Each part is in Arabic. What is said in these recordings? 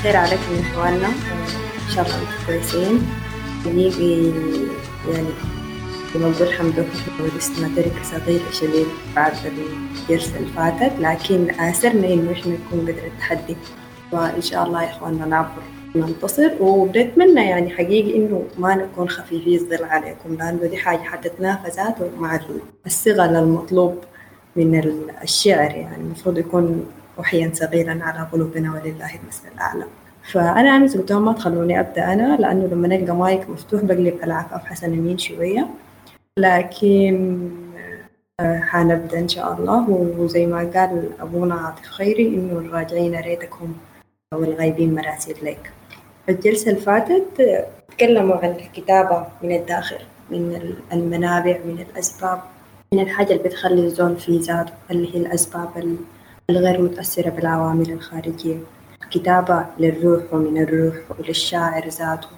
الخير عليكم يا اخواننا ان شاء الله أنتم كويسين. حقيقي يعني بنقول الحمد لله ورثنا تركة صغيرة شديد بعد الجلسة اللي فاتت. لكن آسرنا إنه إحنا نكون قدر التحدي. وإن شاء الله يا إخواننا نعبر ننتصر. وبنتمنى يعني حقيقي إنه ما نكون خفيفي الظل عليكم. لأنه دي حاجة حتتنافسات مع الصغل المطلوب من الشعر. يعني المفروض يكون وحيا صغيرا على قلوبنا ولله المثل الأعلى. فأنا أمس قلت ما تخلوني أبدأ أنا لأنه لما نلقى مايك مفتوح بقلب العفاف حسن يمين شوية. لكن آه، حنبدأ إن شاء الله. وزي ما قال أبونا عاطف خيري إنه الراجعين ريتكم أو الغايبين مراسيل لك. الجلسة اللي فاتت آه، تكلموا عن الكتابة من الداخل من المنابع من الأسباب من الحاجة اللي بتخلي الزول في ذاته اللي هي الأسباب الغير متأثرة بالعوامل الخارجية. الكتابة للروح ومن الروح وللشاعر ذاته.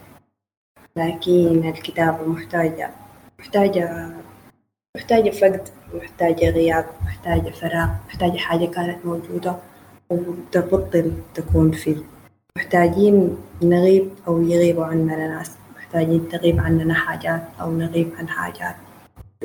لكن الكتابة محتاجة محتاجة محتاجة فقد محتاجة غياب محتاجة فراغ محتاجة حاجة كانت موجودة وتبطل تكون فيه. محتاجين نغيب أو يغيبوا عننا ناس محتاجين تغيب عننا حاجات أو نغيب عن حاجات.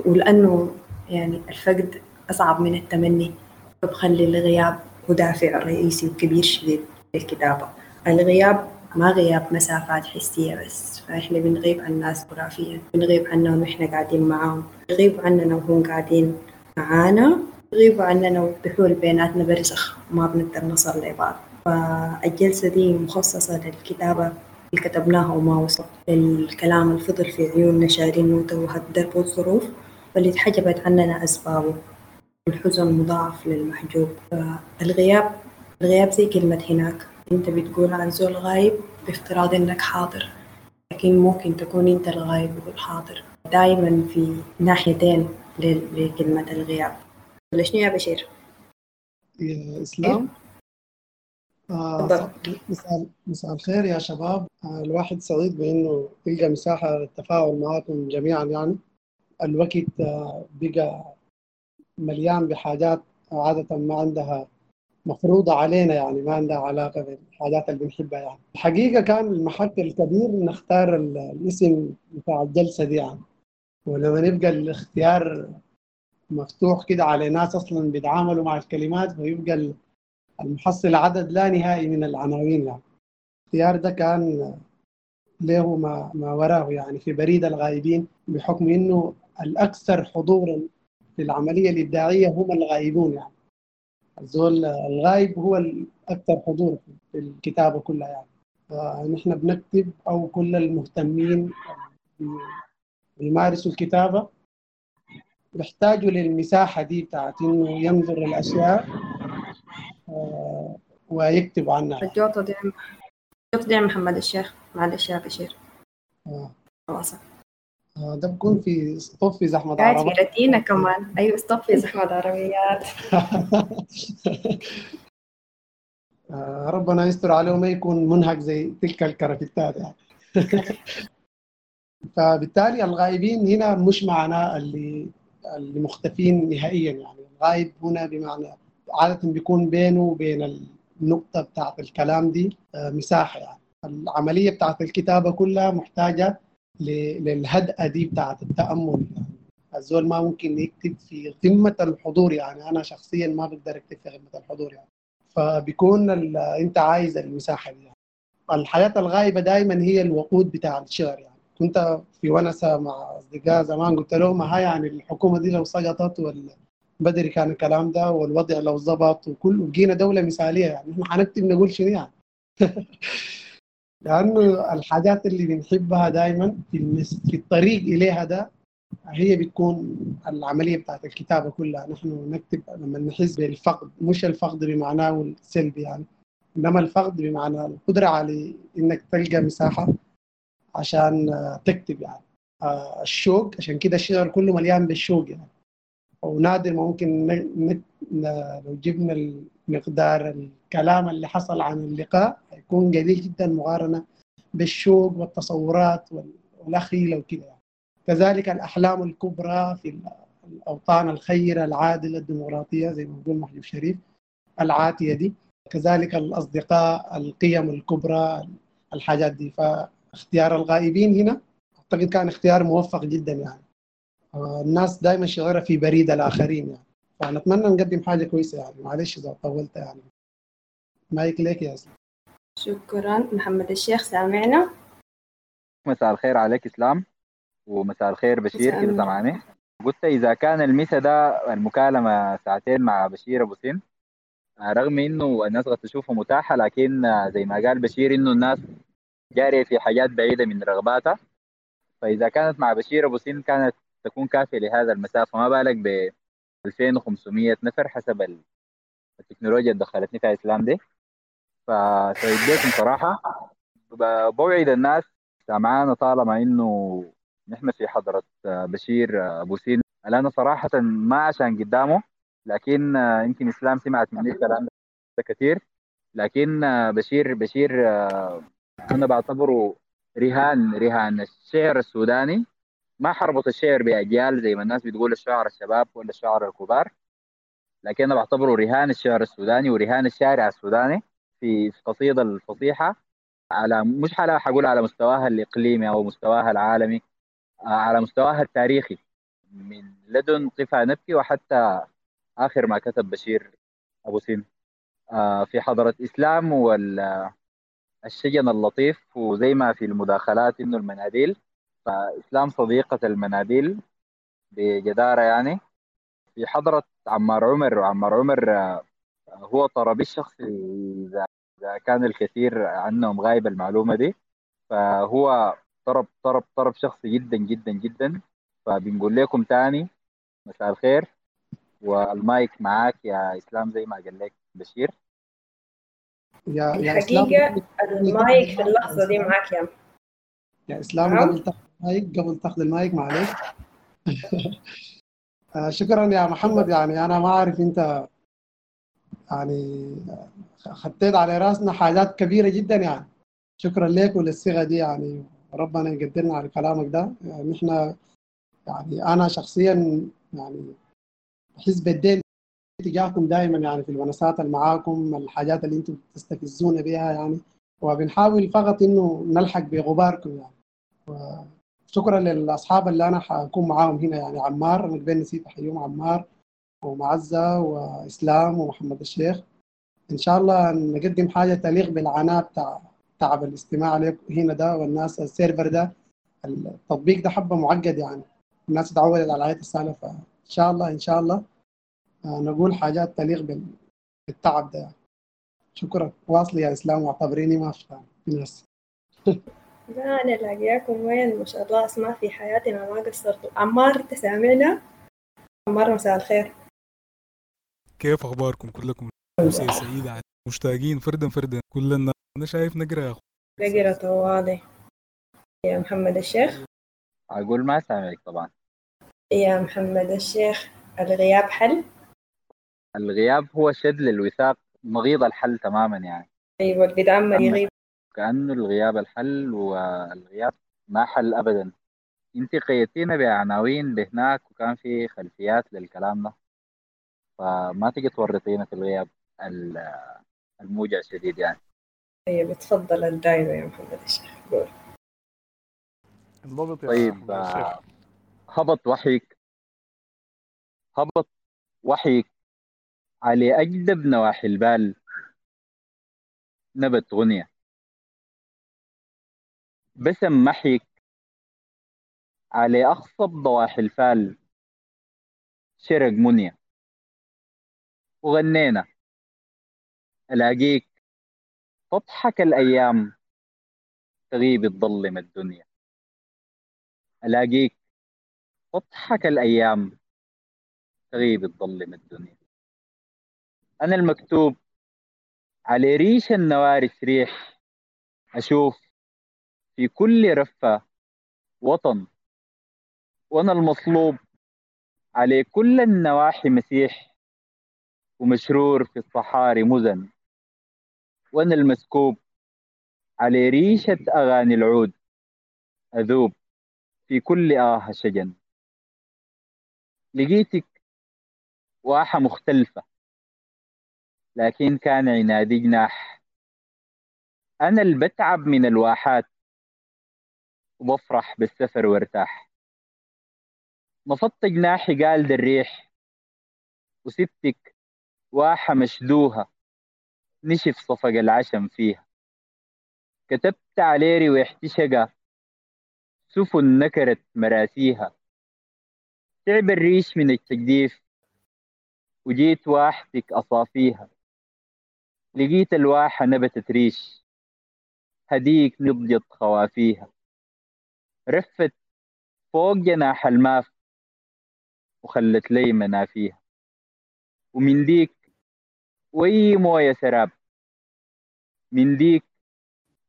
ولأنه يعني الفقد أصعب من التمني. فبخلي الغياب هو دافع رئيسي وكبير شديد للكتابة. الغياب ما غياب مسافات حسية بس فإحنا بنغيب عن الناس جغرافيا بنغيب عنهم وإحنا قاعدين معاهم بيغيبوا عننا وهم قاعدين معانا بيغيبوا عننا وبحول بيناتنا برزخ ما بنقدر نصل لبعض. فالجلسة دي مخصصة للكتابة اللي كتبناها وما وصل الكلام اللي فضل في عيوننا شارين وتوهت درب والظروف واللي اتحجبت عننا أسبابه. الحزن مضاعف للمحجوب. فالغياب الغياب زي كلمة هناك. انت بتقول عن زول غايب بافتراض انك حاضر لكن ممكن تكون انت الغايب والحاضر. دائما في ناحيتين لكلمة الغياب. ولا شنو يا بشير؟ يا إسلام. آه مساء مساء الخير يا شباب. آه الواحد سعيد بإنه يلقى مساحة للتفاعل معكم جميعا. يعني الوقت آه بقى مليان بحاجات عادة ما عندها مفروضة علينا يعني ما عندها علاقة بالحاجات اللي بنحبها يعني. الحقيقة كان المحك الكبير نختار الاسم بتاع الجلسة دي يعني. ولما نبقى الاختيار مفتوح كده على ناس أصلا بيتعاملوا مع الكلمات فيبقى المحصل عدد لا نهائي من العناوين يعني. الاختيار ده كان له ما, ما وراه يعني في بريد الغائبين بحكم إنه الأكثر حضورا في العملية الإبداعية هم الغائبون يعني. الزول الغايب هو الأكثر حضور في الكتابة كلها يعني. فنحن بنكتب أو كل المهتمين بيمارسوا الكتابة بيحتاجوا للمساحة دي بتاعت إنه ينظر الأشياء آه، ويكتب عنها. دي الجوطة دي محمد الشيخ. معلش يا بشير. آه. خلاص. آه، ده بكون في صفي زحمة قاعد في رتينا كمان. أيوة صفي زحمة عربيات. ربنا يستر عليه وما يكون منهك زي تلك الكرافتات يعني فبالتالي الغائبين هنا مش معناه اللي اللي مختفين نهائيا يعني. الغائب هنا بمعنى عادة بيكون بينه وبين النقطة بتاعت الكلام دي مساحة يعني. العملية بتاعت الكتابة كلها محتاجة للهدأة دي بتاعت التأمل. يعني الزول ما ممكن يكتب في قمة الحضور يعني. أنا شخصيا ما بقدر أكتب في قمة الحضور يعني. فبيكون أنت عايز المساحة دي يعني. الحياة الغائبة دائما هي الوقود بتاع الشعر يعني. كنت في ونسة مع أصدقاء زمان قلت لهم ها يعني الحكومة دي لو سقطت ولا بدري كان الكلام ده والوضع لو ظبط وكل وجينا دولة مثالية يعني. إحنا حنكتب نقول شنو يعني؟ لأنه الحاجات اللي بنحبها دائما في, في الطريق إليها ده هي بتكون العملية بتاعت الكتابة كلها. نحن نكتب لما نحس بالفقد مش الفقد بمعناه السلبي يعني إنما الفقد بمعنى القدرة على إنك تلقى مساحة عشان تكتب يعني. الشوق عشان كده الشعر كله مليان بالشوق يعني. ونادر ما ممكن لو جبنا مقدار الكلام اللي حصل عن اللقاء هيكون قليل جدا مقارنة بالشوق والتصورات والأخيلة وكذا يعني. كذلك الأحلام الكبرى في الأوطان الخيرة العادلة الديمقراطية زي ما بيقول محجوب شريف العاتية دي. كذلك الأصدقاء القيم الكبرى الحاجات دي. فاختيار الغائبين هنا أعتقد كان اختيار موفق جدا يعني. الناس دائما شغالة في بريد الآخرين يعني. فنتمنى نقدم حاجة كويسة يعني. معلش إذا طولت يعني. مايك ليك يا اسلام شكرا. محمد الشيخ سامعنا؟ مساء الخير عليك إسلام. ومساء الخير بشير كده سامعني قلت إذا كان المسا ده المكالمة ساعتين مع بشير أبو سن رغم إنه الناس قد تشوفها متاحة لكن زي ما قال بشير إنه الناس جارية في حاجات بعيدة من رغباتها. فإذا كانت مع بشير أبو سن كانت تكون كافية لهذا المسافه ما بالك ب 2500 نفر حسب التكنولوجيا اللي دخلتني فيها إسلام دي. فسعيد صراحة. بوعد الناس سامعانا طالما إنه نحن في حضرة بشير أبو سين أنا صراحة ما عشان قدامه لكن يمكن إسلام سمعت مني الكلام ده كثير. لكن بشير بشير أنا بعتبره رهان رهان. الشعر السوداني ما حربط الشعر بأجيال زي ما الناس بتقول الشعر الشباب ولا الشعر الكبار. لكن أنا بعتبره رهان الشعر السوداني ورهان الشارع السوداني. في القصيده الفصيحة على مش حقول على مستواها الإقليمي أو مستواها العالمي على مستواها التاريخي. من لدن قفا نبكي وحتى آخر ما كتب بشير أبو سين. في حضرة إسلام والشجن اللطيف وزي ما في المداخلات إنه المناديل. فإسلام صديقة المناديل بجدارة يعني. في حضرة عمار عمر وعمار عمر هو طربي الشخصي اذا إذا كان الكثير عنهم غايب المعلومة دي. فهو طرب طرب طرب شخصي جدا جدا جدا. فبنقول لكم تاني مساء الخير. والمايك معاك يا إسلام زي ما قال لك بشير. يا يا الحقيقة المايك في اللحظة دي معاك يا يا إسلام نعم. قبل تاخذ المايك قبل تاخذ المايك معلش آه، شكرا يا محمد يعني أنا ما أعرف أنت يعني خطيت على راسنا حاجات كبيرة جدا يعني. شكرا لك وللصيغة دي يعني. ربنا يقدرنا على كلامك ده. يعني إحنا يعني أنا شخصيا يعني بحس بالدين تجاهكم دائما يعني في الونسات اللي معاكم الحاجات اللي أنتم تستفزونا بها يعني. وبنحاول فقط إنه نلحق بغباركم يعني. شكرا للأصحاب اللي أنا حكون معاهم هنا يعني. عمار أنا قبل نسيت احييهم عمار. ومعزة وإسلام ومحمد الشيخ. إن شاء الله نقدم حاجة تليق بالعناء بتاع تعب الاستماع لك هنا ده والناس السيرفر ده. التطبيق ده حبة معقد يعني. الناس اتعودت على آية السنة فإن شاء الله إن شاء الله آه، نقول حاجات تليق بال- بالتعب ده. شكرا. واصلي يا إسلام واعتبريني ما في في ناس. لا أنا لاقياكم وين؟ ما شاء الله أسماء في حياتنا ما قصرتوا عمار أنت سامعنا؟ عمار مساء الخير. كيف أخباركم؟ كلكم أمسية سعيدة مشتاقين فردا فردا. كلنا أنا شايف نقرا يا اخو بقرة طوالي يا محمد الشيخ. أقول ما سامعك طبعا. يا محمد الشيخ الغياب حل؟ الغياب هو شد للوثاق نظير الحل تماما يعني. أيوة اللي بيتعمل يغيب. كأنه الغياب الحل والغياب ما حل أبدا. انت قيدتينا بعناوين بهناك وكان في خلفيات للكلام ده. فما تجي تورطينا في الغياب ال- الموجع الشديد يعني. أيوة بتفضل الدايرة يا محمد الشيخ قول. انضبط يا طيب. آه، هبط وحيك. هبط وحيك. على أجدب نواحي البال نبت غنية. بسم محيك. على أخصب ضواحي الفال شرق منية. وغنينا. ألاقيك تضحك الأيام تغيب تظلم الدنيا. ألاقيك تضحك الأيام تغيب تظلم الدنيا. أنا المكتوب على ريش النوارس ريح أشوف في كل رفة وطن وأنا المصلوب على كل النواحي مسيح ومشرور في الصحاري مزن. وأنا المسكوب؟ على ريشة أغاني العود. أذوب في كل آه شجن. لقيتك واحة مختلفة لكن كان عنادي جناح. أنا اللي بتعب من الواحات وبفرح بالسفر وارتاح. نفضت جناحي قال الريح وسبتك واحة مشدوها. نشف صفق العشم فيها. كتبت عليه رواح شقا سفن نكرت مراسيها. تعب الريش من التجديف. وجيت واحتك أصافيها. لقيت الواحة نبتت ريش. هديك نضجت خوافيها. رفت فوق جناح الماف. وخلت لي منافيها. ومن ديك وي موية سراب. من ديك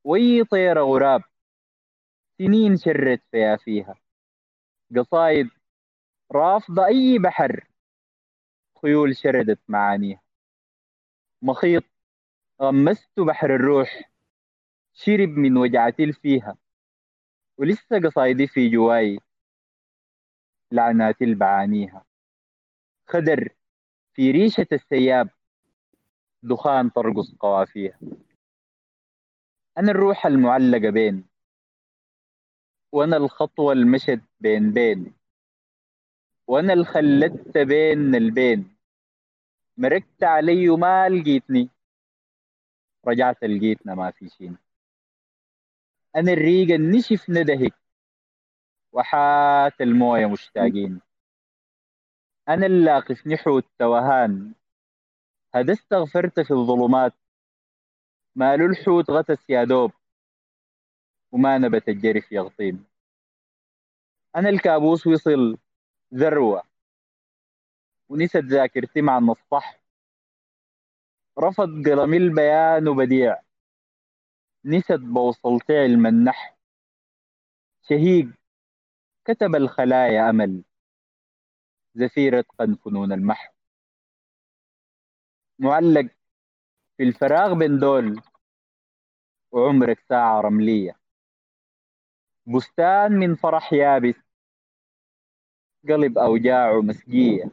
وي طيرة غراب. سنين شرت فيها فيها. قصايد رافضة أي بحر. خيول شردت معانيها. مخيط غمست بحر الروح. شرب من وجعتي فيها ولسه قصايدي في جواي. لعنات بعانيها خدر في ريشة السياب دخان ترقص قوافيها أنا الروح المعلقة بين وأنا الخطوة المشت بين بين وأنا الخلت بين البين. مركت علي وما لقيتني رجعت لقيتنا ما في شيء أنا الريقة النشف ندهك وحات الموية مشتاقين. أنا اللاقف نحو التوهان هذا استغفرت في الظلمات؟ مال الحوت غتس يا دوب وما نبت الجرف يغطين أنا الكابوس وصل ذروة ونست ذاكرتي مع النصح رفض قلمي البيان وبديع نست بوصلت علم النحو شهيق كتب الخلايا أمل زفير اتقن فنون المحو معلق في الفراغ بين دول وعمرك ساعة رملية. بستان من فرح يابس قلب أوجاعه مسقية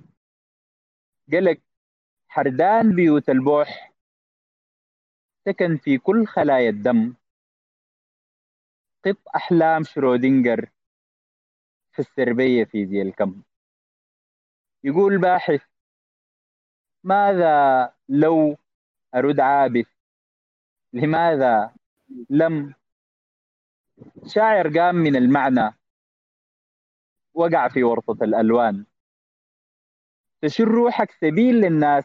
قلق حردان بيوت البوح. سكن في كل خلايا الدم. قط أحلام شرودنجر في السربية في ذي الكم. يقول باحث ماذا لو أرد عابث؟ لماذا لم؟ شاعر قام من المعنى. وقع في ورطة الألوان. تشر روحك سبيل للناس.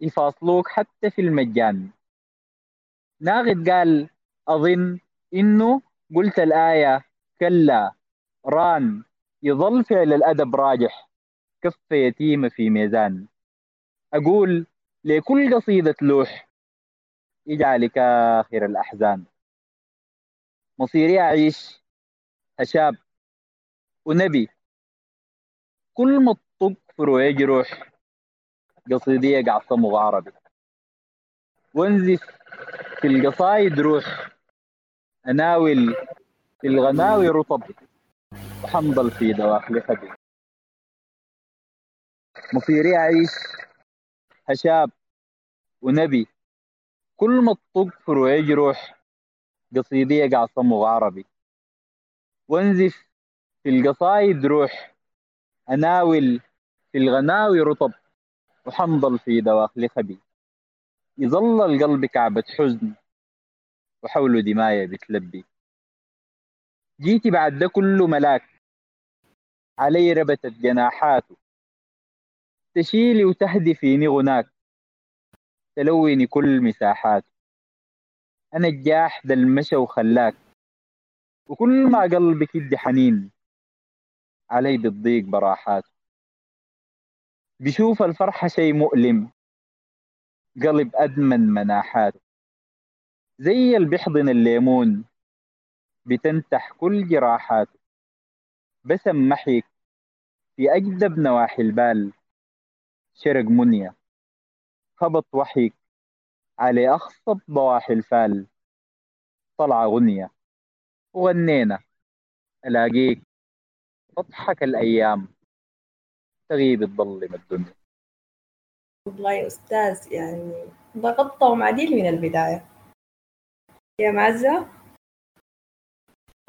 يفاصلوك حتى في المجان. ناغد قال أظن إنه قلت الآية. كلا. ران. يظل فعل الأدب راجح. كف يتيمة في ميزان. أقول لكل قصيدة لوح يجعلك آخر الأحزان. مصيري أعيش أشاب ونبي. كل ما تطق فروع جروح قصيدي يقع صمغ عربي. وانزف في القصايد روح أناول في الغناوي رطب وحنضل في دواخل خدي مصيري أعيش هشاب ونبي. كل ما تطق فروع جروح قصيدي يقع صمغ عربي. وانزف في القصايد روح أناول في الغناوي رطب وحنضل في دواخل خبي. يظل القلب كعبة حزن وحوله دماية بتلبي. جيتي بعد ده كله ملاك علي ربتت جناحاته. تشيلي وتهدفيني غناك تلوني كل مساحات. أنا الجاح ده المشى وخلاك. وكل ما قلبك يدي حنين. علي بتضيق براحات. بشوف الفرحة شيء مؤلم. قلب أدمن مناحات. زي اللي بيحضن الليمون. بتنتح كل جراحاته بسم محيك في أجدب نواحي البال. شرق منية خبط وحيك على أخصب ضواحي الفال. طلع غنية. وغنينا ألاقيك. تضحك الأيام. تغيب تظلم الدنيا. والله يا أستاذ يعني ضغطت ومعديل من البداية. يا معزة؟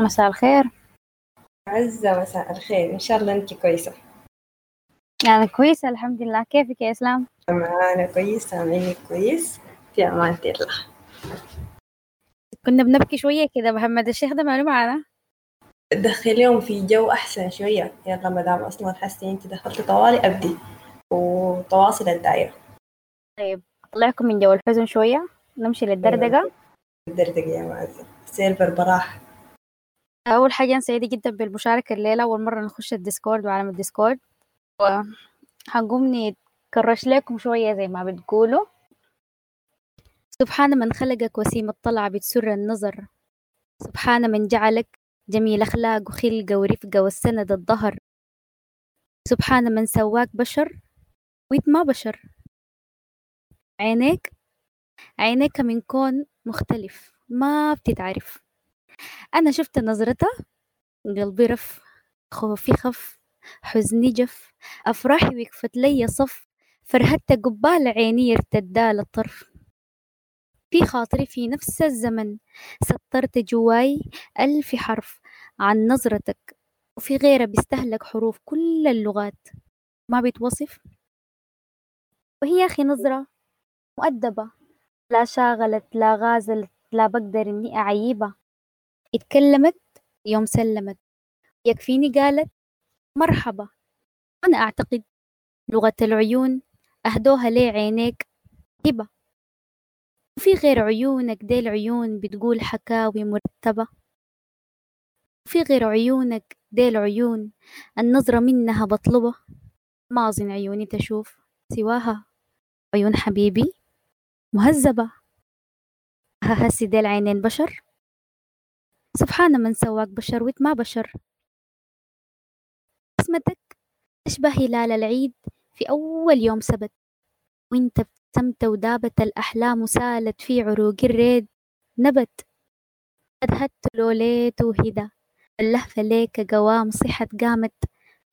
مساء الخير. معزة مساء الخير. إن شاء الله أنت كويسة. أنا كويسة الحمد لله. كيفك يا إسلام؟ أنا كويس سامعيني كويس؟ في أمان الله. كنا بنبكي شوية كده محمد الشيخ ده ماله معانا دخليهم في جو أحسن شوية. يلا مدام أصلا حسي أنت دخلت طوالي أبدي. وتواصل الدائرة. طيب طلعكم من جو الحزن شوية. نمشي للدردقة. الدردقة يا معزة. server براح. أول حاجة أنا سعيدة جدا بالمشاركة الليلة. أول مرة نخش ال Discord وعالم ال Discord. وهنقوم نكرش لكم شوية زي ما بتقولوا. سبحان من خلقك وسيم الطلعة بتسر النظر. سبحان من جعلك جميل أخلاق وخلقة ورفقة والسند الظهر. سبحان من سواك بشر وإنت ما بشر. عينيك عينيك من كون مختلف ما بتتعرف. أنا شفت نظرتها قلبي رف خوفي خف. حزني جف أفراحي وقفت لي صف فرهدت قبال عيني ارتدال الطرف في خاطري في نفس الزمن سطرت جواي ألف حرف عن نظرتك وفي غيرها بيستهلك حروف كل اللغات. ما بيتوصف؟ وهي أخي نظرة مؤدبة. لا شاغلت لا غازلت لا بقدر إني أعيبها. اتكلمت يوم سلمت. يكفيني قالت مرحبا. أنا أعتقد لغة العيون أهدوها لي عينيك هبة. وفي غير عيونك دي العيون بتقول حكاوي مرتبة. وفي غير عيونك دي العيون النظرة منها بطلبة. ما أظن عيوني تشوف سواها عيون حبيبي مهذبة. هسي دي العينين بشر. سبحان من سواك بشر وإنت ما بشر. بسمتك تشبه هلال العيد في أول يوم سبت. وإنت ابتسمت ودابت الأحلام وسالت في عروق الريد. نبت. أدهت لوليت وهدى. اللهفة ليك قوام صحت قامت.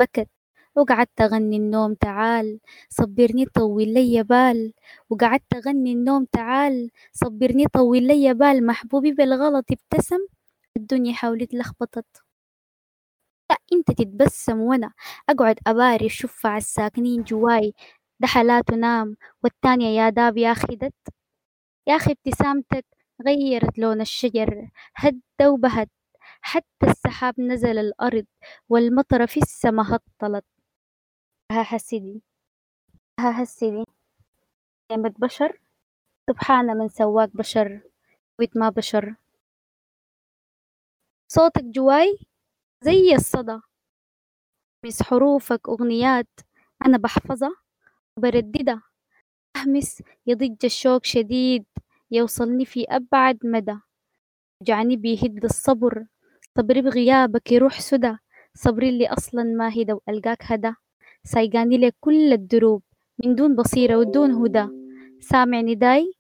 بكت. وقعدت أغني النوم تعال. صبرني طول لي بال. وقعدت أغني النوم تعال. صبرني طول لي بال. محبوبي بالغلط ابتسم. الدنيا حولي اتلخبطت. إنت تتبسم وأنا أقعد أباري الشفع الساكنين جواي. ده حالات نام والتانية يا داب يا أخي دت يا أخي ابتسامتك غيرت لون الشجر. هد وبهت. حتى السحاب نزل الأرض والمطر في السما هطلت. ها حسيدي ها حسيدي نعمة بشر. سبحان من سواك بشر. ويت ما بشر. صوتك جواي زي الصدى. مس حروفك أغنيات. أنا بحفظها وبرددها. أهمس يضج الشوق شديد يوصلني في أبعد مدى. جعني بيهد الصبر. صبري بغيابك يروح سدى. صبري اللي أصلا ما هدى وألقاك هدى. سايقاني لك كل الدروب. من دون بصيرة ودون هدى. سامع نداي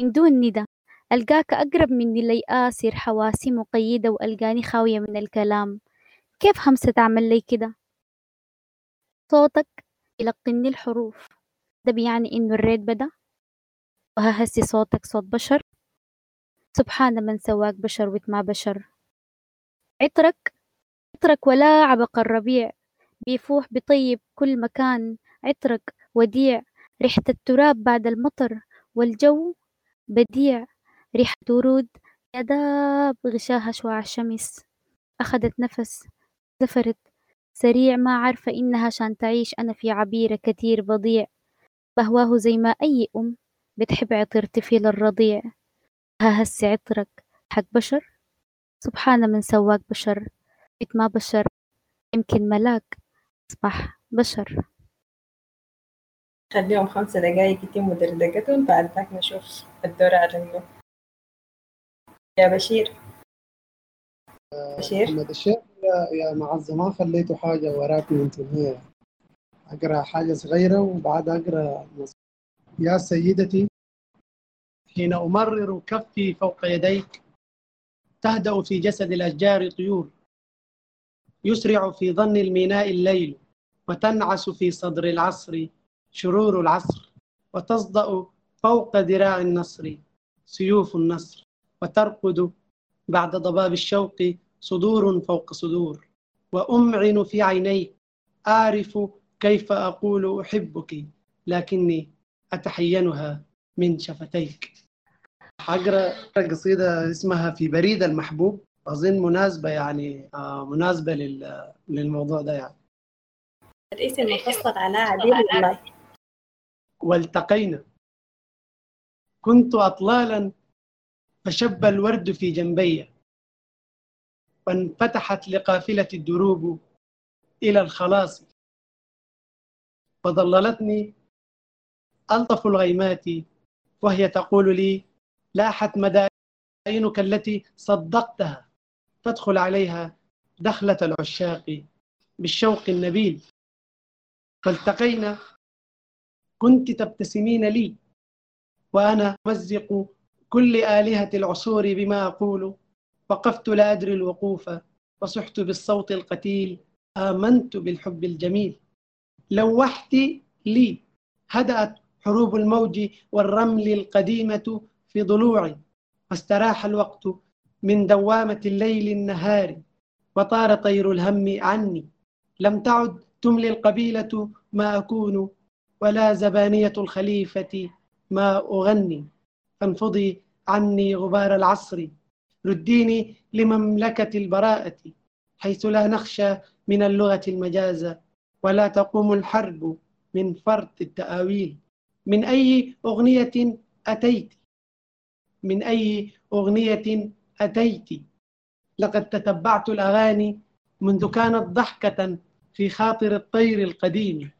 من دون ندى. ألقاك أقرب مني لي آسر حواسي مقيدة وألقاني خاوية من الكلام. كيف همسة تعمل لي كده؟ صوتك يلقني الحروف. ده بيعني إنه الريد بدأ؟ وههسي صوتك صوت بشر؟ سبحان من سواك بشر وإنت ما بشر. عطرك؟ عطرك ولا عبق الربيع. بيفوح بطيب كل مكان. عطرك وديع. ريحة التراب بعد المطر. والجو بديع. ريحة ورود. يا داب غشاها شعاع الشمس. أخذت نفس. زفرت سريع ما عارفة إنها عشان تعيش. أنا في عبيرة كتير بضيع بهواه زي ما أي أم بتحب عطر طفل الرضيع. ها هسي عطرك حق بشر؟ سبحان من سواك بشر بيت ما بشر يمكن ملاك أصبح بشر. خليهم خمسة دقايق يتموا دردقتهم بعد ذاك نشوف الدور على يا بشير. بشير؟ محمد الشيخ يا, معزة ما خليتوا حاجة وراك من تنهية أقرأ حاجة صغيرة وبعد أقرأ. يا سيدتي حين أمرر كفي فوق يديك تهدأ في جسد الأشجار طيور. يسرع في ظن الميناء الليل وتنعس في صدر العصر شرور العصر وتصدأ فوق ذراع النصر سيوف النصر وترقد بعد ضباب الشوق صدور فوق صدور. وأمعن في عينيك أعرف كيف أقول أحبك لكني أتحينها من شفتيك. حقرأ قصيدة اسمها في بريد المحبوب أظن مناسبة يعني آه مناسبة للموضوع ده يعني. الاسم مفصل على عديل والله والتقينا. كنت أطلالا فشب الورد في جنبي. وانفتحت لقافلة الدروب إلى الخلاص. وظللتني ألطف الغيمات وهي تقول لي لاحت مدائنك التي صدقتها تدخل عليها دخلة العشاق بالشوق النبيل. فالتقينا كنت تبتسمين لي وأنا أمزق كل آلهة العصور بما أقول وقفت لا أدري الوقوف وصحت بالصوت القتيل آمنت بالحب الجميل. لوحت لي هدأت حروب الموج والرمل القديمة في ضلوعي. واستراح الوقت من دوامة الليل النهار وطار طير الهم عني. لم تعد تملي القبيلة ما أكون ولا زبانية الخليفة ما أغني. فانفضي عني غبار العصر. رديني لمملكة البراءة حيث لا نخشى من اللغة المجاز ولا تقوم الحرب من فرط التآويل. من أي أغنية أتيت؟ من أي أغنية أتيت؟ لقد تتبعت الأغاني منذ كانت ضحكة في خاطر الطير القديم.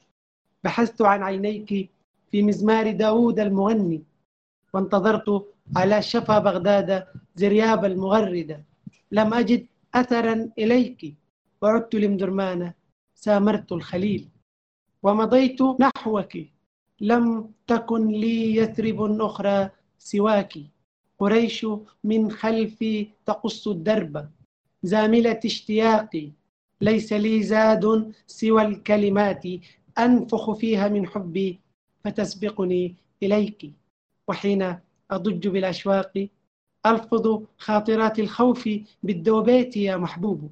بحثت عن عينيك في مزمار داوود المغني. وانتظرت على شفا بغداد زرياب المغردة لم أجد أثرا إليك وعدت لمدرمان سامرت الخليل. ومضيت نحوك لم تكن لي يثرب أخرى سواك. قريش من خلفي تقص الدرب. زاملة اشتياقي ليس لي زاد سوى الكلمات. أنفخ فيها من حبي فتسبقني إليك. وحين أضج بالأشواق ألفظ خاطرات الخوف بالدوبات يا محبوب.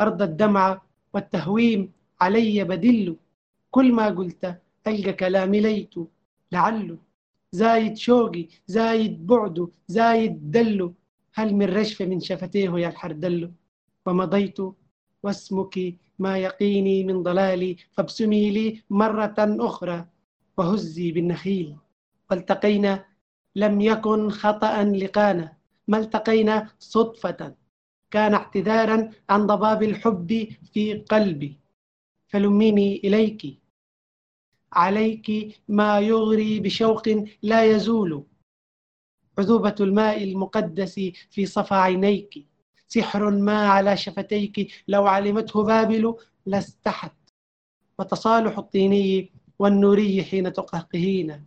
أرض الدمع والتهويم علي بدل. كل ما قلت ألقى كلامي ليت. لعله زايد شوقي زايد بعده زايد دله هل من رشفة من شفتيه يا الحردل ومضيت واسمك ما يقيني من ضلالي فابسمي لي مرة أخرى وهزي بالنخيل. والتقينا لم يكن خطأ لقانا ما التقينا صدفة كان اعتذارا عن ضباب الحب في قلبي. فلميني إليك. عليك ما يغري بشوق لا يزول. عذوبة الماء المقدس في صفا عينيك. سحر ما على شفتيك لو علمته بابل لاستحت. وتصالح الطيني والنوري حين تقهقهين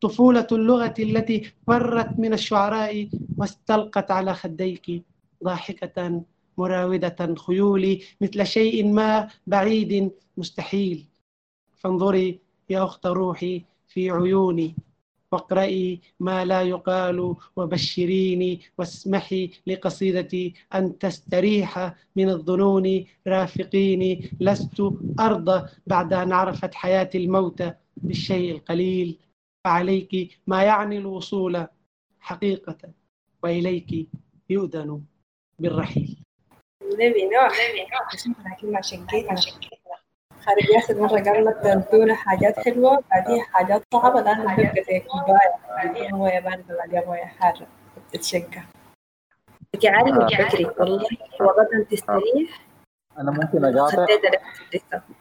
طفولة اللغة التي فرت من الشعراء واستلقت على خديك ضاحكة مراودة خيولي مثل شيء ما بعيد مستحيل. فانظري يا أخت روحي في عيوني واقرئي ما لا يقال وبشريني واسمحي لقصيدتي أن تستريح من الظنون. رافقيني لست أرضى بعد أن عرفت حياة الموت بالشيء القليل. فعليك ما يعني الوصول حقيقة وإليك يؤذن بالرحيل. نبي نوح. لكن ما شكيتنا خارج ياخذ مرة قبل تدونا حاجات حلوة بعدين حاجات صعبة الآن بتبقى زي كوباية موية باردة بعدين موية حارة بتتشقى بكي عارف بكري والله وغدا تستريح أنا ممكن أقاطع؟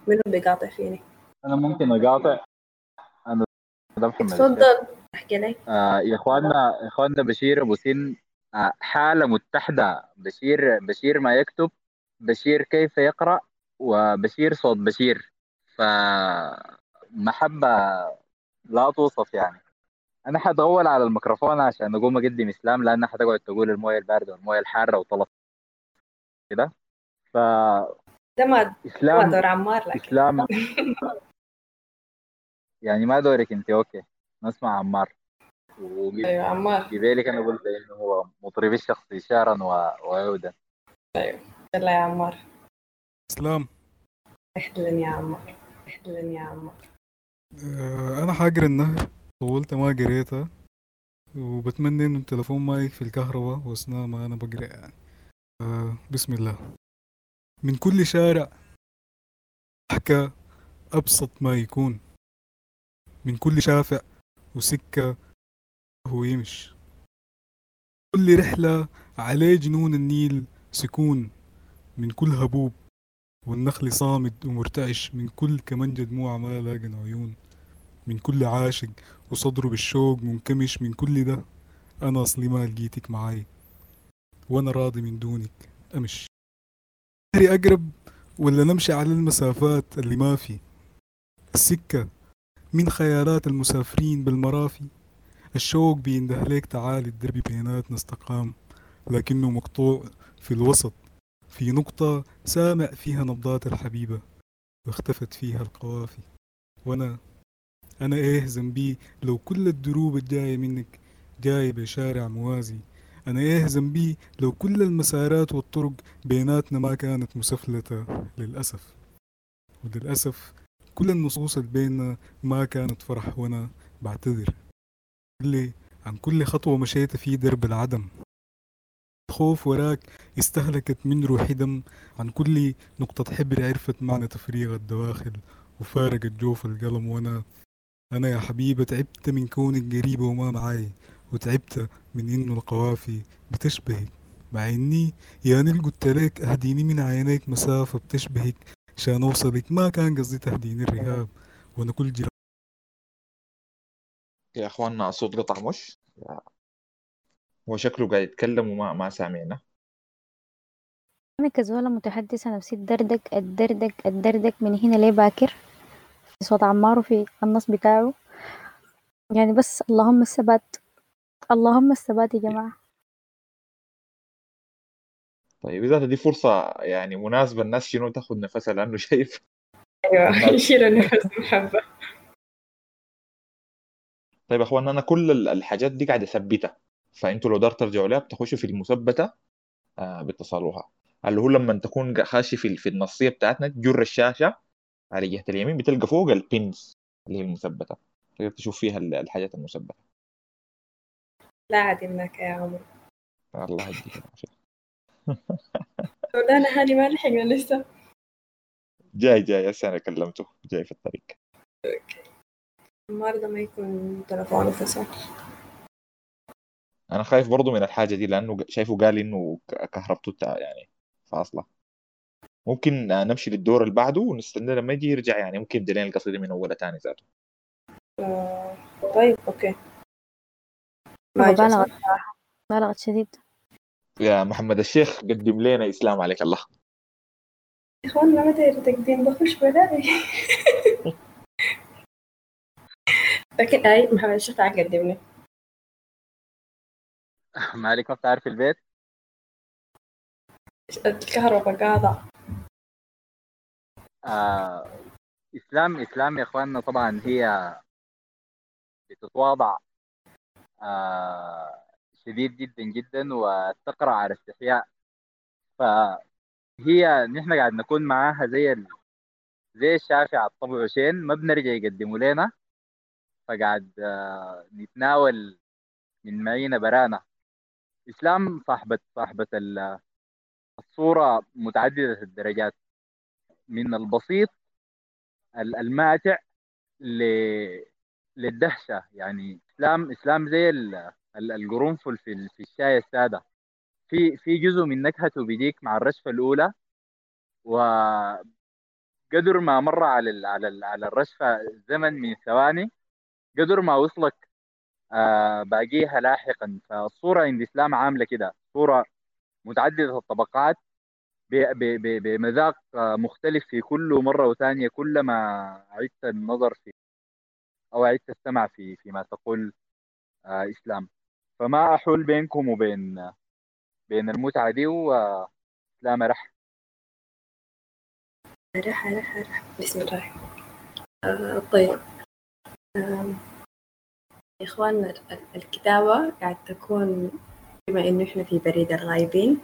منو بيقاطع فيني؟ أنا ممكن أقاطع؟ أنا ده محمد تفضل احكي لي. آه يا إخواننا إخواننا بشير أبو سن آه حالة متحدة. بشير بشير ما يكتب بشير كيف يقرأ وبشير صوت بشير. فمحبه لا توصف يعني. أنا حدغول على الميكروفون عشان أقوم أقدم إسلام لانها حتقعد تقول الموية الباردة والموية الحارة وطلط كده. ف ده ما اسلام دور عمار لك. اسلام يعني ما دورك انت أوكي. نسمع عمار. أيوه عمار. قبيلك أنا قلت إنه هو مطرب الشخصي شعرا وعودا. أيوه. يلا يا عمار. اسلام أحلى يا عمار. أحلى يا عمار. آه، أنا حاجر النهر. طولت ما قريتها وبتمنى إنه التليفون ما يكفي الكهرباء وأثناء ما أنا بقرأ يعني. آه بسم الله. من كل شارع حكى أبسط ما يكون. من كل شافع وسكة هو يمش كل رحلة عليه جنون النيل سكون من كل هبوب والنخل صامد ومرتعش من كل كمنجة دموع ما لاقن عيون. من كل عاشق وصدره بالشوق منكمش من كل ده. أنا أصلي ما لقيتك معاي وأنا راضي من دونك أمش هري أقرب ولا نمشي على المسافات اللي ما في؟ السكة من خيالات المسافرين بالمرافي. الشوق بينده ليك تعالي الدرب بيناتنا استقام لكنه مقطوع في الوسط. في نقطة سامع فيها نبضات الحبيبة. واختفت فيها القوافي. وأنا أنا إيه ذنبي؟ لو كل الدروب الجاية منك جاية بشارع موازي. أنا إيه ذنبي؟ لو كل المسارات والطرق بيناتنا ما كانت مسفلتة للأسف. وللأسف كل النصوص بيننا ما كانت فرح وأنا بعتذر. لي عن كل خطوة مشيت في درب العدم. خوف وراك استهلكت من روحي دم. عن كل نقطة حبر عرفت معنى تفريغ الدواخل وفارقت جوف القلم. وأنا أنا يا حبيبة تعبت من كونك قريبة وما معاي وتعبت من إنه القوافي بتشبهك. مع إني يعني قلت لك أهديني من عينيك مسافة بتشبهك. عشان اوصلك ما كان قصدي تهديني الرهاب وأنا كل جرا يا إخواننا الصوت قطع مش؟ هو شكله قاعد يتكلم وما ما سامعنا. أنا كزولة متحدثة نفسي الدردك الدردك الدردك من هنا ليه باكر؟ في صوت عمار وفي النص بتاعه. يعني بس اللهم الثبات اللهم الثبات يا جماعة. طيب إذا دي فرصة يعني مناسبة الناس شنو تاخذ نفسها لأنه شايف أيوه يشيل النفس محبة طيب يا إخوان أنا كل ال- الحاجات دي قاعد أثبتها. فأنتوا لو دار ترجعوا لها بتخشوا في المثبتة آه بتصلوها. اللي هو لما تكون خاشي في في النصية بتاعتنا تجر الشاشة على جهة اليمين بتلقى فوق البينز اللي هي المثبتة. تقدر تشوف فيها ال- الحاجات المثبتة. لا عادي منك يا عمر. الله يديك العافيه مولانا هاني ما لحقنا لسه. جاي جاي هسه أنا كلمته. جاي في الطريق. عمار ده ما يكون تلفونه فصل. أنا خايف برضو من الحاجة دي لأنه شايفه قال إنه كهربته بتاع يعني فاصلة. ممكن آه، نمشي للدور اللي بعده ونستنى لما يجي يرجع يعني ممكن يبدا لنا القصيدة من اولها تاني ذاته. آه، طيب أوكي. ما مبالغة مبالغة شديد. يا محمد الشيخ قدم لنا إسلام عليك الله. يا اخوانا ما داير تقديم؟ بخش بلاقي لكن أي محمد الشيخ تعال قدمني. مالك ما بتعرف البيت؟ الكهرباء قاطع آه إسلام إسلام يا إخواننا طبعا هي بتتواضع. آه شديد جدا جدا وتقرا على استحياء. فهي نحن قاعد نكون معاها زي ال... زي الشافع الطبع عشين ما بنرجع يقدموا لنا. فقاعد نتناول من معينا برانا. إسلام صاحبة صاحبة ال- الصورة متعددة الدرجات. من البسيط ال- الماتع ل... للدهشة. يعني إسلام إسلام زي ال- القرنفل في في الشاي السادة. في في جزء من نكهته بيجيك مع الرشفة الأولى وقدر ما مر على ال... على ال... على الرشفة زمن من ثواني قدر ما وصلك آه باقيها لاحقا. فالصورة عند إسلام عاملة كده. صورة متعددة الطبقات بمذاق آه، مختلف في كل مرة وثانية كلما عدت النظر في أو عدت السمع في فيما تقول آه، إسلام. فما أحول بينكم وبين بين المتعة دي وإسلام رح رح رح رح بسم الله. آه طيب. آه يا إخواننا الكتابة قاعد تكون بما إنه إحنا في بريد الغايبين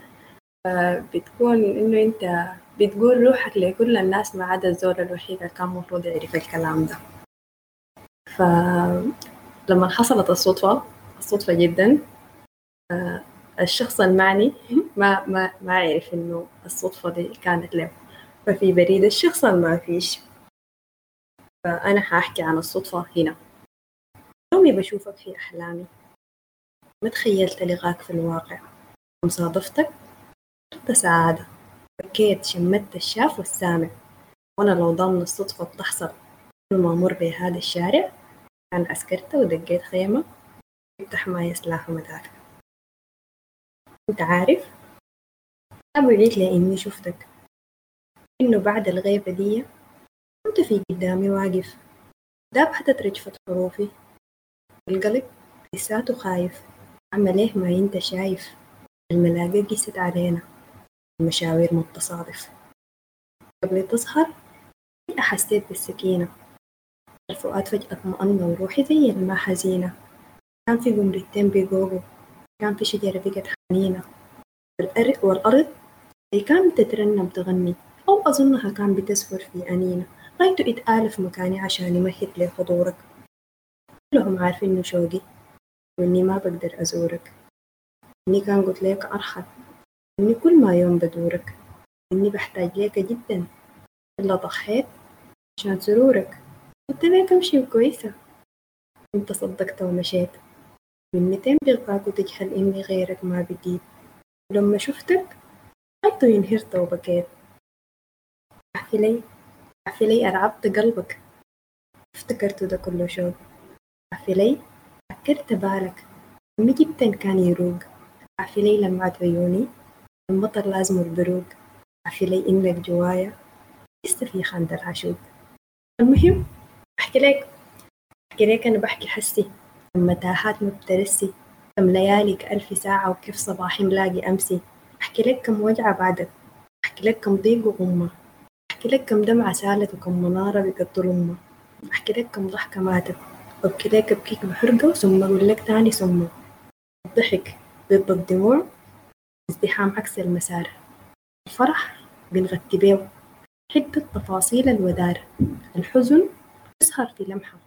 بتكون إنه أنت بتقول روحك لكل الناس ما عدا الزول الوحيد اللي كان المفروض يعرف الكلام ده. فلما حصلت الصدفة الصدفة جدا. الشخص المعني ما ما ما عرف إنه الصدفة دي كانت له. ففي بريد الشخص ما فيش. فأنا حأحكي عن الصدفة هنا. يومي بشوفك في أحلامي. ما تخيلت لقاك في الواقع. مصادفتك صرت سعادة. بكيت شمت الشاف والسامع. وأنا لو ضمن الصدفة بتحصل. كل ما أمر بهذا الشارع كان أسكرت ودقيت خيمة. حماية سلاح ومدافع أنت عارف؟ ما بعيد لإني شفتك. إنه بعد الغيبة دي كنت في قدامي واقف. دابحة رجفة حروفي. القلب لساته خايف. عمل إيه ما أنت شايف؟ الملاقة قست علينا. المشاوير متصادف. قبل تظهر حسيت بالسكينة. الفؤاد فجأة اطمأن وروحي زي الماء حزينة. كان في قمرتين بيقوقوا كان في شجرة بقت حنينة. والأرض اللي كانت تترنم تغني. أو أظنها كان بتسفر في أنينة. غايته اتقال في مكاني عشان يمهد لي حضورك. كلهم عارفين شوقي وإني ما بقدر أزورك. إني كان قلت لك أرحب. إني كل ما يوم بدورك. إني بحتاج ليك جدا. إلا ضحيت عشان سرورك قلت لك أمشي كويسة أنت صدقت ومشيت. من ميتين بغباك وتجهل إني غيرك ما بديت. ولما شفتك حتى ينهرت وبكيت أحكي لي أحكي لي أرعبت قلبك. افتكرت ده كله شوق. أحكي لي فكرت بالك. لما جبتن كان يروق. أحكي لي لمعت عيوني. المطر لازم البروق. أحكي لي إنك جوايا لسه في خند العشوق المهم أحكي لك. أحكي لك أنا بحكي حسي. لما تاهات مبترسي كم ليالك ألف ساعة وكيف صباحي ملاقي أمسي. أحكي لك كم وجعة بعدك. أحكي لك كم ضيق وغمة. أحكي لك كم دمعة سالت وكم منارة بقت ظلمة أحكي لك كم ضحكة ماتت. وأبكي لك أبكيك بحرقة ثم أقول لك تاني ثم. الضحك ضد الدموع. ازدحام عكس المسار. الفرح بنغطي بيه حتة تفاصيل الودار. الحزن تسهر في لمحة.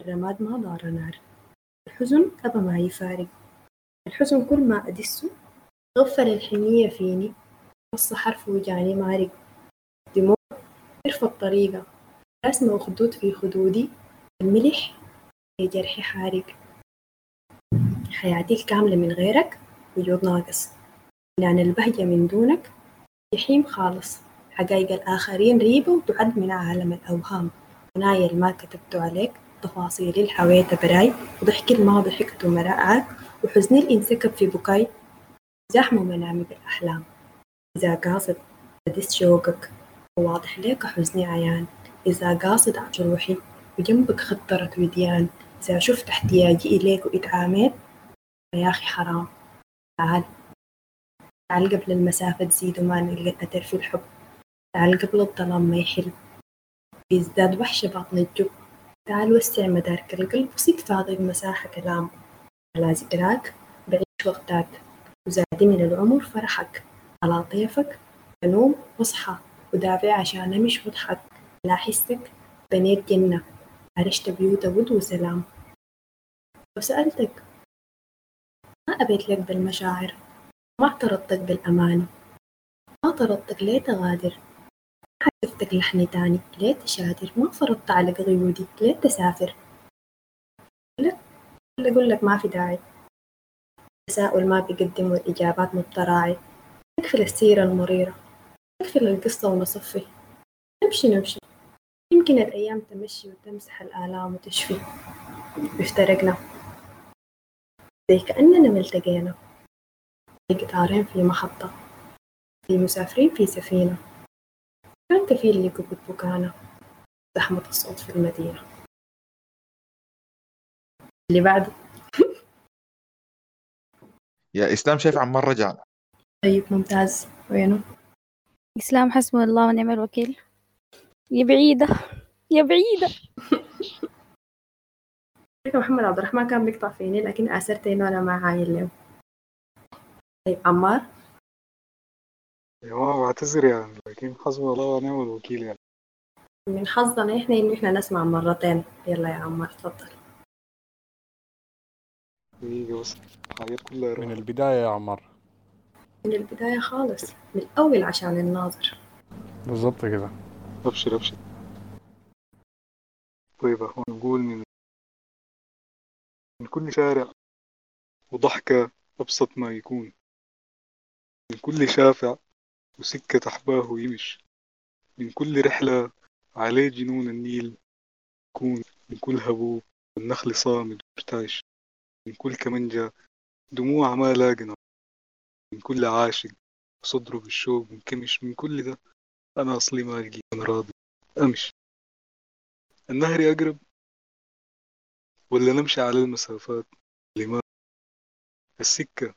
الرماد ما دار نار. الحزن أبا ما يفارق. الحزن كل ما أدسه غفل الحنية فيني. قص حرف وجاني مارق. دموع عرف الطريقة رسمة وخدود في خدودي. الملح في جرحي حارق. حياتي الكاملة من غيرك وجود ناقص. يعني البهجة من دونك جحيم خالص. حقايق الآخرين ريبة وتعد من عالم الأوهام. ونايل ما كتبت عليك. تفاصيل الحويت براي وضحك ما ضحكت مرأعك وحزني اللي انسكب في بكاي زحمة منامي بالأحلام. إذا قاصد أدس شوقك. وواضح ليك حزني عيان. إذا قاصد جروحي وجنبك خطرت وديان. إذا شفت احتياجي إليك وإدعامات فيا أخي حرام. تعال. تعال قبل المسافة تزيد وما نلقى الأثر في الحب. تعال قبل الظلام ما يحل. بيزداد وحشة باطن الجب. تعال وسع مدارك القلب وسيب فاضي بمساحة كلام. على ذكراك بعيش وقتك. وزادي من العمر فرحك. على طيفك بنوم واصحى ودافع عشان أمش واضحك على حسك بنيت جنة. عرشت بيوت ود وسلام. وسألتك ما أبيت لك بالمشاعر؟ ما اعترضتك بالأماني ما طردتك ليه تغادر؟ حذفتك لحني تاني ليه تشادر ما فرضت على قيودي ليه تسافر. لا أقول لك ما في داعي. تساؤل ما بيقدم والإجابات مبتراعي اقفل السيرة المريرة. اقفل القصة ونصفي. نمشي نمشي. يمكن الأيام تمشي وتمسح الآلام وتشفي. وافترقنا زي كأننا ملتقينا. في قطارين في محطة. في مسافرين في سفينة. كان كفيل لقبة بكانا زحمة الصوت في المدينة. اللي بعده يا إسلام شايف عمار رجع طيب ممتاز. وينه؟ إسلام حسبنا الله ونعم الوكيل. يا بعيدة يا بعيدة. محمد عبد الرحمن كان بيقطع فيني لكن آثرت إنه أنا ما عاين له طيب عمار؟ أيوه بعتذر يعني لكن حسبي الله ونعم الوكيل يعني. من حظنا إحنا إنه إحنا نسمع مرتين. يلا يا عمار تفضل. دقيقة بس الحاجات كلها من. البداية يا عمار من البداية خالص من الأول عشان الناظر. بالظبط كده. ابشر ابشر طيب اهو نقول من من كل شارع وضحكة أبسط ما يكون. من كل شافع وسكة تحباه يمش. من كل رحلة عليه جنون النيل. يكون من كل هبوب والنخل صامد وارتعش من كل كمنجة دموع ما لاقنا من كل عاشق وصدره بالشوق منكمش. من كل ده أنا أصلي ما ألقي أنا راضي. أمشي النهر أقرب ولا نمشي على المسافات؟ لما السكة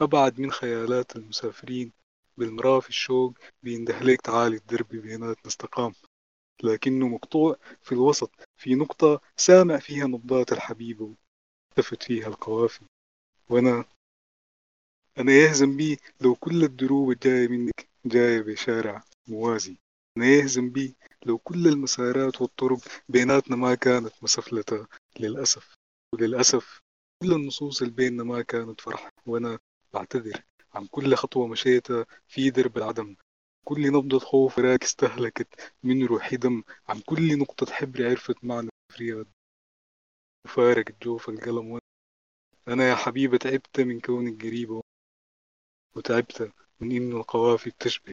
أبعد من خيالات المسافرين. بالمرأة في الشوق بيندهليك تعالي الدرب بيناتنا استقام لكنه مقطوع في الوسط في نقطة سامع فيها نبضات الحبيبة والتفت فيها القوافي وأنا أنا يهزم بي لو كل الدروب الجاية منك جاية بشارع موازي. أنا يهزم بي لو كل المسارات والطرق بيناتنا ما كانت مسفلتة للأسف. وللأسف كل النصوص اللي بيننا ما كانت فرح. وأنا بعتذر عن كل خطوة مشيتها في درب العدم. كل نبضة خوف راك استهلكت من روحي دم. عن كل نقطة حبر عرفت معنى فرياد وفارقت جوف القلم وأنا أنا يا حبيبة تعبت من كونك قريبة وتعبت من إنه القوافي بتشبه.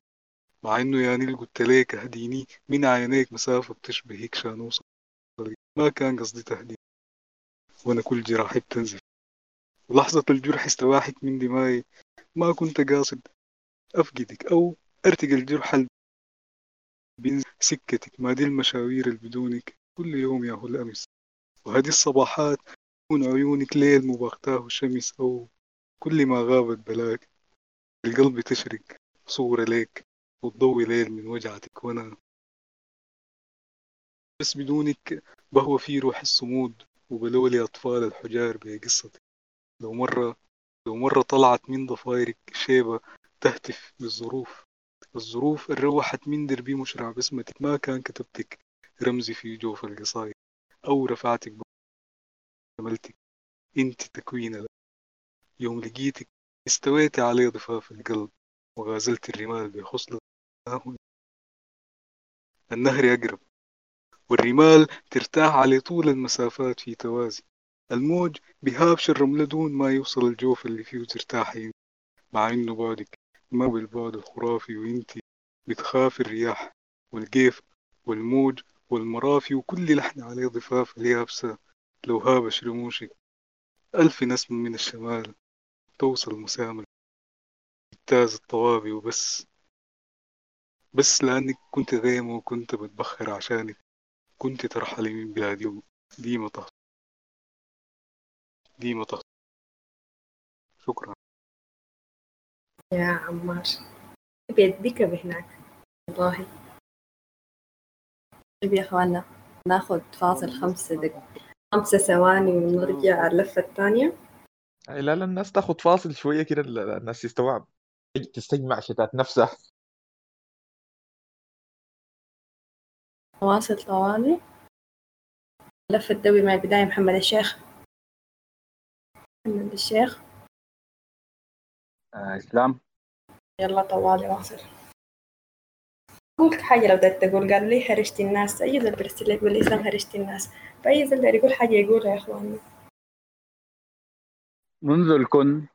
مع إنه يا نيل قلت ليك أهديني من عينيك مسافة بتشبه. هيك شان أوصل ما كان قصدي تهديني. وأنا كل جراحي بتنزف. ولحظة الجرح استواحت من دماغي. ما كنت قاصد أفقدك أو أرتقي اللي بين سكتك ما دي المشاوير اللي بدونك. كل يوم يا هو الأمس. وهذه الصباحات تكون عيونك ليل مباغتاه الشمس أو كل ما غابت بلاك. القلب تشرق صورة ليك وتضوي ليل من وجعتك. وأنا بس بدونك بهوى في روح الصمود وبلولي أطفال الحجار بقصتك لو مرة لو مرة طلعت من ضفايرك شيبة تهتف بالظروف. الظروف اللي روحت من دربي مشرع باسمتك. ما كان كتبتك رمزي في جوف القصايد. أو رفعتك عملتك أنت تكوين يوم لقيتك استويت عليه ضفاف القلب وغازلت الرمال بخصلة النهر يقرب. والرمال ترتاح على طول المسافات في توازي. الموج بهابش الرملة دون ما يوصل الجوف اللي فيه ترتاحي مع إنه بعدك ما بالبعد الخرافي وإنتي بتخاف الرياح والقيف والموج والمرافي وكل لحن عليه ضفاف اليابسة. لو هابش رموشك ألف نسم من الشمال توصل مسامر اجتاز الطوابي وبس. بس لأنك كنت غيمة وكنت بتبخر عشانك. كنت ترحلي من بلادي ديما تحت ديما تحت شكرا. يا عمار. بيديك هناك. والله. طيب يا اخوانا ناخد فاصل خمسة دق خمسة ثواني ونرجع على اللفة الثانية. أي لا لا الناس تاخد فاصل شوية كده ال- الناس تستوعب تستجمع شتات نفسها. واصل طوالي لفة دوي مع بداية محمد الشيخ. الشيخ. آه إسلام. يلا طوالي واصل. قلت حاجة لو بدأت تقول. قالوا لي هرشت الناس. أي زول برسل لي يقول لي إسلام هرشت الناس. فأي زول يقول حاجة يقولها يا إخواني. منذ الكن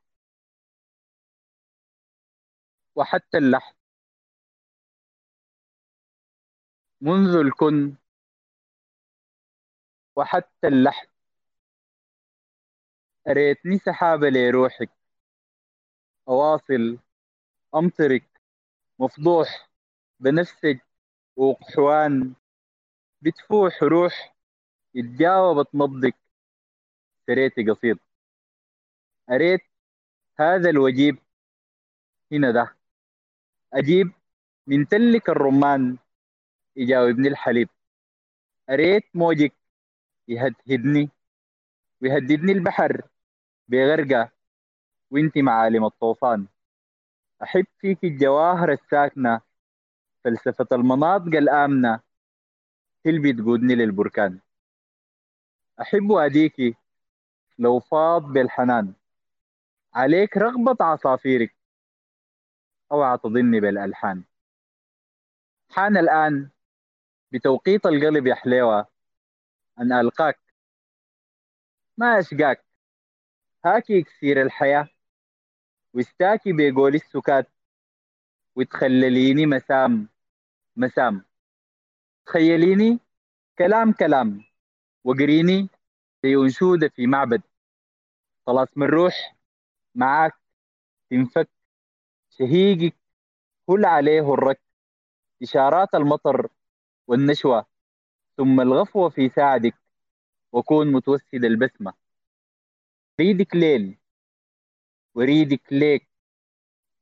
وحتى اللحن منذ الكن وحتى اللحن أريتني سحابة لروحك أواصل أمطرك. مفضوح. بنفسك. وقحوان. بتفوح روح. اتجاوبت نبضك. سريتي قصيد. أريت هذا الوجيب. هنا ده. أجيب من تلك الرمان. يجاوبني الحليب. أريت موجك. يهدهدني. ويهددني البحر. بغرقة. وانت معالم الطوفان. أحب فيك الجواهر الساكنة. فلسفة المناطق الآمنة. هي اللي بتقودني للبركان. أحب أديكي لو فاض بالحنان. عليك رغبة عصافيرك. أوعى تضني بالألحان. حان الآن بتوقيت القلب يا حليوة. أن ألقاك. ما أشقاك. هاكي إكسير الحياة واستاكي بقول السكات وتخلليني مسام مسام. تخيليني كلام كلام وقريني زي أنشودة في معبد. خلاص من روح معاك تنفك شهيقك كل عليه الرك. إشارات المطر والنشوة ثم الغفوة في ساعدك وكون متوسد البسمة. ريدك ليل وريدك ليك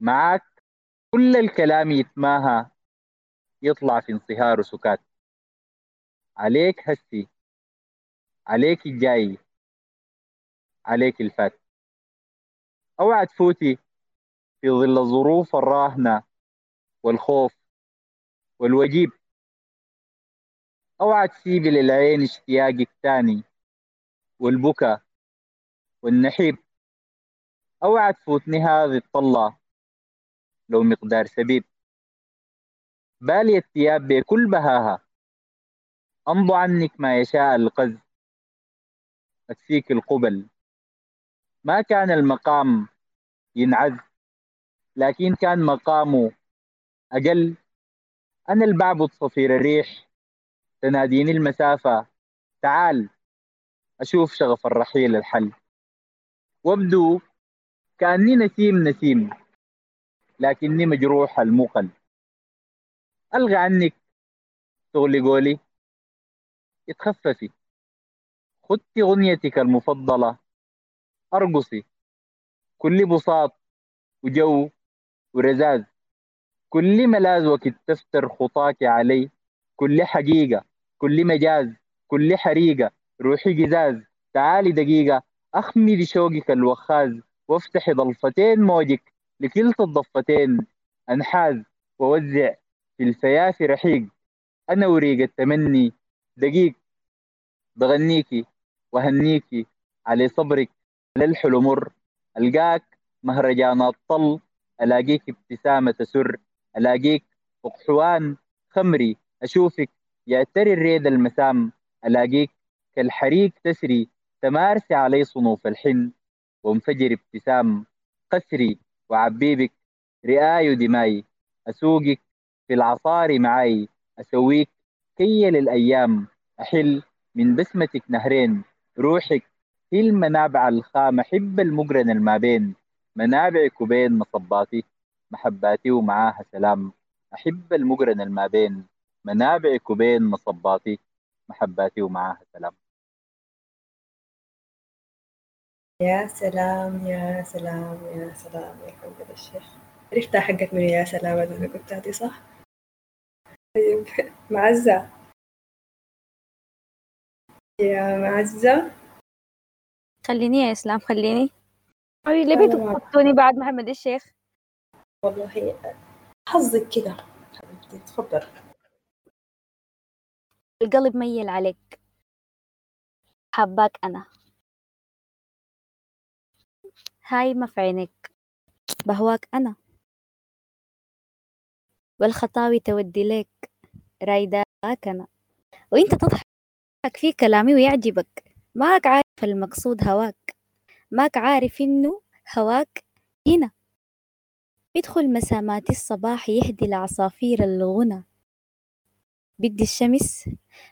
معاك كل الكلام يتماهى يطلع في انصهار وسكات. عليك هسي عليك الجاي عليك الفات. أوعى تفوتي في ظل الظروف الراهنة والخوف والوجيب. أوعى تسيبي للعين اشتياقك تاني والبكا والنحيب أوعى تفوتني هذه الطلة لو مقدار سبيب بالي الثياب بكل بهاها. أمضوا عنك ما يشاء القز. أكفيك القبل. ما كان المقام ينعز لكن كان مقامه أقل أنا البعبد صفير الريح. تناديني المسافة. تعال أشوف شغف الرحيل الحل. وابدو كأني نسيم نسيم لكني مجروح المقل. ألغى عنك شغلي قولي. اتخففي. خدتي غنيتك المفضلة. أرقصي. كل بساط وجو ورزاز. كل ملاذ وقت تفتر خطاك علي. كل حقيقة كل مجاز كل حريقة. روحي قزاز. تعالي دقيقة. أخمدي شوقك الوخاز وافتحي ضلفتين موجك لكلتا الضفتين أنحاز ووزع في الفيافي رحيق. أنا وريق التمني دقيق بغنيكي وهنيكي على صبرك. للحلو مر ألقاك مهرجانات طل ألاقيك ابتسامة تسر ألاقيك أقحوان خمري. أشوفك يأتري الريد المسام ألاقيك كالحريق تسري. تمارسي علي صنوف الحن وانفجر ابتسام قسري وعبيبك رئاي ودماي أسوقك في العصار معاي أسويك كي للأيام أحل من بسمتك نهرين. روحك هي المنابع الخام حب المقرن الما بين منابعك وبين مصباتي محباتي ومعاها سلام. أحب المقرن الما بين منابعك وبين مصباتي محباتي ومعاها سلام. يا سلام يا سلام يا سلام يا حمد الشيخ عرفتها حقت من يا سلام اللي قلتها دي صح؟ طيب معزة. يا معزة. خليني يا إسلام خليني. أي ليه بتحطوني بعد محمد الشيخ؟ والله حظك كده. حبيبتي تفضل. القلب ميل عليك. حباك أنا. هايمة في عينك بهواك أنا. والخطاوي تودي لك رايداك أنا. وإنت تضحك في كلامي ويعجبك. ماك عارف المقصود هواك. ماك عارف إنه هواك هنا. بيدخل مسامات الصباح يهدي العصافير الغنى. بدي الشمس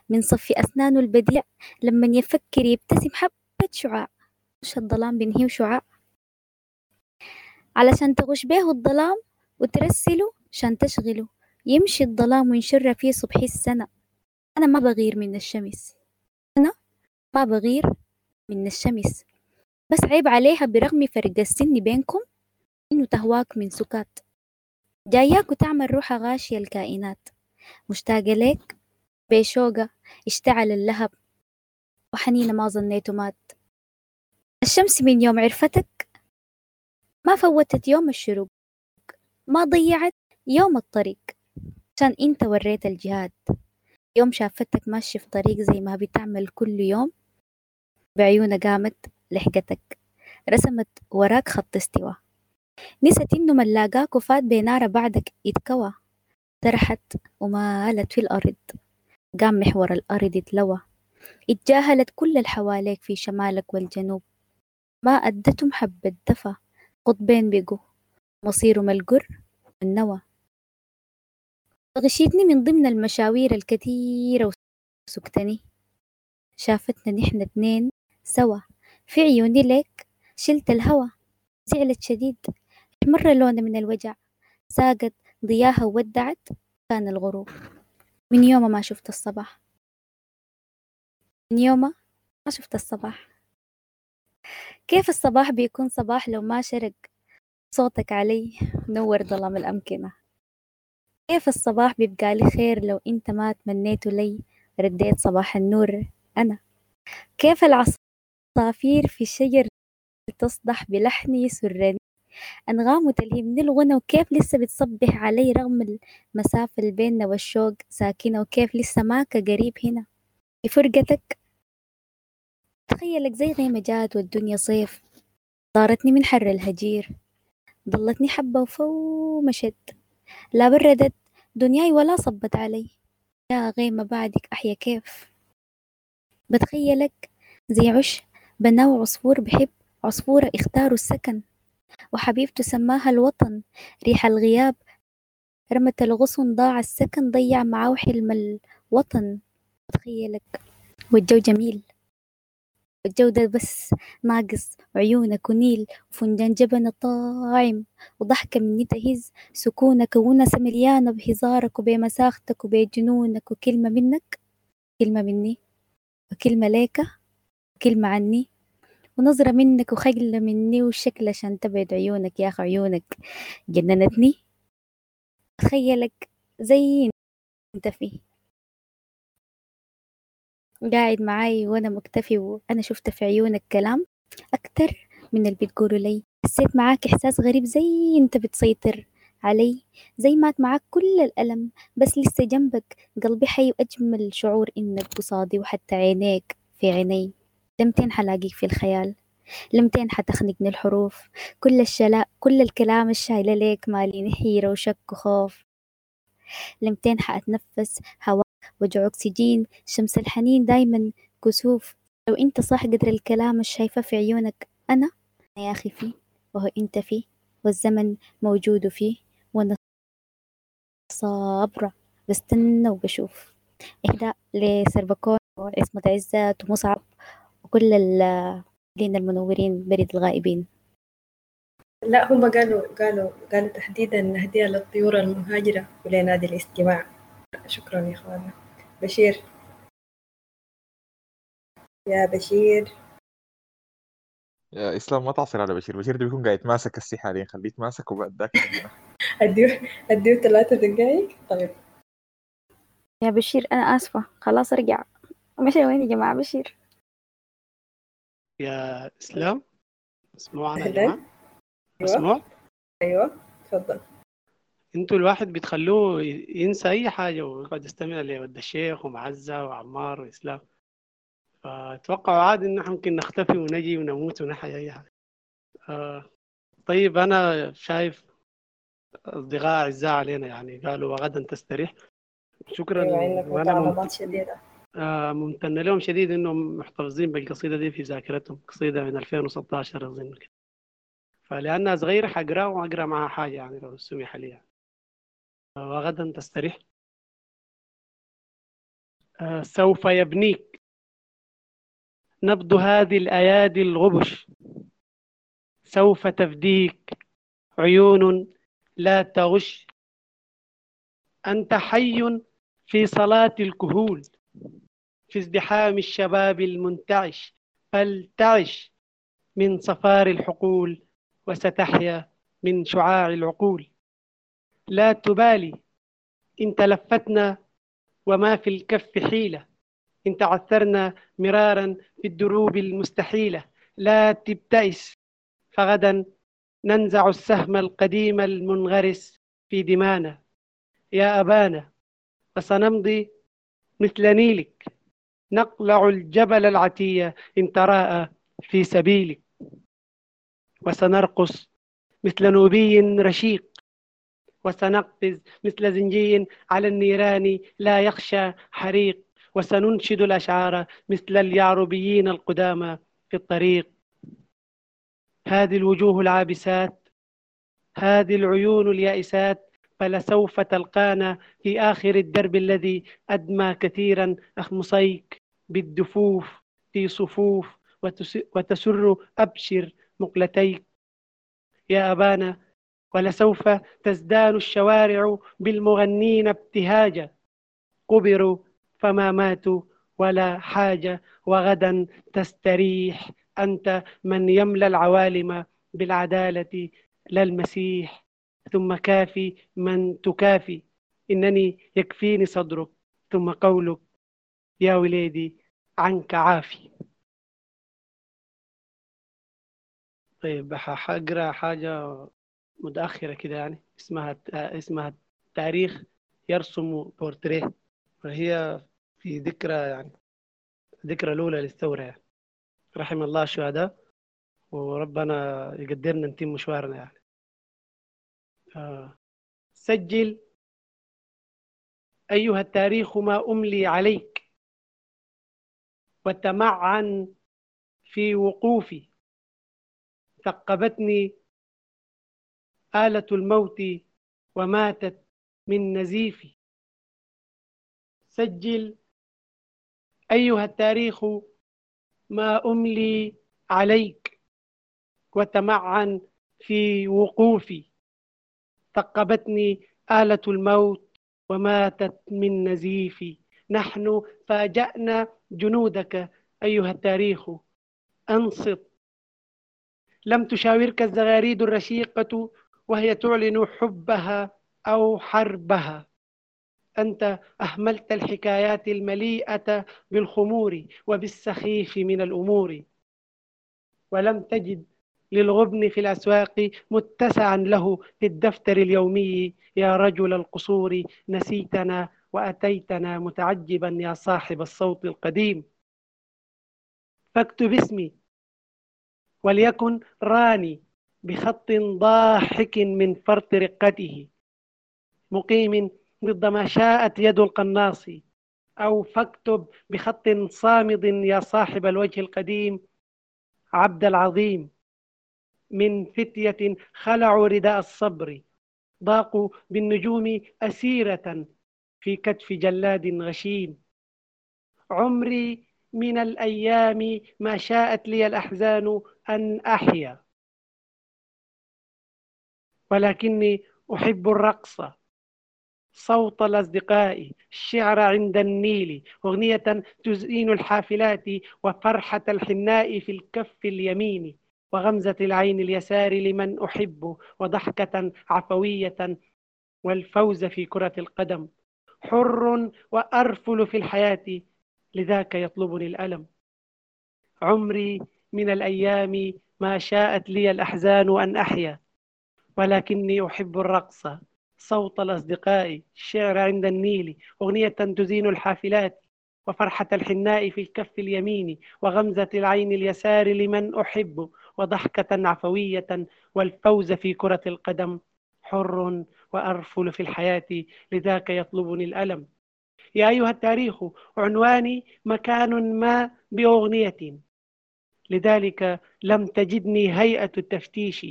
من صف أسنانه البديع. لما يفكر يبتسم حبة شعاع. مش الظلام بنهيه شعاع علشان تغش بيه الظلام وترسله عشان تشغله يمشي الظلام وينشر فيه صبح السنة. أنا ما بغير من الشمس. أنا ما بغير من الشمس. بس عيب عليها برغم فرق السن بينكم إنه تهواك من سكات. جاياك وتعمل روحها غاشية الكائنات. مشتاقة ليك؟ بشوقة اشتعل اللهب. وحنينة ما ظنيته مات. الشمس من يوم عرفتك؟ ما فوتت يوم الشروق ما ضيعت يوم الطريق. عشان أنت وريت الجهاد. يوم شافتك ماشي في طريق زي ما بتعمل كل يوم بعيونها قامت لحقتك. رسمت وراك خط استوى نسيت إنه من لاقاك وفات بنارة بعدك يتكوى. ترحت ومالت في الأرض. قام محور الأرض اتلوى اتجاهلت كل الحواليك في شمالك والجنوب. ما أدتهم حبة دفا قطبين بقوا مصيرهم القر والنوى. غشيتني من ضمن المشاوير الكثيرة وسكتني. شافتنا نحن اتنين سوا. في عيوني لك شلت الهوى. زعلت شديد. احمر لونها من الوجع. ساقت ضياها وودعت. كان الغروب. من يوم ما شفت الصباح. من يوم ما شفت الصباح. كيف الصباح بيكون صباح لو ما شرق صوتك علي نور ظلام الأمكنة؟ كيف الصباح بيبقى لي خير لو إنت ما تمنيته لي رديت صباح النور أنا؟ كيف العصافير في الشجر تصدح بلحني يسرني أنغام تلهمني الغنى وكيف لسه بتصبح علي رغم المسافة اللي بيننا والشوق ساكنة وكيف لسه ماك قريب هنا؟ بفرقتك تخيلك زي غيمة جات والدنيا صيف طارتني من حر الهجير ضلتني حبة وفو مشت لا بردت دنياي ولا صبت علي. يا غيمة بعدك أحيا كيف؟ بتخيلك زي عش بناو عصفور بحب عصفورة اختاروا السكن. وحبيبته سماها الوطن ريح الغياب رمت الغصن ضاع السكن ضيع معاه حلم الوطن تخيلك والجو جميل. الجو ده بس ناقص عيونك ونيل وفنجان جبن طاعم وضحكة مني تهز سكونك ونس مليانة بهزارك وبمساختك وبجنونك. وكلمة منك كلمة مني وكلمة ليك وكلمة عني. ونظرة منك وخجلة مني وشكل عشان تبعد عيونك يا أخي عيونك جننتني. تخيلك زي انت فيه. قاعد معاي وأنا مكتفي وأنا شفت في عيونك كلام أكتر من اللي بتقوله لي. حسيت معاك إحساس غريب زي أنت بتسيطر علي زي ما معاك كل الألم بس لسه جنبك قلبي حي وأجمل شعور إنك قصادي وحتى عينيك في عيني. لمتين حلاقيك في الخيال لمتين حتخنقني الحروف. كل الشلاء كل الكلام الشايلة ليك ماليني حيرة وشك وخوف. لمتين حأتنفس هواء وجع أكسجين شمس الحنين دايما كسوف. لو أنت صح قدر الكلام الشايفة في عيونك. أنا؟ يا أخي فيه وهو أنت فيه والزمن موجود فيه وأنا صابرة بستنى وبشوف. إهداء لسربكون وعصمة عزت ومصعب وكل الذين المنورين بريد الغائبين. لا هم قالوا قالوا قالوا تحديدا نهديها للطيور المهاجرة ولنادي الاستماع. شكرا يا اخوانا بشير. يا بشير. يا إسلام ما تعصر على بشير. بشير ده بيكون قاعد ماسك السي حاليا خليه يتماسك وبعد ذاك اديه اديه ثلاثة دقايق. طيب. يا بشير أنا آسفة. خلاص أرجع. مشي وين يا جماعة؟ بشير. يا إسلام مسموعنا يا أهلاً. جماعة. مسموع أيوه تفضل. أنتوا الواحد بتخلوه ينسى أي حاجة ويقعد يستمع لود الشيخ ومعزة وعمار وإسلام. فاتوقعوا عادي إن إحنا ممكن نختفي ونجي ونموت ونحيا أي حاجة. آه طيب أنا شايف أصدقاء أعزاء علينا يعني قالوا وغدا تستريح. شكرا عندك وأنا ممت- آه، ممتن لهم شديد إنهم محتفظين بالقصيدة دي في ذاكرتهم قصيدة من 2016 أظن كده. فلأنها صغيرة حقراها وأقرأ معها حاجة يعني لو سمح لي يعني. وغدا تستريح. آه، سوف يبنيك. نبض هذه الأيادي الغبش. سوف تفديك. عيون لا تغش. أنت حي في صلاة الكهول. في ازدحام الشباب المنتعش. فلتعش من صفار الحقول وستحيا من شعاع العقول. لا تبالي. إن تلفتنا وما في الكف حيلة. إن تعثرنا مرارا في الدروب المستحيلة. لا تبتئس. فغدا ننزع السهم القديم المنغرس في دمانا. يا أبانا وسنمضي مثل نيلك. نقلع الجبل العتية إن تراءى في سبيلك. وسنرقص مثل نوبي رشيق. وسنقفز مثل زنجي على النيران لا يخشى حريق وسننشد الأشعار مثل اليعربيين القدامى في الطريق. هذه الوجوه العابسات هذه العيون اليائسات فلسوف تلقانا في آخر الدرب الذي أدمى كثيرا أخمصيك بالدفوف في صفوف وتسر أبشر مقلتيك. يا أبانا ولسوف تزدان الشوارع بالمغنين ابتهاجا. قبروا فما ماتوا ولا حاجة وغدا تستريح أنت من يملى العوالم بالعدالة لا المسيح. ثم كافي من تكافي إنني يكفيني صدرك. ثم قولك يا وليدي عنك عافي. طيب حقرا حاجة متأخرة كده يعني اسمها اسمها تاريخ يرسم بورتريه وهي في ذكرى يعني ذكرى الأولى للثورة يعني رحم الله الشهداء وربنا يقدرنا نتم مشوارنا يعني آه. سجل أيها التاريخ ما أملي عليك وتمعن في وقوفي ثقبتني آلة الموت وماتت من نزيفي سجل. أيها التاريخ ما أملي عليك وتمعن في وقوفي. ثقبتني آلة الموت وماتت من نزيفي نحن فاجأنا جنودك أيها التاريخ. أنصت. لم تشاورك الزغاريد الرشيقة وهي تعلن حبها أو حربها. أنت أهملت الحكايات المليئة بالخمور وبالسخيف من الأمور. ولم تجد للغبن في الأسواق متسعا له في الدفتر اليومي. يا رجل القصور نسيتنا وأتيتنا متعجبا يا صاحب الصوت القديم. فاكتب اسمي وليكن راني. بخط ضاحك من فرط رقته مقيم ضد ما شاءت يد القناص أو فاكتب بخط صامد يا صاحب الوجه القديم عبد العظيم من فتية خلعوا رداء الصبر ضاقوا بالنجوم أسيرة في كتف جلاد غشيم. عمري من الأيام ما شاءت لي الأحزان أن أحيا. ولكني أحب الرقص. صوت الأصدقاء الشعر عند النيل أغنية تزين الحافلات وفرحة الحناء في الكف اليمين وغمزة العين اليسار لمن أحب وضحكة عفوية والفوز في كرة القدم. حر وأرفل في الحياة لذاك يطلبني الألم. عمري من الأيام ما شاءت لي الأحزان أن أحيا. ولكني أحب الرقص صوت الأصدقاء الشعر عند النيل أغنية تزين الحافلات وفرحة الحناء في الكف اليمين وغمزة العين اليسار لمن أحب وضحكة عفوية والفوز في كرة القدم حر وأرفل في الحياة لذاك يطلبني الألم. يا أيها التاريخ عنواني مكان ما بأغنية. لذلك لم تجدني هيئة التفتيش.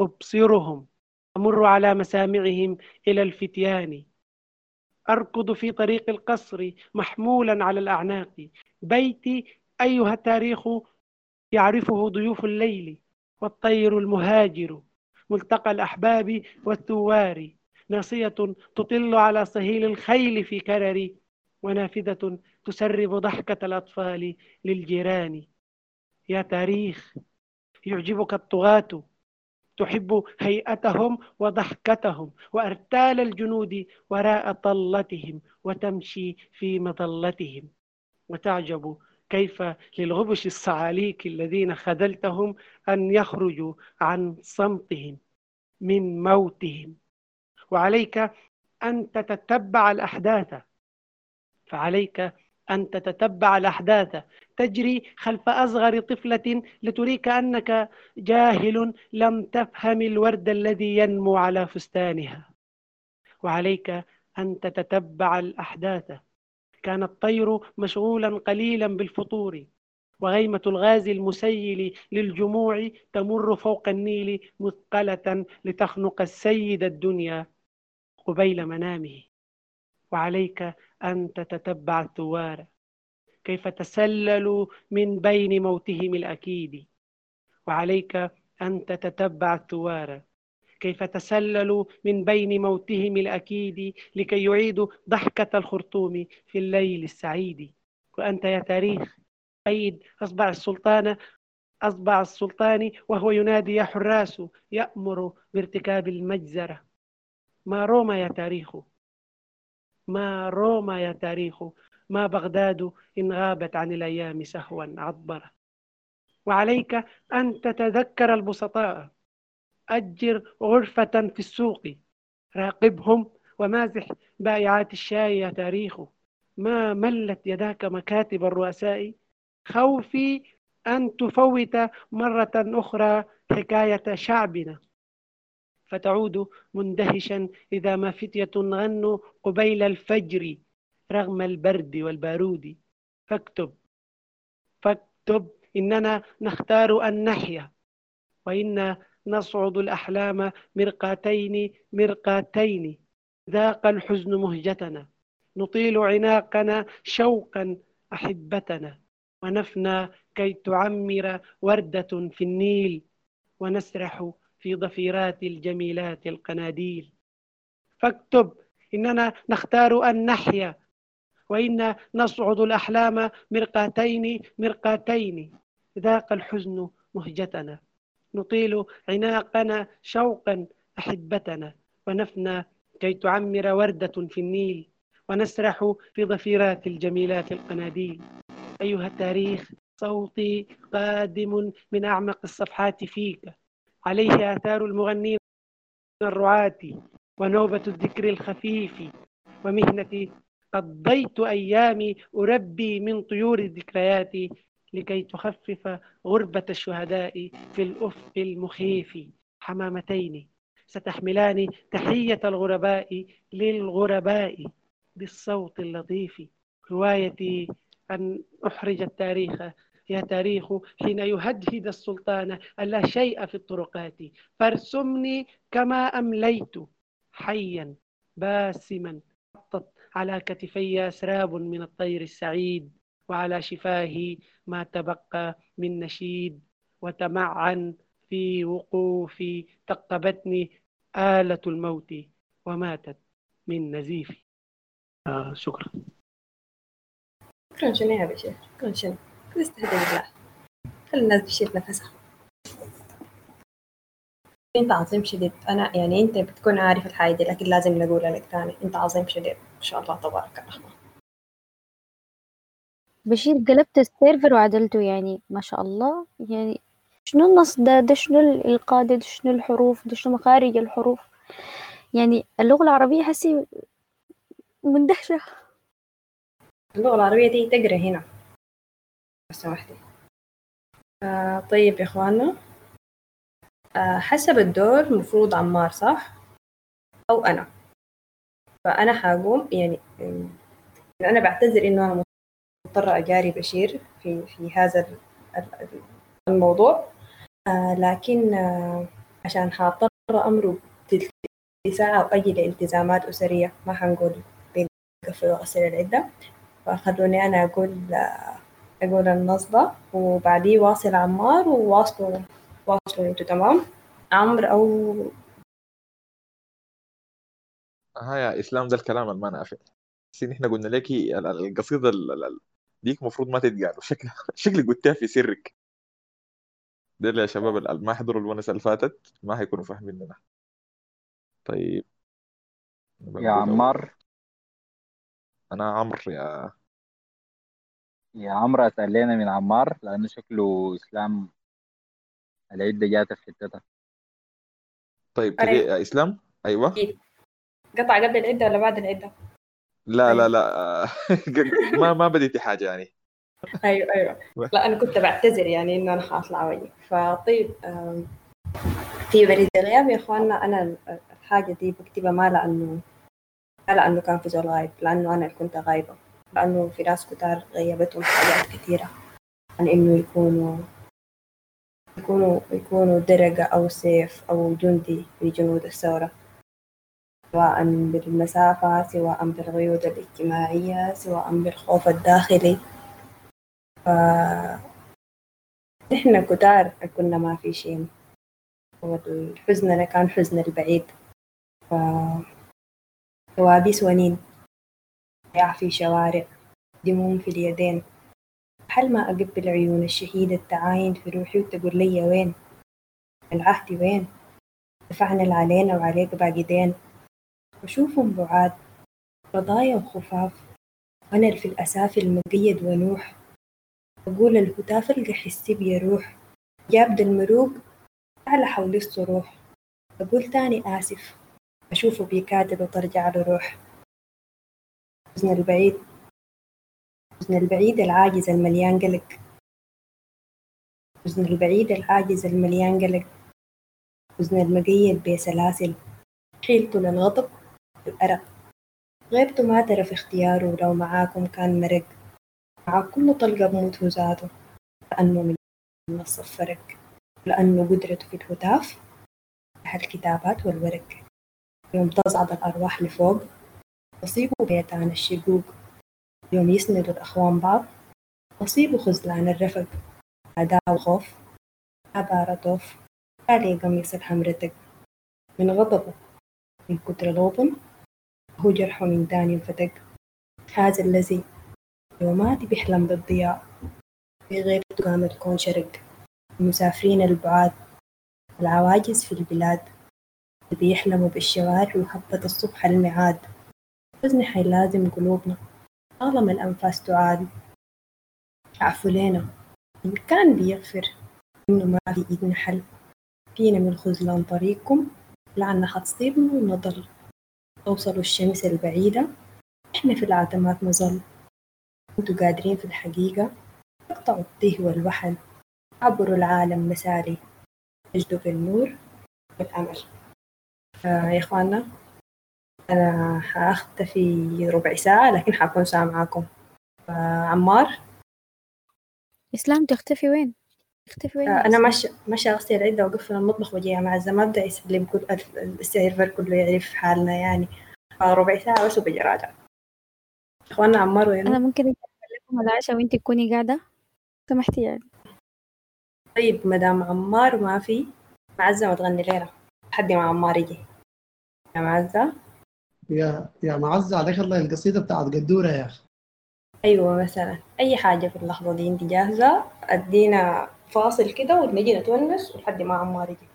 أبصرهم أمر على مسامعهم إلى الفتيان. أركض في طريق القصر محمولا على الأعناق. بيتي أيها التاريخ يعرفه ضيوف الليل والطير المهاجر. ملتقى الأحباب والثوار. ناصية تطل على صهيل الخيل في كرر ونافذة تسرب ضحكة الأطفال للجيران. يا تاريخ يعجبك الطغاة. تحب هيئتهم وضحكتهم وأرتال الجنود وراء طلتهم وتمشي في مظلتهم. وتعجب كيف للغبش الصعاليك الذين خذلتهم أن يخرجوا عن صمتهم من موتهم. وعليك أن تتتبع الأحداث فعليك أن تتتبع الأحداث. تجري خلف أصغر طفلة لتريك أنك جاهل لم تفهم الورد الذي ينمو على فستانها. وعليك أن تتتبع الأحداث. كان الطير مشغولا قليلا بالفطور وغيمة الغاز المسيل للجموع تمر فوق النيل مثقلة لتخنق السيد الدنيا قبيل منامه. وعليك أن تتتبع الثوار. كيف تسللوا من بين موتهم الأكيد. وعليك أن تتتبع الثوار. كيف تسللوا من بين موتهم الأكيد لكي يعيدوا ضحكة الخرطوم في الليل السعيد. وأنت يا تاريخ أيد أصبع السلطان أصبع السلطان وهو ينادي يا حراس يأمر بارتكاب المجزرة. ما روما يا تاريخ؟ ما روما يا تاريخ ما بغداد إن غابت عن الأيام سهوا عطبرة وعليك أن تتذكر البسطاء أجر غرفة في السوق راقبهم ومازح بائعات الشاي يا تاريخ. ما ملت يداك مكاتب الرؤساء؟ خوفي أن تفوت مرة أخرى حكاية شعبنا. فتعود مندهشا إذا ما فتية غنوا قبيل الفجر رغم البرد والبارود. فاكتب فاكتب إننا نختار أن نحيا وإن نصعد الأحلام مرقاتين مرقاتين. ذاق الحزن مهجتنا نطيل عناقنا شوقا أحبتنا. ونفنى كي تعمر وردة في النيل ونسرح في ضفيرات الجميلات القناديل. فاكتب إننا نختار أن نحيا وإن نصعد الأحلام مرقاتين مرقاتين. ذاق الحزن مهجتنا. نطيل عناقنا شوقا أحبتنا. ونفنى كي تعمر وردة في النيل. ونسرح في ضفيرات الجميلات القناديل. أيها التاريخ صوتي قادم من أعمق الصفحات فيك. عليه آثار المغنين الرعاة ونوبة الذكر الخفيف ومهنتي قضيت أيامي أربي من طيور الذكريات لكي تخفف غربة الشهداء في الأفق المخيف. حمامتين ستحملان تحية الغرباء للغرباء بالصوت اللطيف. روايتي أن أحرج التاريخ يا تاريخ حين يهدهد السلطان ألا شيء في الطرقات. فارسمني كما أمليت حيا باسما حطت على كتفي أسراب من الطير السعيد وعلى شفاه ما تبقى من نشيد. وتمعن في وقوفي تقبتني آلة الموت وماتت من نزيفي. آه شكرا. شكرا يا بشير. شكرا شنو استهدى بالله خلي الناس تشيل نفسها. انت عظيم شديد. أنا يعني انت بتكون عارف الحاجة دي لكن لازم نقولها لك تاني. انت عظيم شديد. ما شاء الله تبارك الرحمن. بشير قلبت السيرفر وعدلته يعني. ما شاء الله. يعني شنو النص ده؟ ده شنو الإلقاء ده, ده شنو الحروف؟ ده شنو مخارج الحروف؟ يعني اللغة العربية حسي مندهشة. اللغة العربية دي تقرأ هنا. لو سمحتي آه طيب يا اخوانا آه حسب الدور مفروض عمار صح؟ أو أنا. فأنا حقوم يعني أنا بعتذر إنه أنا مضطرة أجاري بشير في في هذا الموضوع. آه لكن آه عشان حاضطر امره تلت ساعة واجي لالتزامات أسرية ما حنقول بقفل واغسل العدة. فخلوني أنا أقول آه أقول النص ده وبعديه واصل عمار وواصلوا واصلوا أنتوا تمام؟ عمرو أو ها يا إسلام ده الكلام اللي ما نافع بس إحنا قلنا لك القصيدة ديك المفروض ما تتقال. وشكل شكلك قلتها في سرك. دول يا شباب اللي ما حضروا الونسه اللي فاتت ما هيكونوا فاهمين منها. طيب. يا عمار. أنا عمرو يا يا عمرو اسال لنا من عمار لأنه شكله إسلام. العده جات في حتتها طيب كده أيوة. يا إسلام؟ أيوه. إيه. قطع قبل العدة ولا بعد العدة؟ لا لا لا ما ما بديتي حاجة يعني. أيوه أيوه. لا أنا كنت بعتذر يعني إنه أنا حاطلع وجهي فطيب في بريد الغياب يا إخواننا. أنا الحاجة دي بكتبها ما لأنه ما لأنه كان في زول غايب لأنه أنا اللي كنت غايبة. لأنه في ناس كتار غيبتهم حاجات كثيرة عن إنه يكونوا يكونوا يكونوا درجة أو سيف أو جندي في جنود الثورة. سواء بالمسافة سواء بالقيود الاجتماعية سواء بالخوف الداخلي. ف نحن كتار كنا ما في شيء. والحزن كان حزن البعيد. ف كوابيس ونين. في شوارع. دموم في اليدين. هل ما أقبل عيون الشهيدة التعاين في روحي وتقول لي وين؟ العهد وين؟ دفعنا اللي علينا وعليك باقي دين وشوفهم بعاد. رضايا وخفاف. وأنا اللي في الأسافل المقيد ونوح. أقول الهتاف القى حسي بيروح جاب المروق على حول الصروح. أقول تاني آسف. أشوفه بيكادر وترجع له روح حزن البعيد حزن البعيد العاجز المليان قلق. حزن البعيد العاجز المليان قلق. حزن المقيد بسلاسل. حيلته للغضب والأرق غيبته ما ترى اختياره ولو معاكم كان مرق. مع كل طلقة بموت هو ذاته لأنه من نص الفرق. لأنه قدرته في الهتاف الكتابات والورق. يوم تصعد الأرواح لفوق. تصيبه بيتان الشقوق يوم يسند الأخوان بعض تصيبه خذلان الرفق. عداء وخوف عبارة طوف عليه قميص الحمرتك من غضبه من كتر الغضن هو جرحه من داني انفتق هذا الذي يوماتي بيحلم بالضياء. في غيبته قام الكون شرق. المسافرين البعاد العواجز في البلاد. بيحلموا بالشوارع وهبة الصبح الميعاد حزن حيلازم قلوبنا. طالما الأنفاس تعاد عفو لينا. إن كان بيغفر إنه ما في إيدنا حل. فينا من خذلان طريقكم. لعنا حتصيبنا ونضل. توصلوا الشمس البعيدة. إحنا في العتمات نظل. أنتوا قادرين في الحقيقة. تقطعوا التيه والوحل. عبروا العالم مساري. اجدوا بالنور والأمل. آه يا إخواننا أنا حأختفي ربع ساعة لكن حكون ساعة معاكم. آه عمار؟ إسلام تختفي وين؟ تختفي وين؟ آه أنا ماشي ماشي أغسل العدة وأقفل المطبخ وأجي مع الزمان أبدأ يسلم كل السيرفر كله يعرف حالنا يعني. فربع ساعة بس وبجي راجع. إخواننا عمار وين أنا ممكن لكم العشاء وأنتي تكوني قاعدة؟ سمحتي يعني. طيب مدام عمار ما في؟ معزة ما تغني ليلة. حد مع عمار يجي. يا معزة. يا يا معزة عليك الله القصيدة بتاعت قدورة يا أخي. أيوة مثلا. أي حاجة في اللحظة دي أنت جاهزة؟ أدينا فاصل كده ونجي نتونس ولحد ما عمار يجي.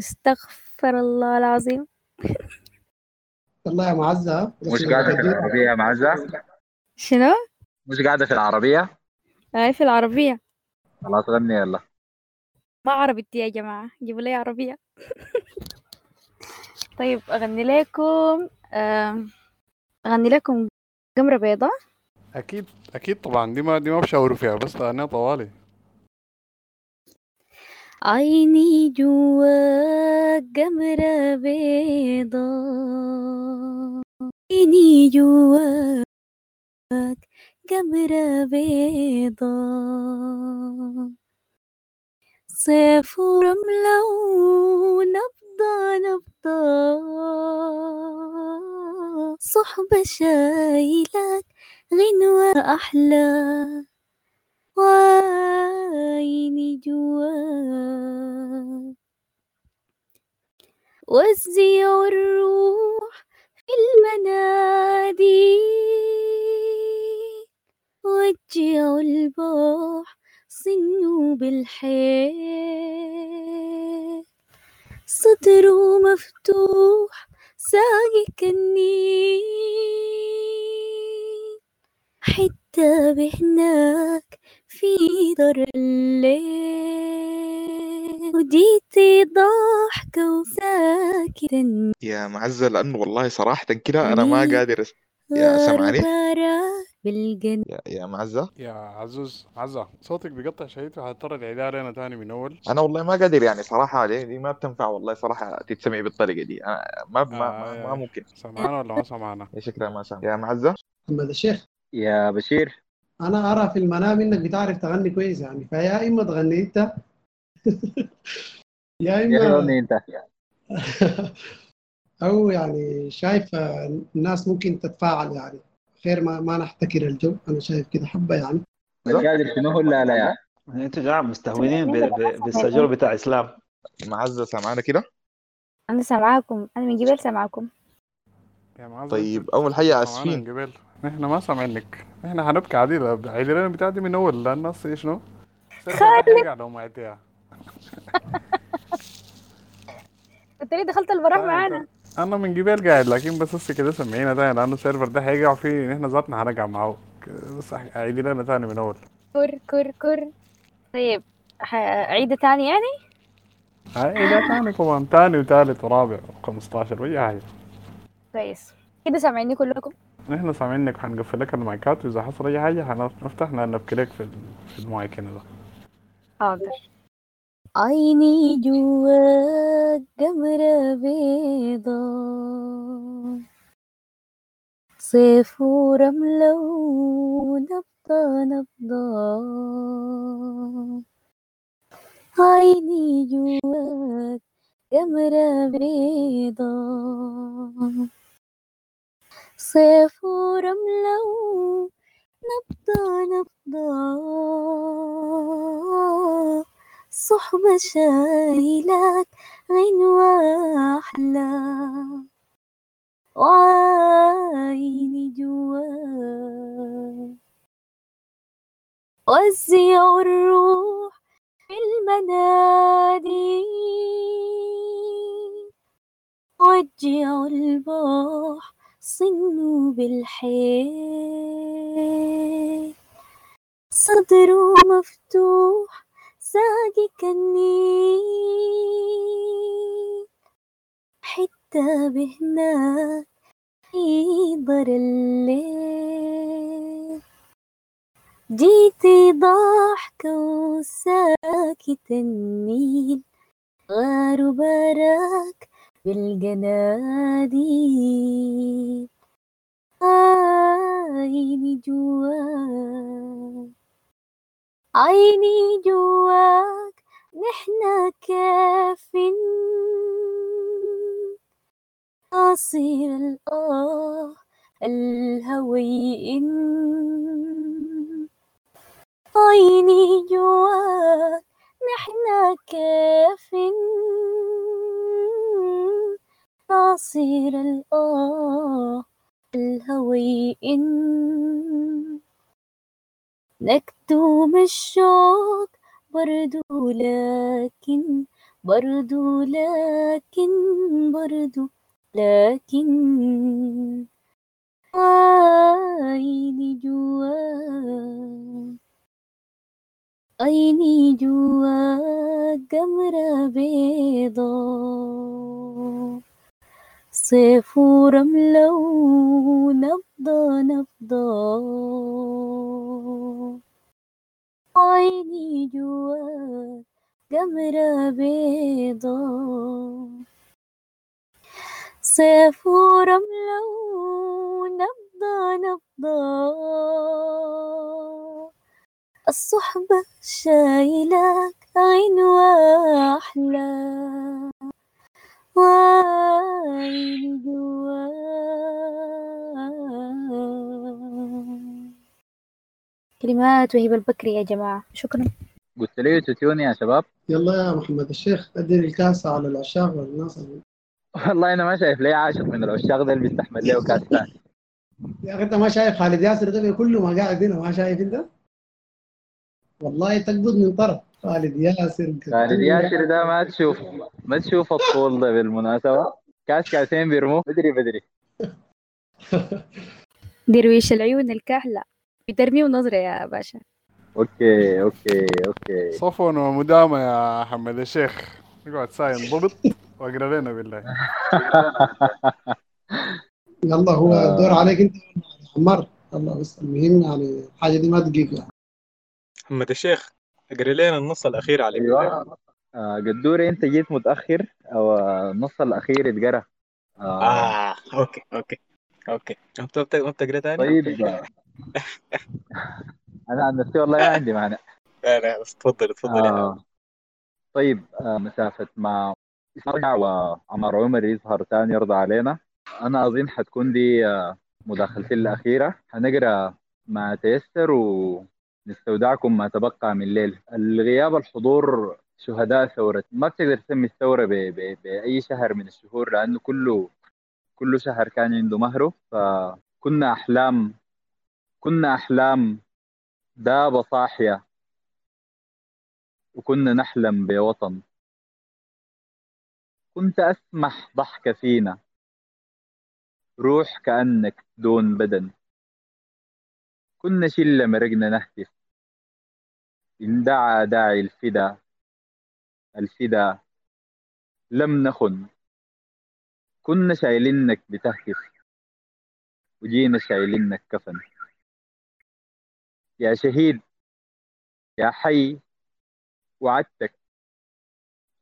أستغفر الله العظيم. والله يا معزة مش قاعدة في العربية يا معزة شنو؟ مش قاعدة في العربية؟ هاي في العربية. خلاص غني يلا. ما عربيتي يا جماعة. جيبوا لي عربية. طيب أغني لكم آم، أغني لكم قمرة بيضاء أكيد أكيد طبعا. دي ما دي ما بشاوروا فيها بس أنا طوالي. عيني جواك قمرة بيضاء عيني جواك قمرة بيضاء صيف ورملة ونبضة نبضة صحبة شايلك غنوة أحلى. وعيني جواك وزع الروح في المنادي. وجعوا البوح صنوا بالحيل. صدره مفتوح ساقي كالنيل حتى هناك في دار الليل. وديتي ضحكة وساكتا يا معزة لأنه والله صراحة كده أنا ما قادر. يا سمعني بالجنة يا, يا معزة. يا عزوز عزة صوتك بيقطع شديد فهضطر العيدها لنا تاني من أول. أنا والله ما قادر يعني صراحة دي, دي ما بتنفع والله صراحة تتسمع بالطريقة دي. أنا ما ما, ما, آه، ما ممكن. سمعنا ولا ما سمعنا يا شكلها ما سامع. يا معزة. محمد الشيخ يا بشير. أنا أرى في المنام إنك بتعرف تغني كويس يعني فيا إما تغني أنت. يا يا اما غني أنت. أو يعني شايف الناس ممكن تتفاعل يعني. خير ما ما نحتكر الجو. أنا شايف كده حبة يعني. قادر شنو ولا لا يا أنتوا جماعة مستهونين بالسجل بتاع إسلام. معزة سامعانا كده. أنا سامعاكم. أنا من جبال سامعاكم. طيب سمعنا آسفين. من قبل إحنا ما سامعينك إحنا هنبكي عديد عيد لنا بتاع دي من أول. لأن الناس إيه شنو؟ خالد. لو ما عديها قلت لي دخلت البراح معانا. أنا من جبال قاعد لكن بس كده سمعينا تاني لأنه ال server ده هيقع فيه نحن ذاتنا هنقع معاه. بس عيد لنا تاني من أول. كر كر كر. طيب عيدة تاني يعني؟ عيد تاني كمان تاني وتالت ورابع و15 واي حاجة كويس. كده سامعيني كلكم؟ نحن سامعينك هنقفل لك المايكات وإذا حصل أي حاجة هنفتح نبكي لك في المايك هنا ده. حاضر. عيني جواك جمرة بيضا صيف ورملة ونبضة نبضة. عيني جواك جمرة بيضا صيف ورملة ونبضة نبضة. صحبة شايلك غنوة أحلى وعيني جواك وزع الروح في المنادي وجعوا البحر صنوا بالحيل. صدره مفتوح ساقي كالنيل حتى بهناك يقدر الليل. جيتي ضحكة وساكت النيل. غار براك بالجناديل. عيني جواك. عيني جواك نحنا كافين عصير الآه الهوي إن عيني جواك نحنا كافين عصير الآه الهوي إن نكتم الشوق برضو لكن برضو لكن برضو لكن. عيني جواك عيني جواك جمرة بيضا صيف ورملة ونبضة نبضة عيني جواك جمرة بيضا صيف ورملة ونبضة نبضة الصحبة شايلك غنوة أحلى جواك كلمات وهبة البكري يا جماعة. شكرا. قلت لي تتوني يا شباب. يلا يا محمد. الشيخ اديني الكاسة على العشاق والناس. والله أنا ما شايف لي عاشق من العشاق ده اللي بيستحمل له كاس ثاني. يا أخي أنت ما شايف خالد ياسر ده كله ما قاعد هنا ما شايف أنت؟ والله تقبض من طرف. خالد ياسر خالد ياسر ده ما تشوف ما تشوف الطول ده بالمناسبة. كاس كاسين بيرموه. بدري بدري. درويش العيون الكحلة. بترميه نظرة يا باشا. أوكي أوكي أوكي. صفون ومدامة يا محمد الشيخ اقعد ساين ضبط وأقرأ لنا بالله. يلا هو آه. الدور عليك أنت. يا عمار يلا بس المهم يعني الحاجة دي ما دقيقه يعني. محمد الشيخ اقرا لنا النص الأخير عليك. أيوه. آه قدوري أنت جيت متأخر أو النص الأخير اتقرا آه. آه okay okay okay. ما بت- ما بتقرا تاني؟ طيب. أنا عن نفسي والله ما عندي معنى لا لا بس تفضل تفضل آه. طيب آه مسافة ما نرجع وعمر عمر يظهر تاني يرضى علينا. أنا أظن حتكون دي آه، مداخلتي الأخيرة. حنقرأ ما تيسر ونستودعكم ما تبقى من الليل الغياب الحضور شهداء ثورة. ما بتقدر تسمي الثورة ب... ب... بأي شهر من الشهور لأنه كله كل شهر كان عنده مهره. فكنا أحلام كنا أحلام دابة صاحية. وكنا نحلم بوطن. كنت أسمح ضحكة فينا. روح كأنك دون بدن. كنا شلة مرقنا نهتف إن دعا داعي الفدا. الفدا لم نخن. كنا شايلينك بتهتف وجينا شايلينك كفن. يا شهيد يا حي وعدتك.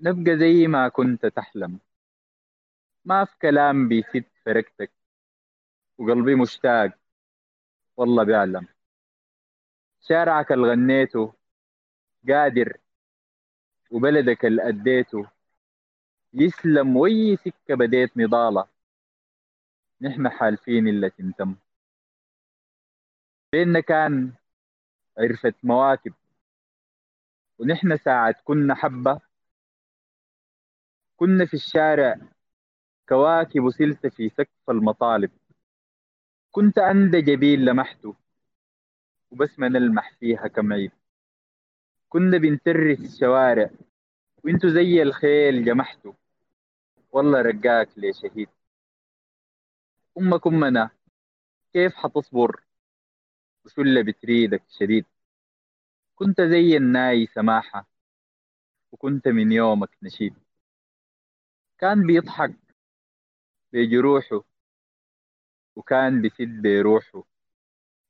نبقى زي ما كنت تحلم. ما في كلام بيفيد فرقتك. وقلبي مشتاق والله بيعلم. شارعك اللي غنيته قادر وبلدك اللي أديته. يسلم وي سكة بديت نضالة. نحن حالفين اللي تنتم. بيننا كان عرفة مواكب. ونحن ساعة كنا حبة. كنا في الشارع كواكب وسلت في سقف المطالب. كنت عند جبين لمحته وبس ما نلمح فيها كم عيب كنا بنترس الشوارع وانتو زي الخيل جمحتوا. والله رقاك ليه شهيد. أمك أمنا كيف حتصبر؟ اللي بتريدك شديد؟ كنت زي الناي سماحة وكنت من يومك نشيد. كان بيضحك بجروحه وكان بسد بروحه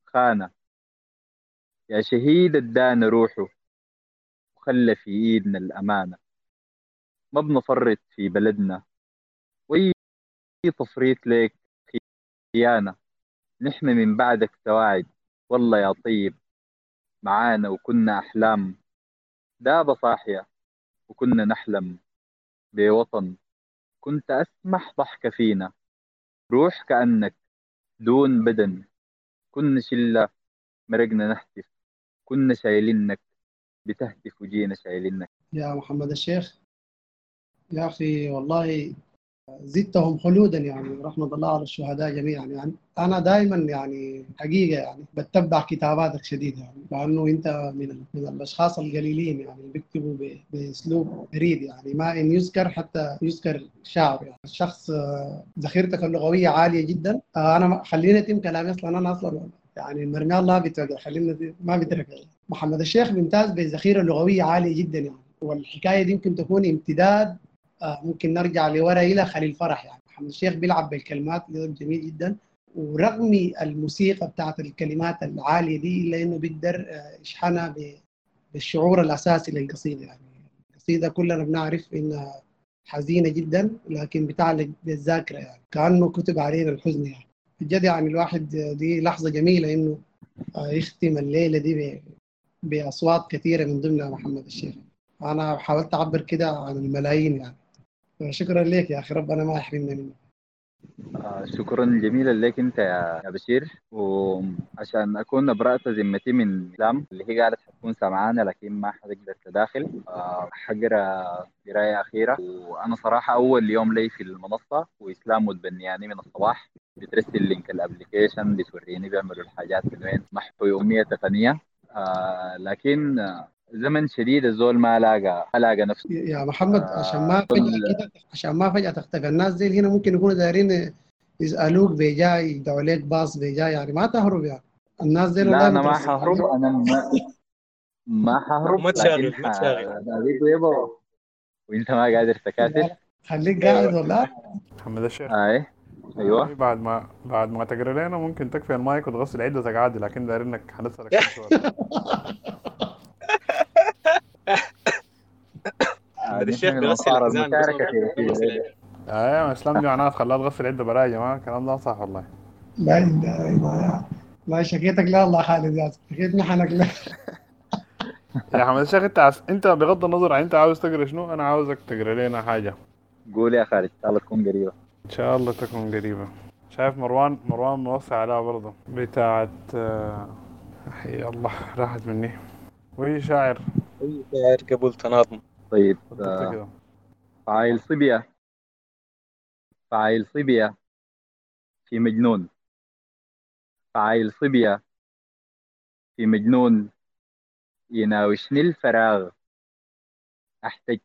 خانة. يا شهيد ادانا روحه. وخلى في إيدنا الأمانة. ما بنفرط في بلدنا. واي تفريط لك خيانة. نحن من بعدك سواعد. والله يا طيب. معانا وكنا أحلام. دابة صاحية. وكنا نحلم. بوطن. كنت أسمح ضحكة فينا. روح كأنك دون بدن. كنا شلة مرقنا نهتف كنا شايلينك. بتهتف وجينا شايلينك. يا محمد الشيخ. يا أخي والله زدتهم خلودا يعني رحمة الله على الشهداء جميعا يعني. أنا دائما يعني حقيقة يعني بتبع كتاباتك شديد يعني لأنه أنت من من الأشخاص القليلين يعني بيكتبوا بأسلوب بريد يعني. ما إن يذكر حتى يذكر شعر يعني. الشخص آه، ذخيرتك اللغوية عالية جدا. آه، أنا خليني أتم كلامي أصلا. أنا أصلا يعني مرمي الله بتوقع خلينا ما بترك محمد الشيخ بيمتاز بذخيرة لغوية عالية جدا يعني. والحكاية دي يمكن تكون امتداد ممكن نرجع لورا إلى خليل فرح يعني. محمد الشيخ بيلعب بالكلمات بلعب جميل جدا. ورغم الموسيقى بتاعت الكلمات العالية دي إلا إنه بيقدر آه، يشحنها بالشعور الأساسي للقصيدة يعني. القصيدة كلنا بنعرف إنها حزينة جدا لكن بتعلق بالذاكرة يعني. كأنه كتب علينا الحزن يعني. بجد يعني الواحد آه، دي لحظة جميلة إنه آه، يختم الليلة دي بأصوات كثيرة من ضمنها محمد الشيخ. أنا حاولت أعبر كده عن الملايين يعني. شكرا لك يا أخي ربنا ما يحرمنا منك. آه شكرا جميلا لك أنت يا بشير. وعشان أكون ابرأت ذمتي من اسلام اللي هي قالت حتكون سمعانة لكن ما حتقدر تداخل آه حقرأ قراية أخيرة. وأنا صراحة أول يوم لي في المنصة وإسلام متبنياني من الصباح. بترسل لينك الابلكيشن بتوريني بيعملوا الحاجات من وين محو يومية تقنية آه لكن زمن شديد الزول ما لاقى ما لاقى نفسه. يا محمد عشان ما فجأة كده عشان ما فجأة تختفي. الناس دي هنا ممكن يكونوا دايرين يسألوك بجاي يدعوا لك باص بجاي يعني ما تهرب يعني. الناس دي لا أنا ما حهرب. أنا ما, ما حهرب ما تشاغل ما تشاغل ويبا وأنت ما قادر تكاتل. خليك قاعد ولا محمد الشيخ. اي أيوه. بعد ما بعد ما تقرا لنا ممكن تكفي المايك وتغسل عدتك عادي لكن دايرينك كم سؤال آه، الشيخ نحن بيغسل نصارى الميزان بس المشاركة ما في بيغسل في العدة. أيوه اسلام دي معناها تخليها تغسل عده برا يا جماعة الكلام ده صح والله. لا اله الا الله لا شكيتك لا الله خالد يا شكيت نحنك لا. يا حمد الشيخ انت عس... انت بغض النظر عن انت عاوز تقرأ شنو أنا عاوزك تقرأ لنا حاجة. قول يا خالد إن شاء الله تكون قريبة. إن شاء الله تكون قريبة. شايف مروان؟ مروان موسع عليها برضه. بتاعت آه، حي الله راحت مني. وهي شاعر. شاعر قبل تناظم طيب آه، كده فعايل صبية. فعايل صبية في مجنون. فعايل صبية في مجنون. يناوشني الفراغ. أحتج.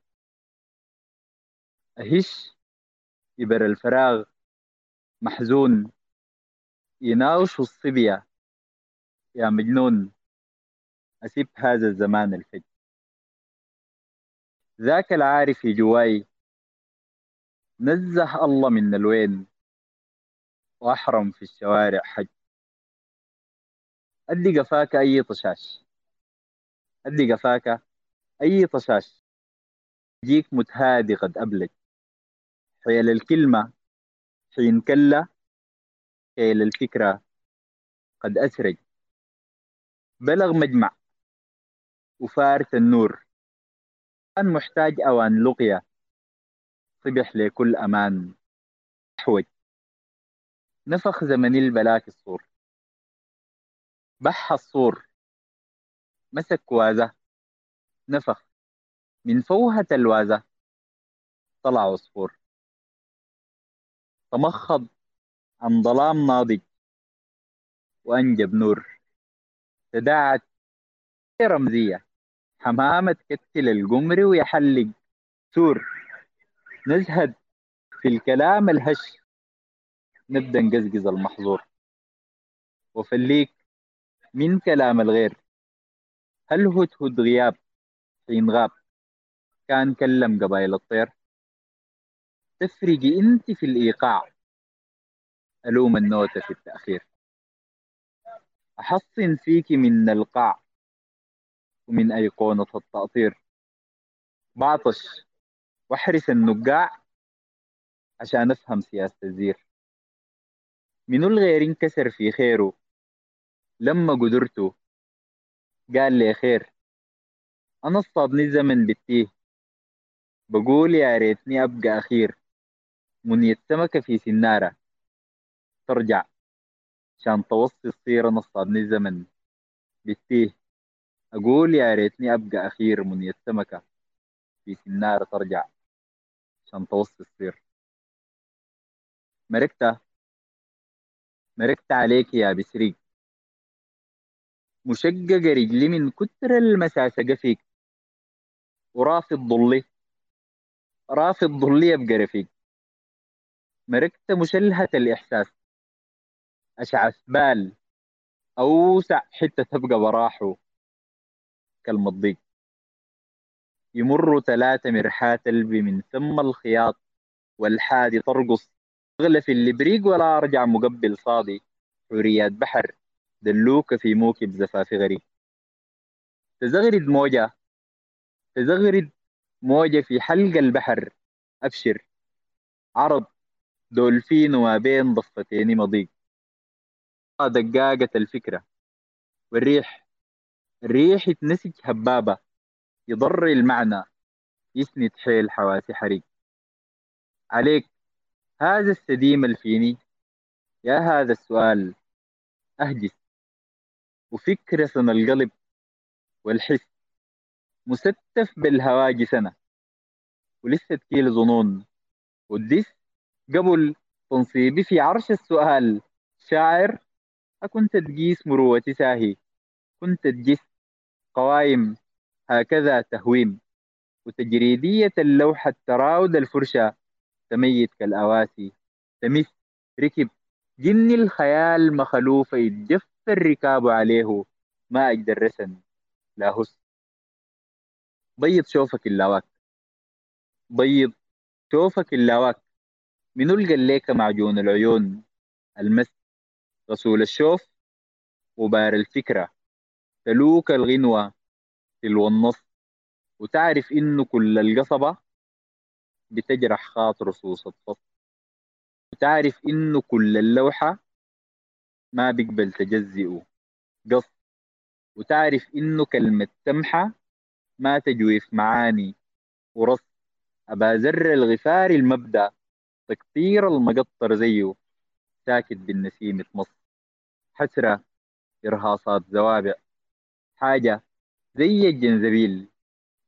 أهش. يبر الفراغ. محزون. يناوش الصبية. يا مجنون. أسيب هذا الزمان الفج ذاك العارف جواي. نزه الله من الوين. وأحرم في الشوارع حج. أدي قفاك أي طشاش. أدي قفاك أي طشاش. جيك متهادي قد أبلج. حيل الكلمة حين كلا حيل الفكرة قد أسرج. بلغ مجمع. وفارت النور. محتاج أوان لقيا صبح لكل أمان أحوج نفخ زمن البلاك الصور. بح الصور. مسك وازة نفخ. من فوهة الوازة. طلع عصفور. تمخض عن ظلام ناضج. وأنجب نور. تداعت رمزية. حمامة تكتل القمر ويحلق. سور. نزهد في الكلام الهش. نبدأ نقزقز المحظور. وفليك من كلام الغير. هل هدهد غياب؟ حين غاب. كان كلم قبائل الطير. تفرقي انت في الإيقاع. ألوم النوتة في التأخير. أحصن فيك من القاع. ومن أيقونة التأطير. بعطش واحرس النقاع عشان أفهم سياسة الزير. منو الغير انكسر في خيره. لما قدرته قال لي خير. أنا اصطادني الزمن بالتيه. بقول يا ريتني أبقى أخير. منية سمكة في سنارة. ترجع. عشان توصي الصيرة نصطادني الزمن بالتيه. أقول يا ريتني أبقى أخير منية سمكة في سنارة ترجع عشان توصي الصير مركتة. مركت عليك يا بسريق مشققة رجلي من كتر المساسقة فيك. ورافض ضلي رافض ضلي يبقى رفيق. مركت مشلهة الإحساس. أشعث بال. أوسع حتة تبقى براحه. كالمضيق. يمر ثلاثة مرحاة قلبي من ثم الخياط والحادي ترقص. أغلف اللبريق ولا أرجع مقبل صادي. حوريات بحر دلوك في موكب زفاف غريب تزغرد موجة تزغرد موجة في حلق البحر. أبشر. عرض. دولفين وما بين ضفتين مضيق. دقاقة الفكرة. والريح. الريح يتنسج هبابة يضر المعنى يسند حيل حواسي حريق. عليك هذا السديم الفيني يا هذا السؤال أهجس. وفكرة سن القلب والحس مستف بالهواجس أنا ولسه تكيل ظنون. والدس قبل تنصيبي في عرش السؤال شاعر أكنت تقيس مروتي ساهي. كنت تجس قوايم هكذا تهويم. وتجريدية اللوحة تراود الفرشة تميت كالأواسي تمس ركب. جن الخيال مخلوفة يتجف الركاب عليه. ما أجدر رسن. لا هس. بيض شوفك اللاواك بيض شوفك اللاواك من ألقى معجون العيون. المس. غسول الشوف. وبار الفكرة. تلوك الغنوة تلو النص وتعرف إنه كل القصبة بتجرح خاطر رصوص الفص وتعرف إنه كل اللوحة ما بيقبل تجزئه قص وتعرف إنه كلمة سمحة ما تجويف معاني ورص أبا زر الغفار المبدأ تكتير المقطر زيه ساكت بالنسيم تمص حسرة إرهاصات زوابع. حاجة زي الجنزبيل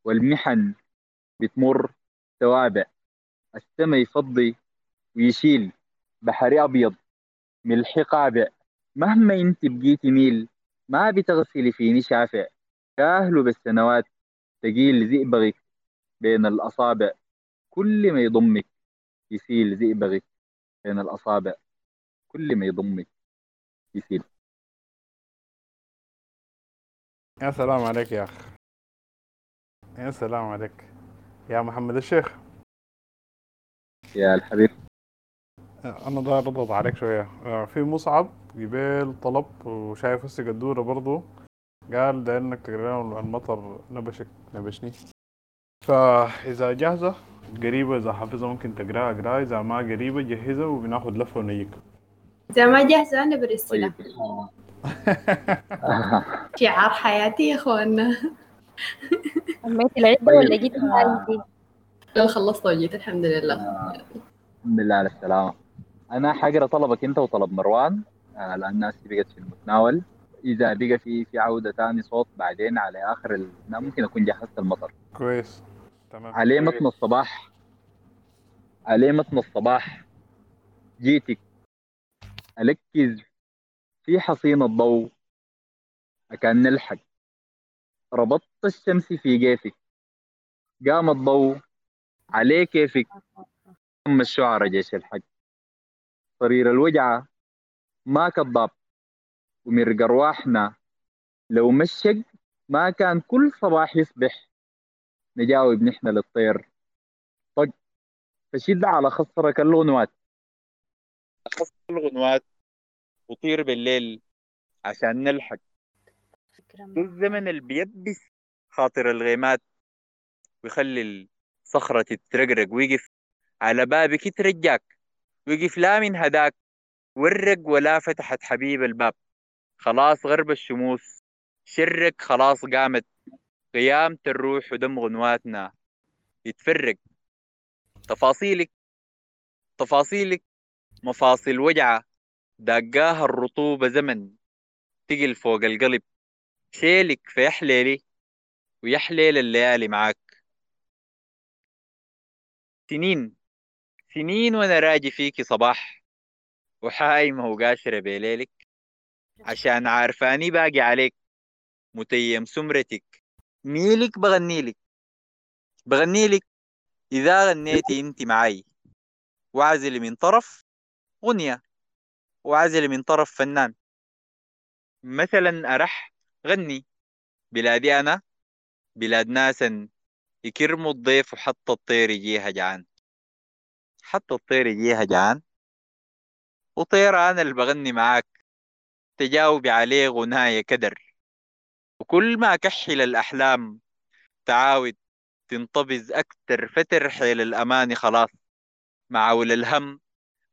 والمحن بتمر توابع. السما يفضي ويشيل بحر أبيض ملح قابع. مهما انت بقيتي ميل ما بتغسلي فيني شافع. كاهله بالسنوات تقيل زئبغك بين الأصابع. كل ما يضمك يسيل زئبغك بين الأصابع. كل ما يضمك يسيل. يا سلام عليك يا أخ يا سلام عليك. يا محمد الشيخ. يا الحبيب. أنا ده رضض عليك شوية. آه، في مصعب جبال طلب وشايف هسه قدورة برضو. قال ده إنك تقرأ له المطر نبشك نبشني. فإذا جاهزة قريبة إذا حافظة ممكن تقرأها اقراها إذا ما قريبة جهزها وبناخد لفة ونجيك. إذا ما جاهزة أنا برسلها. طيب. شعار حياتي يا إخوانا. سميت العدة ولا جيت؟ عادي؟ لا خلصت وجيت الحمد لله. الحمد لله على السلامة. أنا حقرا طلبك أنت وطلب مروان آه، لأن الناس بقت في المتناول. إذا بقى في في عودة تاني صوت بعدين على آخر ال... لا، ممكن أكون جهزت المطر. كويس. تمام عليه متن الصباح. عليه متن الصباح. جيتك. أركز في حصين الضوء. أكان نلحق ربطت الشمس في جيفك. قام الضوء عليه كيفك. ثم الشعر جيش الحق. صرير الوجعة ما كذاب ومرق أرواحنا لو مشق ما كان كل صباح يصبح. نجاوب نحن للطير. طق. فشد على خصرك الغنوات خصر الغنوات وطير بالليل عشان نلحق. الزمن اللي بيدبس خاطر الغيمات ويخلي الصخرة تترقرق ويقف على بابك يترجاك ويقف لا من هداك ورق ولا فتحت حبيب الباب. خلاص غرب الشموس شرك خلاص قامت قيامة الروح ودم غنواتنا يتفرق. تفاصيلك تفاصيلك مفاصل وجعة. داقاها الرطوبة زمن تقل فوق القلب. شيلك فيحليلي ويحليل الليالي معاك. سنين سنين وأنا راجي فيكي صباح وحايمة وقاشرة بليلك. عشان عارفاني باقي عليك متيم سمرتك. ميلك بغنيلك. بغنيلك إذا غنيتي أنت معي وعزلي من طرف غنية. وعزلي من طرف فنان. مثلا أرح غني. بلادي أنا. بلاد ناس يكرموا الضيف وحتى الطير يجيها جعان. حتى الطير يجيها جعان. وطير أنا اللي بغني معاك. تجاوبي عليه غناية كدر. وكل ما كحل الأحلام تعاود تنطبز أكتر فترحل الأماني خلاص. معول الهم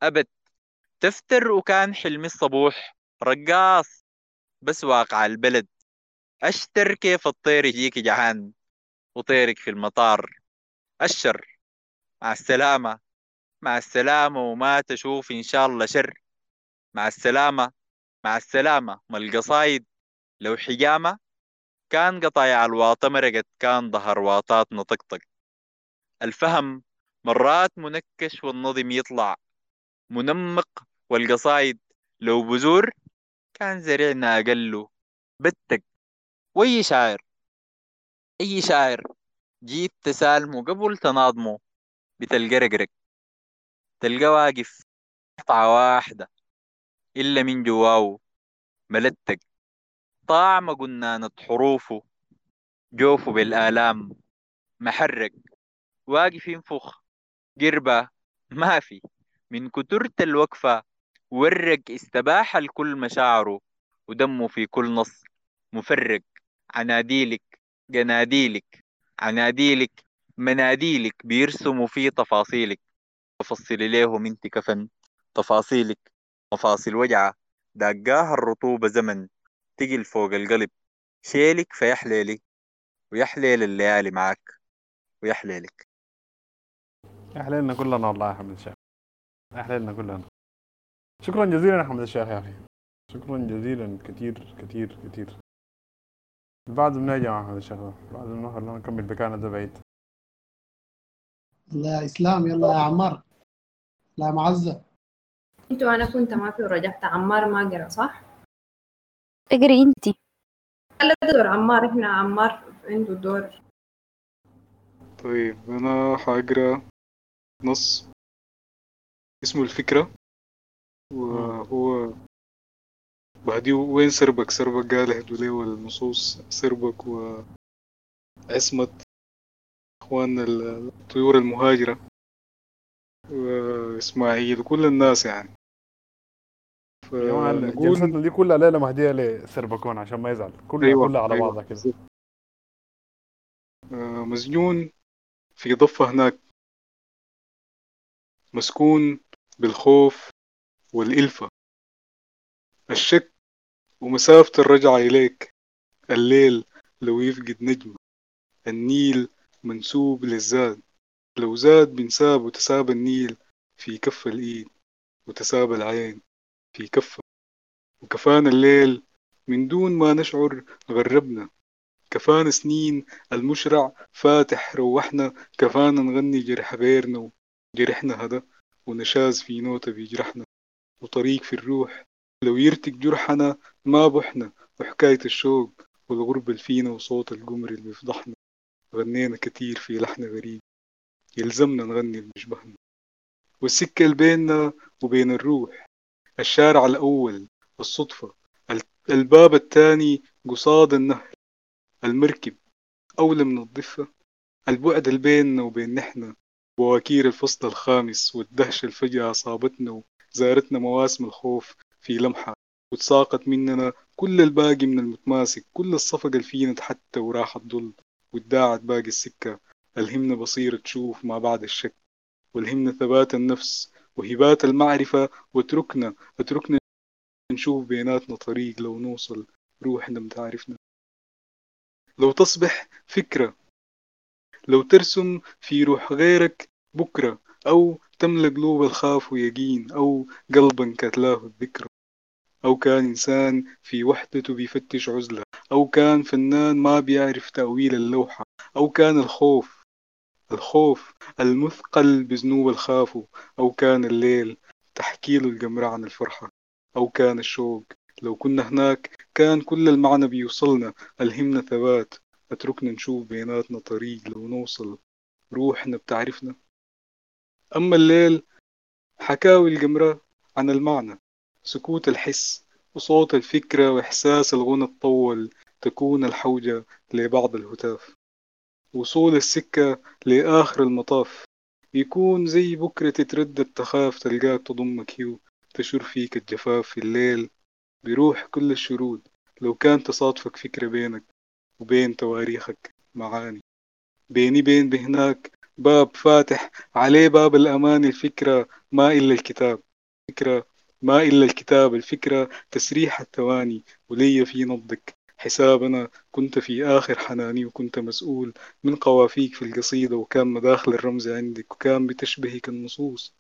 أبد تفتر وكان حلمي الصبوح. رقاص بس واقع البلد. أشتر كيف الطير يجيك جعان وطيرك في المطار. أشر. مع السلامة. مع السلامة وما تشوف إن شاء الله شر. مع السلامة. مع السلامة. ما القصايد لو حجامة. كان قطايع الواطة مرقت كان ظهر واطات نطقطق. الفهم. مرات منكش والنظم يطلع. منمق. والقصايد لو بذور كان زرعنا أقله بتك. وأي شاعر أي شاعر جيت تسالمه قبل تناظمه بتلقى رقرق تلقى واقف قطعة واحدة إلا من جواو ملتق. طعم قنانة حروفه جوفه بالآلام محرق. واقف ينفخ قربة ما في من كترة الوقفة ورق استباح الكل مشاعره ودمه في كل نص. مفرق عناديلك جناديلك عناديلك مناديلك بيرسموا فيه تفاصيلك. تفصلي ليهم انت كفن تفاصيلك مفاصل وجعة. داقاها الرطوبة زمن تقل فوق القلب. شيلك فيحليلي ويحليل الليالي معاك ويحليلك. احليلنا كلنا والله يا حمد الشيخ. احليلنا كلنا. شكرا جزيلا يا حمد الشيخ يا أخي. شكرا جزيلا كثير كثير كثير. بعد بنرجع مع حمد الشيخ بعد ما خلينا نكمل بكانا ده بعيد. يا إسلام يلا يا عمار. لا معزة. إنتوا أنا كنت ما في ورجعت. عمار ما قرأ صح؟ اقري انتي لا دور عمار إحنا عمار عنده دور. طيب أنا حأقرأ نص اسمه الفكرة. وهو بعديه وين سربك؟ سربك قال اهدوا ليه النصوص سربك وعصمة اخواننا الطيور المهاجرة واسماعيل وكل الناس يعني. فنقول جلستنا دي كلها ليلة مهدية لسربكون عشان ما يزعل. كلها أيوة كلها على أيوة بعضها كده. آه، مسجون في ضفة هناك. مسكون بالخوف. والإلفة. الشك ومسافة الرجعة إليك. الليل لو يفقد نجمة. النيل منسوب للزاد. لو زاد بنساب وتساب النيل في كف الإيد وتساب العين في كفة وكفانا الليل من دون ما نشعر غربنا. كفانا سنين المشرع فاتح روحنا. كفانا نغني جرح غيرنا وجرحنا هذا ونشاز في نوتة بيجرحنا. وطريق في الروح. لو يرتق جرحنا ما بحنا. وحكاية الشوق والغربة اللي فينا وصوت القمر اللي بيفضحنا غنينا كتير في لحن غريب. يلزمنا نغني بمشبهنا والسكة اللي بيننا وبين الروح. الشارع الأول الصدفة. الباب الثاني قصاد النهر. المركب أولى من الضفة. البعد اللي بيننا وبين نحنا. بواكير الفصل الخامس والدهشة الفجأة أصابتنا وزارتنا مواسم الخوف في لمحة وتساقط مننا كل الباقي من المتماسك كل الصفقة فينا حتى وراحت ضل واداعت باقي السكة. ألهمنا بصيرة تشوف ما بعد الشك والهمنا ثبات النفس وهبات المعرفة. واتركنا اتركنا نشوف بيناتنا طريق لو نوصل روحنا بتعرفنا لو تصبح فكرة لو ترسم في روح غيرك بكرة أو تملى قلوب الخاف ويقين أو قلبا كتلاه الذكرى أو كان إنسان في وحدته بيفتش عزلة؟ أو كان فنان ما بيعرف تأويل اللوحة؟ أو كان الخوف الخوف المثقل بذنوب الخافو أو كان الليل تحكي له القمرة عن الفرحة؟ أو كان الشوق لو كنا هناك كان كل المعنى بيوصلنا؟ ألهمنا ثبات أتركنا نشوف بيناتنا طريق لو نوصل؟ روحنا بتعرفنا؟ أما الليل حكاوي القمرة عن المعنى سكوت الحس وصوت الفكرة وإحساس الغنى الطول تكون الحوجة لبعض الهتاف. وصول السكة لآخر المطاف يكون زي بكرة تتردد تخاف تلقاك تضمك هيو تشر فيك الجفاف في الليل. بروح كل الشرود لو كان تصادفك فكرة بينك وبين تواريخك معاني. بيني بين بهناك باب فاتح. عليه باب الأمان الفكرة ما إلا الكتاب. فكرة ما إلا الكتاب الفكرة تسريح الثواني ولي في نبضك. حسابنا كنت في آخر حناني وكنت مسؤول من قوافيك في القصيدة وكان مداخل الرمز عندك وكان بتشبهك النصوص.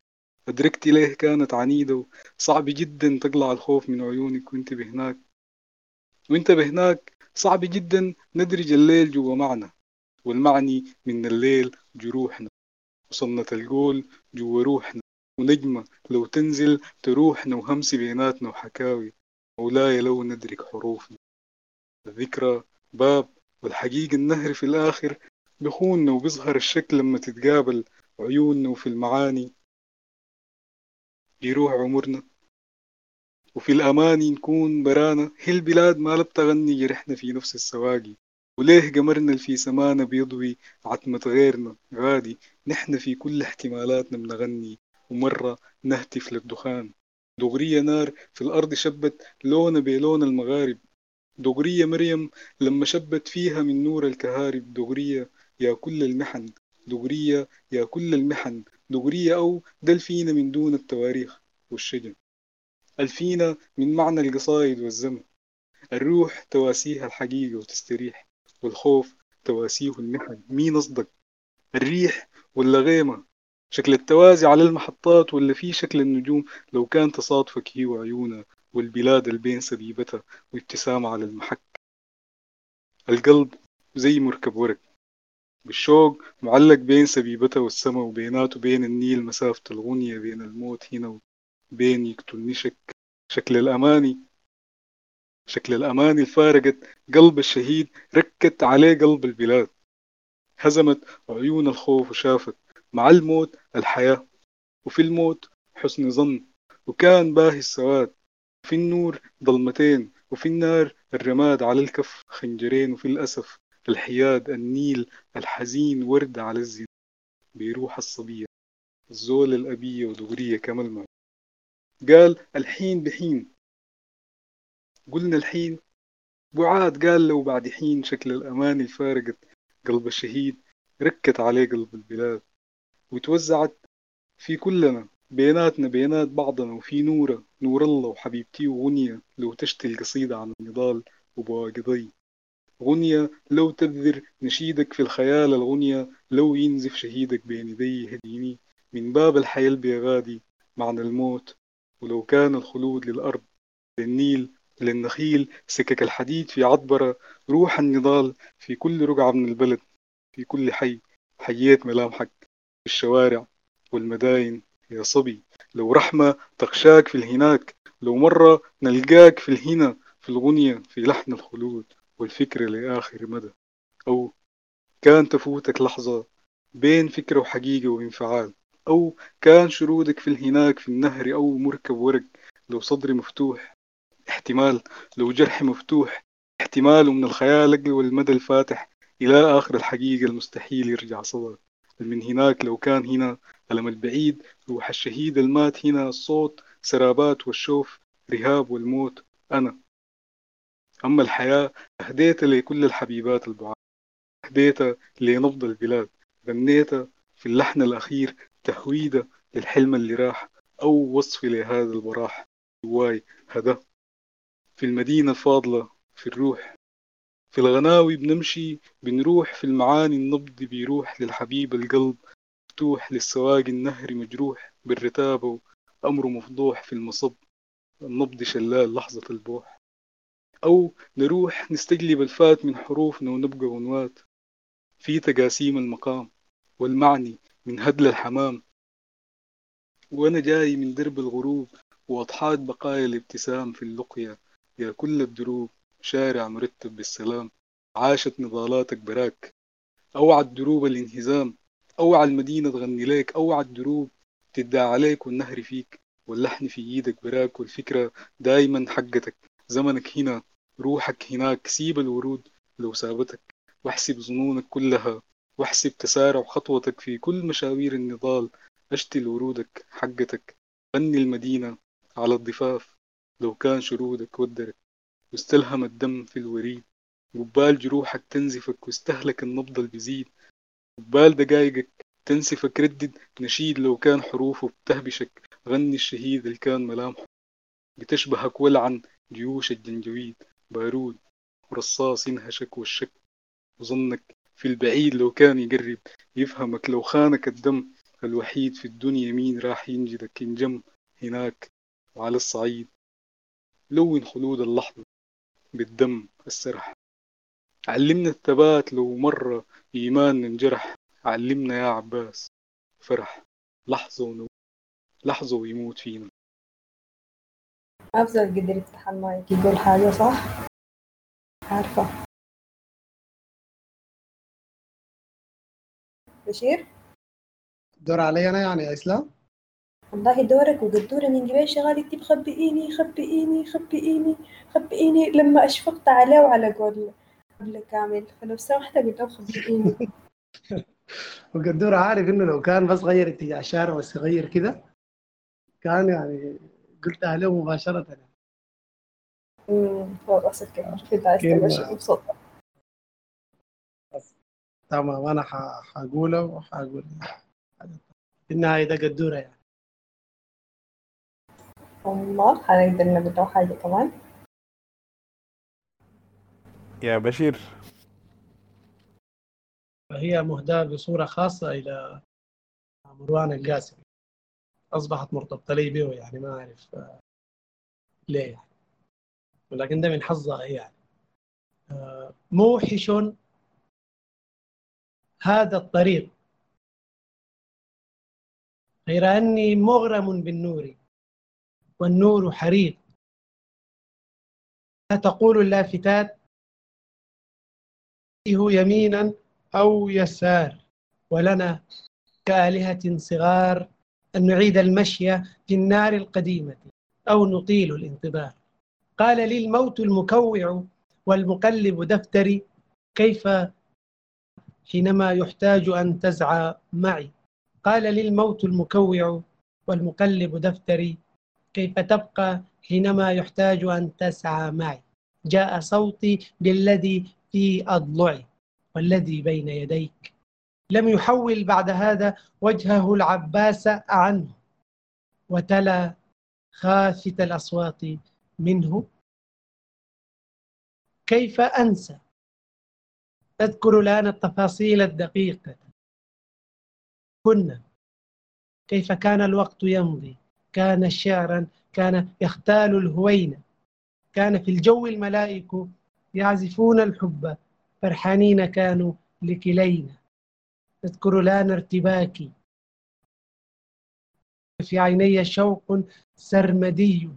أدركت ليه كانت عنيدة وصعب جدا تقلع الخوف من عيونك وانت بهناك. وانت بهناك صعب جدا ندرج الليل جوا معنى والمعني من الليل جروحنا وصنة القول جوا روحنا ونجمة لو تنزل تروحنا وهمس بيناتنا وحكاوي مولاي لو ندرك حروفنا. الذكرى باب والحقيقة النهر في الآخر بخوننا وبيظهر الشكل لما تتقابل عيوننا وفي المعاني. يروح عمرنا وفي الأماني نكون برانا. هي البلاد ما بتغني جرحنا في نفس السواقي. وليه قمرنا في سمانا بيضوي عتمة غيرنا؟ غادي نحن في كل احتمالاتنا بنغني. ومرة نهتف للدخان. دغرية نار في الأرض شبت لون بلون المغارب. دغرية مريم لما شبت فيها من نور الكهارب. دغرية يا كل المحن. دغرية يا كل المحن. دغرية أو دلفينا من دون التواريخ والشجن. ألفينا من معنى القصايد والزمن. الروح تواسيها الحقيقة وتستريح. والخوف تواسيه المحن مين قصدك؟ الريح ولا غيمة؟ شكل التوازي على المحطات ولا في شكل النجوم؟ لو كان تصادفك هي وعيونها والبلاد البين سبيبتها وابتسامة على المحك. القلب زي مركب ورق بالشوق معلق بين سبيبتها والسما وبيناته بين النيل مسافة الغنية بين الموت هنا وبين يقتلني شك. شكل الأماني شكل الأماني الفارقت قلب الشهيد ركت عليه قلب البلاد. هزمت عيون الخوف وشافت مع الموت الحياة. وفي الموت حسن ظن وكان باهي السواد. في النور ظلمتين وفي النار الرماد على الكف خنجرين وفي الأسف الحياد النيل الحزين ورد على الزين. بيروح الصبية الزول الأبية ودغرية كمل معه قال الحين بحين قلنا الحين بعاد قال لو بعد حين شكل الأماني الفارقت قلب الشهيد ركت عليه قلب البلاد وتوزعت في كلنا بيناتنا بينات بعضنا وفي نورة نور الله وحبيبتي وغنية لو تشتي القصيدة عن النضال وبواقضي. غنية لو تبذر نشيدك في الخيال الغنية لو ينزف شهيدك بين يدي هديني. من باب الحياة البيغادي معنى الموت ولو كان الخلود للأرض للنيل للنخيل سكك الحديد في عطبرة روح النضال في كل رقعة من البلد في كل حي حييت ملامحك في الشوارع والمداين. يا صبي لو رحمة تغشاك في الهناك لو مرة نلقاك في الهنا في الغنية في لحن الخلود والفكرة لآخر مدى. أو كان تفوتك لحظة بين فكرة وحقيقة وانفعال. أو كان شرودك في الهناك في النهر أو مركب ورق لو صدري مفتوح احتمال لو جرحي مفتوح احتمال من الخيال أقوى المدى الفاتح إلى آخر الحقيقة المستحيل يرجع صدى من هناك لو كان هنا ألم البعيد روح الشهيد المات هنا الصوت سرابات والشوف رهاب والموت أنا. أما الحياة أهديتها لكل الحبيبات البعاد. أهديتها لنبض البلاد. غنيتها في اللحن الأخير تهويدة للحلم اللي راح أو وصفي لهذا البراح. جواي هدا في المدينة الفاضلة في الروح. في الغناوي بنمشي بنروح. في المعاني النبض بيروح للحبيب القلب. مفتوح للسواق النهر مجروح. بالرتابة أمره مفضوح في المصب. النبض شلال لحظة البوح. أو نروح نستجلب الفات من حروفنا ونبقى غنوات في تقاسيم المقام والمعني من هدل الحمام. وأنا جاي من درب الغروب وأضحات بقايا الابتسام في اللقيا يا كل الدروب شارع مرتب بالسلام عاشت نضالاتك براك. أوعى الدروب الانهزام أوعى المدينة تغني ليك أوعى الدروب تدعى عليك والنهر فيك. واللحن في إيدك براك والفكرة دايما حقتك. زمنك هنا روحك هناك. سيب الورود لو سابتك. واحسب ظنونك كلها واحسب تسارع خطوتك في كل مشاوير النضال. أشتل ورودك حقتك. غني المدينة على الضفاف. لو كان شرودك ودرك واستلهم الدم في الوريد قبال جروحك تنزفك واستهلك النبض اللي بيزيد قبال دقايقك تنسفك ردد نشيد لو كان حروفه بتهبشك غني الشهيد اللي كان ملامحه. بتشبهك ولعا جيوش الجنجويد بارود ورصاص ينهشك والشك. وظنك في البعيد لو كان يقرب يفهمك لو خانك الدم. الوحيد في الدنيا مين راح ينجدك ينجم هناك وعلى الصعيد. لون خلود اللحظة بالدم السرح. علمنا الثبات لو مرة إيماننا انجرح. علمنا يا عباس فرح. لحظة ونو لحظة ويموت فينا. أفضل قدر يفتح المايك يقول حاجة صح؟ عارفة. بشير؟ دور علي أنا يعني يا إسلام؟ والله دورك وقدورة من قبل. شغال يكتب خبئيني خبئيني خبئيني خبئيني. لما أشفقت عليه وعلى قول قبل كامل. فلو سمحت قلت له خبئيني. وقدور عارف إنه لو كان بس غير اتجاه الشارع بس يغير كده كان يعني قلتها له مباشرة. كده. عايز كلمة. تبقى مبسوطة. تمام. أنا حقوله وحقول. في النهاية ده قدورة يعني. والله هنقدر له حاجة كمان. يا بشير. فهي مهداة بصورة خاصة إلى مروان القاسم أصبحت مرتبطة لي به يعني ما أعرف آه، ليه يعني. ولكن ده من حظها هي يعني. آه، موحش هذا الطريق. غير أني مغرم بالنور. والنور حريق لا تقول اللافتات يمينا أو يسار ولنا كآلهة صغار أن نعيد المشي في النار القديمة أو نطيل الانتظار. قال لي الموت المكوع والمقلب دفتري كيف حينما يحتاج أن تزعى معي؟ قال لي الموت المكوع والمقلب دفتري كيف تبقى حينما يحتاج أن تسعى معي. جاء صوتي بالذي في أضلعي والذي بين يديك. لم يحول بعد هذا وجهه العباس عنه وتلا خافت الأصوات منه. كيف أنسى؟ أذكر الآن التفاصيل الدقيقة. كنا. كيف كان الوقت يمضي؟ كان شعرا كان يختال الهوين كان في الجو الملائك يعزفون الحب فرحانين كانوا لكلينا. أذكر الآن ارتباكي. في عيني شوق سرمدي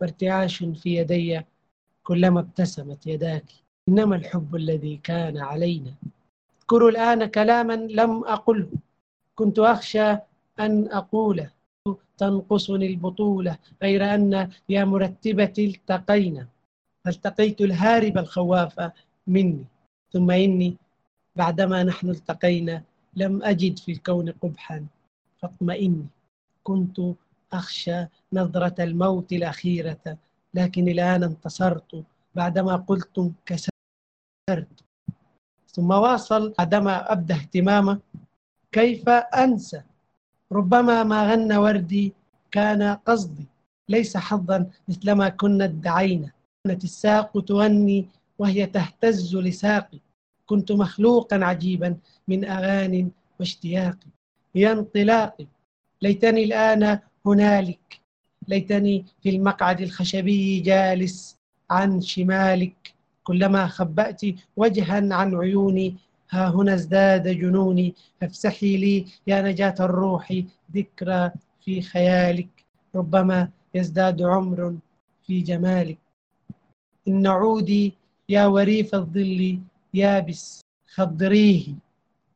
وارتعاش في يدي كلما ابتسمت يداك إنما الحب الذي كان علينا. اذكر الآن كلاما لم أقله. كنت أخشى أن أقوله. تنقصني البطولة غير أن يا مرتبتي التقينا. فالتقيت الهارب الخواف مني ثم إني بعدما نحن التقينا لم أجد في الكون قبحا. فاطمئني كنت أخشى نظرة الموت الأخيرة لكن الآن انتصرت بعدما قلتم كسرت ثم واصل بعدما أبدى اهتمامه كيف أنسى؟ ربما ما غنى وردي كان قصدي ليس حظا مثلما كنا ادعينا. كانت الساق تغني وهي تهتز لساقي. كنت مخلوقا عجيبا من أغان واشتياق. يا انطلاقي ليتني الآن هنالك. ليتني في المقعد الخشبي جالس عن شمالك. كلما خبأت وجها عن عيوني ها هنا ازداد جنوني فافسحي لي يا نجاة الروح ذكرى في خيالك ربما يزداد عمر في جمالك. إن عودي يا وريف الظل يابس خضريه.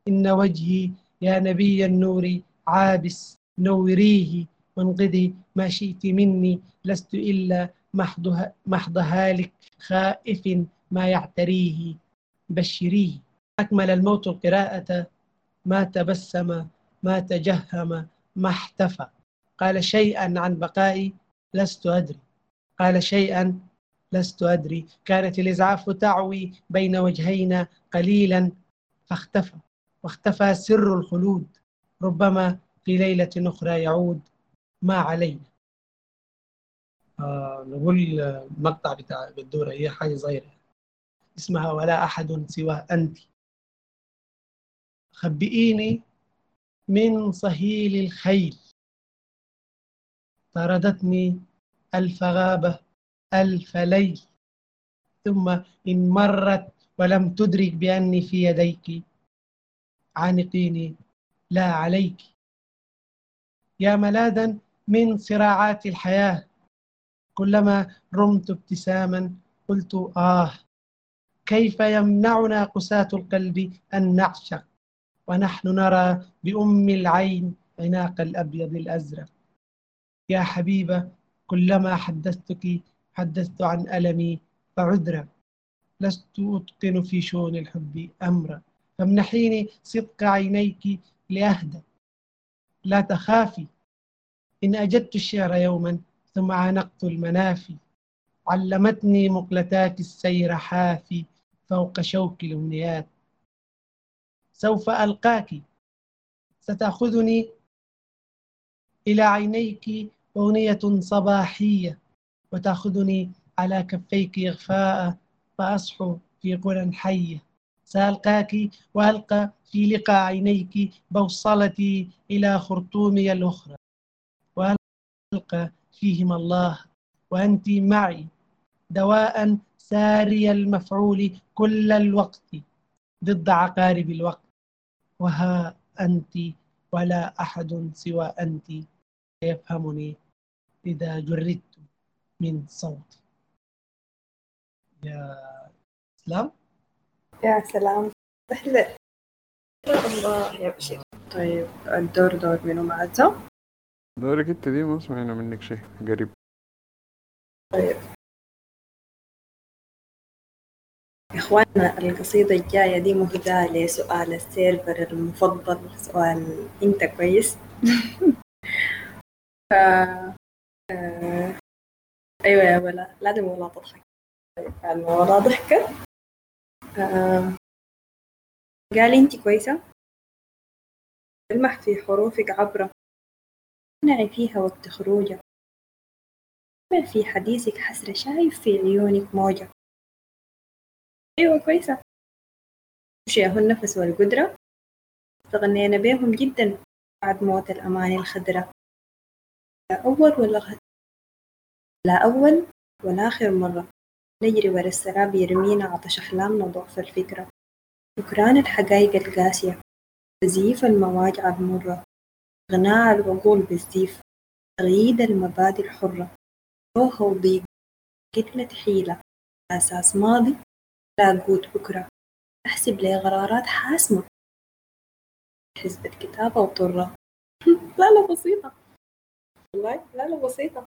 إن وجهي يا نبي النور عابس نوريه. وانقذي ما شئت مني لست إلا محض هالك خائف ما يعتريه. بشريه. أكمل الموت القراءة. ما تبسم ما تجهم ما احتفى. قال شيئا عن بقائي لست أدري. قال شيئا لست أدري. كانت الإزعاف تعوي بين وجهينا قليلا فاختفى. واختفى سر الخلود. ربما في ليلة أخرى يعود ما علينا آه نقول المقطع بتاع الدورة هي حاجة صغيرة. اسمها ولا أحد سوى أنت. خبئيني من صهيل الخيل. طردتني ألف غابة ألف ليل. ثم إن مرت ولم تدرك بأني في يديك عانقيني لا عليك. يا ملاذا من صراعات الحياة. كلما رمت ابتساما قلت آه كيف يمنعنا قساة القلب أن نعشق؟ ونحن نرى بأم العين عناق الأبيض الأزرق. يا حبيبة كلما حدثتك حدثت عن ألمي فعذرا. لست أتقن في شؤون الحب أمرا. فامنحيني صدق عينيك لأهدى. لا تخافي. إن أجدت الشعر يوما ثم عانقت المنافي. علمتني مقلتات السير حافي فوق شوك الأمنيات. سوف ألقاك. ستأخذني إلى عينيك أغنية صباحية وتأخذني على كفيك إغفاء فأصحو في قرى حية. سألقاك وألقى في لقاء عينيك بوصلتي إلى خرطومي الأخرى وألقى فيهما الله. وأنت معي دواء ساري المفعول كل الوقت ضد عقارب الوقت. وها أنت ولا أحد سوى أنت يفهمني إذا جردت من صوتي يا سلام. يا سلام. تحلى الله يا بشير طيب الدور دور منو معزة دورك أنت دي ما سمعنا منك شيء قريب. طيب. إخواننا القصيدة الجاية دي مهداة لسؤال السيرفر المفضل سؤال أنت كويس؟ ف... آه... أيوة يا ولا لازم ولا تضحك. يعني ولا ضحكة آه... قال أنت كويسة؟ تلمح في حروفك عبرة تمنعي فيها وقت خروجك. في حديثك حسرة شايف في عيونك موجة. أيوة كويسة. ياهو النفس والقدرة. استغنينا بيهم جدا بعد موت الأماني الخضرة. لا أول ولا غد لا أول ولا آخر مرة. نجري ورا السراب يرمينا عطش أحلامنا ضعف الفكرة. سكران الحقايق القاسية. تزييف المواجع المرة. غناء العقول بالزيف. تغييد المبادئ الحرة. روح وضيق قتلة حيلة. أساس ماضي. لا قوت بكرة. أحسب لي غرارات حاسمة. حزبة كتابة وطرة لا لا بسيطة. والله لا لا بسيطة.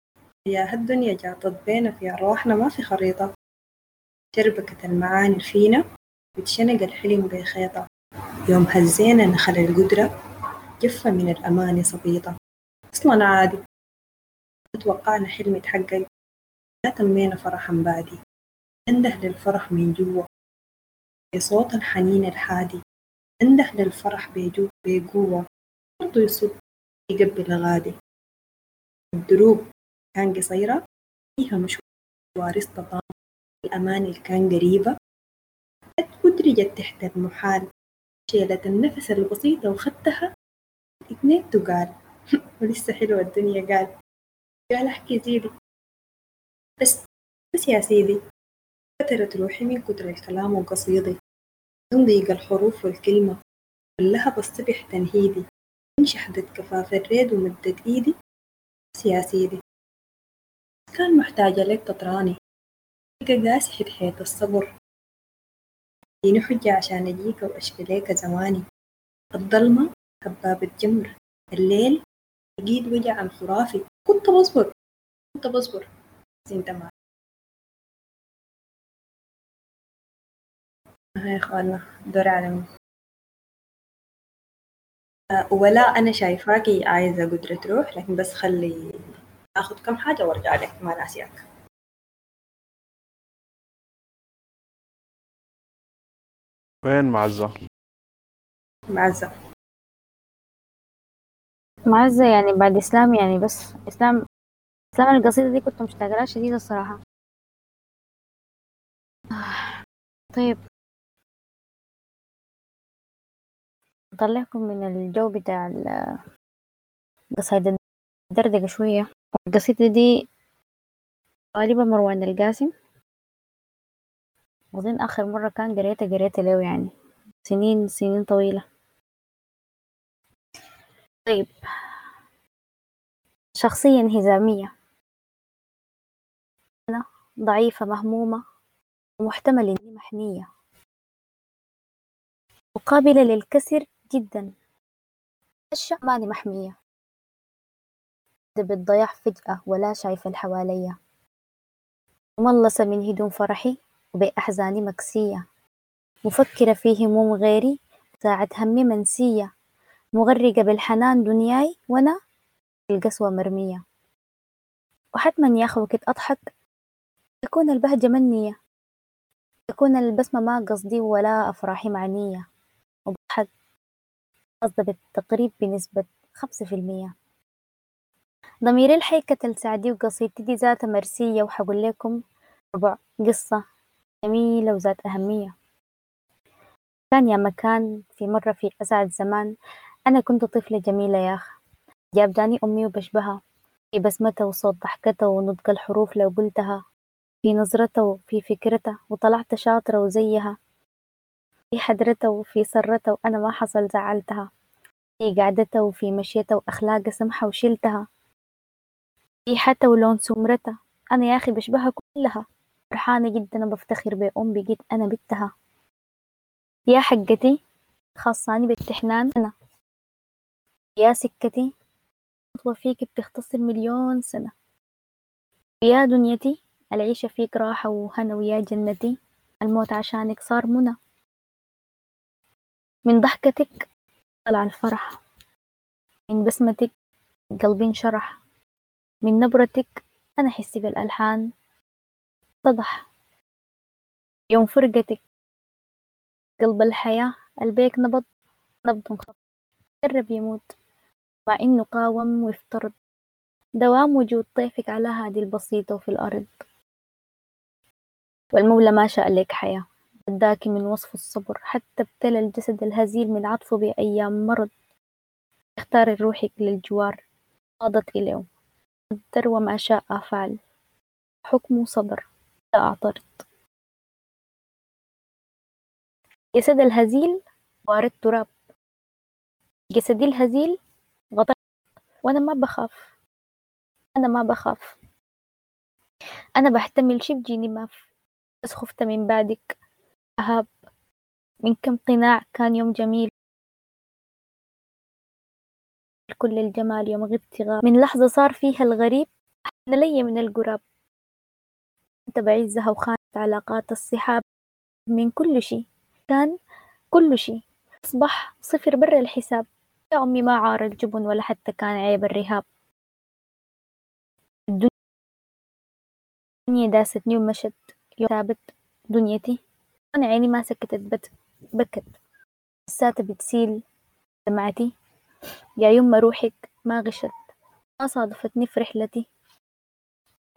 يا هالدنيا جاطت بينا في أرواحنا ما في خريطة. شربكة المعاني فينا. بتشنق الحلم بخيطة. يوم هزينا نخل القدرة. جفة من الأماني صبيطة. أصلا عادي. توقعنا حلم يتحقق. لا تمينا فرحا بادي انده للفرح من جوا. بصوت الحنين الحادي. انده للفرح بقوة برضو يصد يقبل غادي. الدروب كان قصيرة فيها مشوار اصطدام الأمان اللي كان قريبة. أدرجت تحت المحال. شيلت النفس البسيطة وخدتها. اتنين تقال. ولسه حلوة الدنيا قال. قال أحكي زيدي. بس بس يا سيدي. فترت روحي من كتر الكلام وقصيدي من ضيق الحروف والكلمة. كلها بصبح تنهيدي. انشحدت كفاف الريد ومدت إيدي. بس يا سيدي كان محتاجة لك تطراني بقى قاسي حيث الصبر. اديني حجة عشان أجيك وأشفي ليك زماني. الظلمة هبابة جمر الليل أكيد وجع خرافي كنت بصبر. كنت بصبر. انت ما هاي اخوانا دور على مين أه ولا أنا شايفاكي عايزة قدرة تروح لكن بس خلي آخذ كم حاجة وأرجع لك ما ناسياك. وين معزة؟ معزة. معزة يعني بعد إسلام يعني بس إسلام إسلام القصيدة دي كنت مشتاقة لها شديد الصراحة طيب. أطلعكم من الجو بتاع القصيدة دردقة شوية. القصيدة دي غالبا مروان القاسم. أظن آخر مرة كان قريتها قريتها له يعني؟ سنين سنين طويلة. طيب. شخصية انهزامية أنا ضعيفة مهمومة ومحتمل إني محنية وقابلة للكسر جدا. هشة ماني محمية. بالضياع فجأة ولا شايفة اللي حواليا. مملصة من هدوم فرحي وبأحزاني مكسية. مفكرة في هموم غيري ساعة همي منسية. مغرقة بالحنان دنياي وأنا القسوة مرمية. وحتما يا أخي وقت أضحك تكون البهجة منية. تكون البسمة ما قصدي ولا أفراحي معنية. وبضحك. قصد بالتقريب بنسبة خمسة في المية. ضميري الحي كتل سعدي وقصيدتي دي ذات مرسية وحقول لكم ربع قصة جميلة وذات أهمية. كان يا مكان في مرة في أسعد زمان أنا كنت طفلة جميلة يا أخ جابداني أمي وبشبهها في بسمتها وصوت ضحكتها ونطق الحروف لو قلتها في نظرتها وفي فكرتها وطلعت شاطرة وزيها. في حدرتها وفي سرتها وأنا ما حصل زعلتها. في قعدتها وفي مشيتها وأخلاقها سمحة وشلتها. في حتى ولون سمرتها أنا يا أخي بشبهها كلها. فرحانة جدا وبفتخر بأم بقيت أنا بنتها. يا حقتي خاصاني بالتحنان أنا. يا سكتي خطوة فيك بتختصر مليون سنة. يا دنيتي العيشة فيك راحة وهنا ويا جنتي. الموت عشانك صار منى. من ضحكتك طلع الفرح من بسمتك قلبي انشرح من نبرتك أنا حسي بالألحان اتضح يوم فرقتك قلب الحياة البيك نبض نبض انخفض قرب يموت. مع إنه قاوم وافترض دوام وجود طيفك على هذه البسيطة وفي الأرض. والمولى ما شاء لك حياة. بداك من وصف الصبر حتى ابتلى الجسد الهزيل من عطفه بأيام مرض. اختار روحك للجوار قاضت إليه قدر وما شاء فعل. حكمه صدر لا أعترض. جسد الهزيل وارد تراب. جسدي الهزيل غطى وأنا ما بخاف. أنا ما بخاف. أنا بحتمل شي بجيني ما بس خفت من بعدك. أهاب من كم قناع كان يوم جميل؟ كل الجمال يوم غبت غاب من لحظة صار فيها الغريب أحن لي من القراب. أنت بعزها وخانت علاقات الصحاب من كل شي. كان كل شي. أصبح صفر برا الحساب. يا أمي ما عار الجبن ولا حتى كان عيب الرهاب. الدنيا داستني ومشت يوم ثابت. دنيتي أنا عيني ما سكتت بت بكت. لساتها بتسيل دمعتي يا يما روحك ما غشت. ما صادفتني في رحلتي.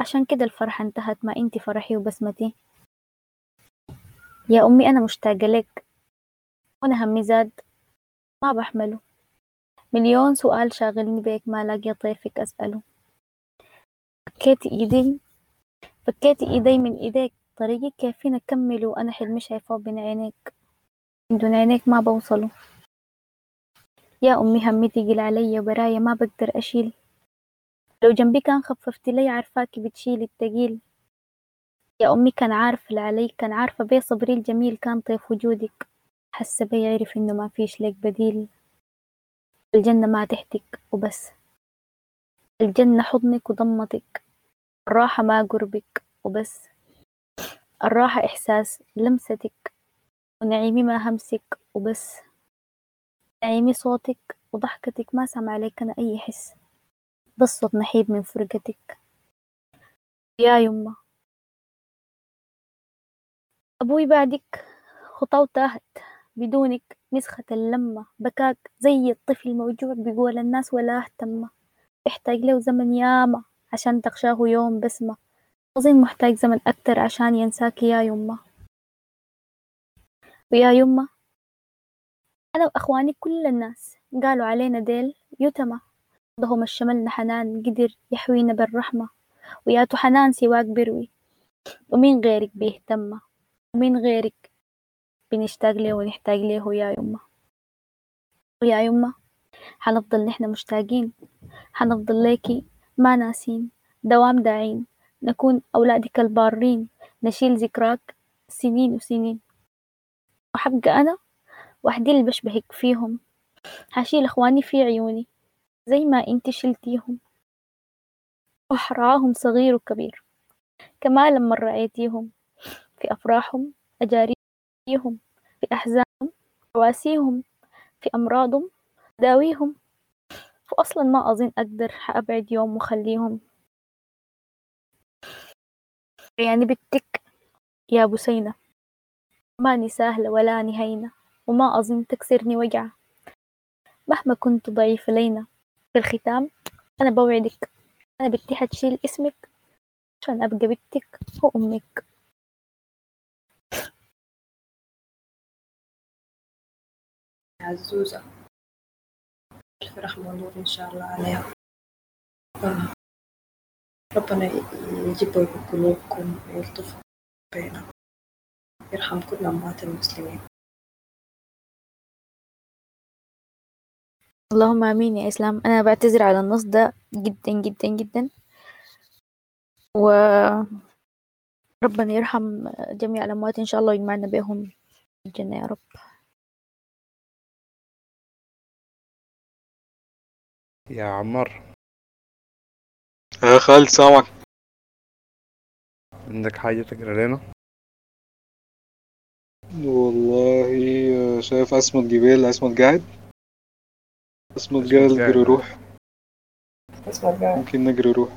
عشان كده الفرحة انتهت ما انتي فرحي وبسمتي. يا أمي أنا مشتاقة لك. وأنا همي زاد. ما بحمله. مليون سؤال شاغلني بيك ما لاقي طيفك أسأله. فكيتي إيدي فكيتي إيدي من إيديك. طريقي كيف فينا أكمل وأنا حلمي شايفاه بين عينيك. من دون عينيك ما بوصله يا أمي همي تقيل علي وبرايا ما بقدر أشيل. لو جنبي كان خففتي لي عارفاكي بتشيلي التقيل. يا أمي كان عارف اللي علي كان عارفة بيه صبري الجميل كان طيف وجودك. حس بي يعرف إنه ما فيش لك بديل. الجنة ما تحتك وبس. الجنة حضنك وضمتك. الراحة ما قربك وبس. الراحة إحساس لمستك ونعيمي ما همسك وبس. نعيمي صوتك وضحكتك ما سمع عليك أنا أي حس. بس صوت نحيب من فرقتك. يا يما. أبوي بعدك خطاو تاهت. بدونك نسخة اللمة. بكاك زي الطفل الموجوع بيقول الناس ولا اهتم. يحتاج له زمن ياما عشان تغشاه يوم بسمة. أظن محتاج زمن أكتر عشان ينساك يا يما. ويا يما أنا وأخواني كل الناس قالوا علينا ديل يتمى ضهم الشملنا حنان قدر يحوينا بالرحمة وياتو حنان سواك بروي. ومين غيرك بيهتم؟ ومين غيرك بنشتاق له ونحتاج له يا يما؟ ويا يما حنفضل نحن مشتاقين. حنفضل ليكي ما ناسين. دوام داعين. نكون أولادك البارين. نشيل ذكراك سنين وسنين. وحبقى أنا؟ وحدي اللي بشبهك فيهم. حشيل إخواني في عيوني. زي ما انتي شلتيهم. وحرعاهم صغير وكبير. كما لما رأيتيهم في أفراحهم أجاريهم. في أحزانهم رواسيهم في أمراضهم داويهم. وأصلا ما أظن أقدر أبعد يوم وخليهم يعني بتك يا بسينة ماني سهلة ولا نهينة وما أظن تكسرني وجعة مهما كنت ضعيفة لينا في الختام أنا بوعدك. أنا بدي حتشيل اسمك عشان أبقى بنتك وأمك. عزوزة ألف رحمة ونور إن شاء الله عليها. ربنا يجبر بقلوبكم ويلطف بينكم يرحم كل أموات المسلمين اللهم آمين يا إسلام أنا بعتذر على النص ده جدا جدا جدا و ربنا يرحم جميع الأموات إن شاء الله ويجمعنا بهم في الجنة يا رب يا عمار يا خالد سامعك. عندك حاجة تقرا لنا؟ والله شايف أسمت جبال أسمت قاعد قال قاعد. نجري روح اسمع قاعد ممكن نجري روح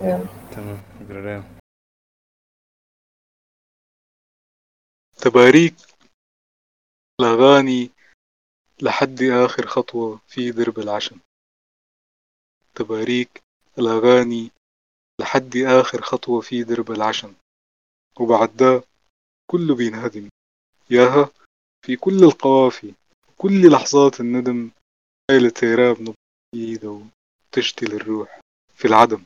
يلا. تمام اقرا لنا تباريك الأغاني لحد آخر خطوة في درب العشم. تباريك الأغاني لحد آخر خطوة في درب العشم. وبعد ده كله بينهدم. ياها في كل القوافي كل لحظات الندم عيلة تيراب نبض إيده وتشتل الروح في العدم.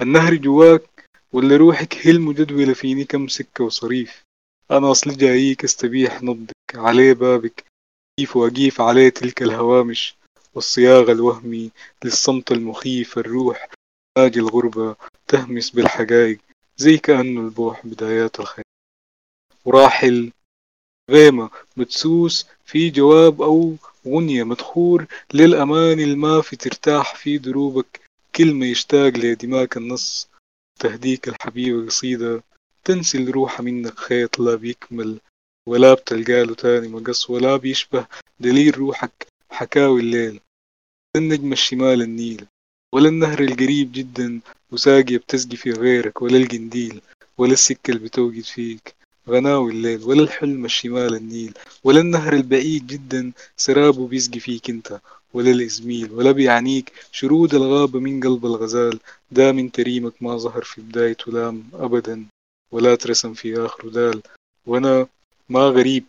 النهر جواك ولا روحك هي المجدولة فيني كم سكة وصريف. أنا أصل جاييك استبيح نبضك عليه بابك كيف وأقيف عليه تلك الهوامش. والصياغ الوهمي للصمت المخيف الروح باقي الغربة تهمس بالحقائق زي كأنه البوح بدايات الخير. وراحل غيمة مدسوس في جواب أو غنية مدخور للأمان المافي ترتاح في دروبك كلمة يشتاق لدماك النص. تهديك الحبيبة قصيدة تنسي الروح منك خيط لا بيكمل ولا بتلقاله تاني مقص ولا بيشبه دليل روحك. حكاوي الليل. النجم الشمال النيل ولا النهر القريب جدا وساقية بتسقي في غيرك ولا القنديل ولا السكة اللي بتوقد فيك. غناوي الليل ولا الحلم الشمال النيل ولا النهر البعيد جدا سرابه بيسقي فيك انت ولا الإزميل ولا بيعنيك شرود الغابة من قلب الغزال. دا من تريمك ما ظهر في بداية لام أبدا ولا ترسم في آخر دال. وأنا ما غريب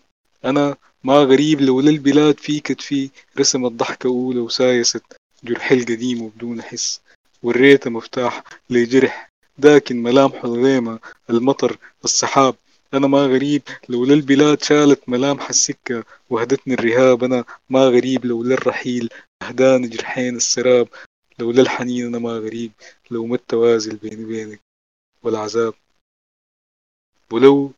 أنا ما غريب لولا البلاد في كتفي رسمت ضحكة أولى وسايست جرحي القديم وبدون حس وريته مفتاح لجرح لكن ملامحه الغيمة المطر السحاب. أنا ما غريب لولا البلاد شالت ملامح السكة وهدتني الرهاب. أنا ما غريب لولا الرحيل أهداني جرحين السراب. لولا الحنين أنا ما غريب لو ما التوازل بيني وبينك والعذاب. ولو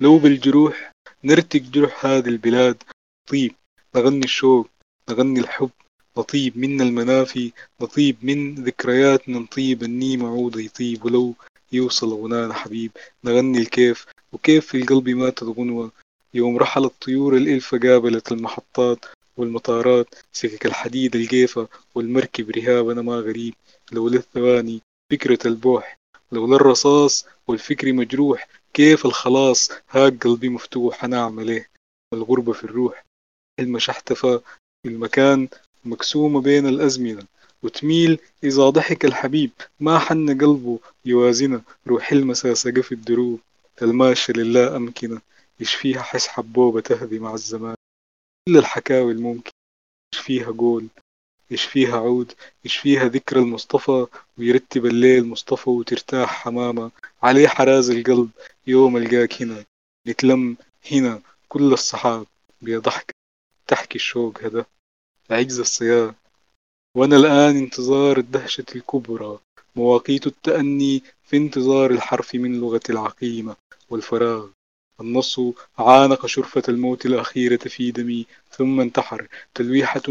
لو بالجروح نرتق جرح هذه البلاد. طيب نغني الشوق نغني الحب. نطيب من المنافي نطيب من ذكرياتنا نطيب النيم عود يطيب ولو يوصل غنانا حبيب. نغني الكيف وكيف في القلب ماتت غنوة يوم رحلت طيور الإلفة قابلت المحطات والمطارات. سكك الحديد القيفة والمركب رهاب أنا ما غريب. لولا الثواني فكرة البوح لولا الرصاص والفكر مجروح كيف الخلاص؟ هاك قلبي مفتوح أنا أعمل إيه؟ الغربة في الروح حلم احتفى المكان مقسومة بين الأزمنة. وتميل إذا ضحك الحبيب ما حن قلبه يوازنة. روح المسا سقف الدروب الماشي لله أمكنة. يشفيها حس حبوبة تهدي مع الزمان؟ كل الحكاوي الممكن يشفيها قول؟ يشفيها عود؟ يشفيها ذكرى المصطفى؟ ويرتب الليل مصطفى وترتاح حمامة. عليه حراز القلب يوم ألقاك هنا. نتلم هنا كل الصحاب. بيضحك تحكي الشوق هذا. عجز الصيام وأنا الآن انتظار الدهشة الكبرى. مواقيت التأني في انتظار الحرف من لغة العقيمة والفراغ. النص عانق شرفة الموت الأخيرة في دمي ثم انتحر. تلويحة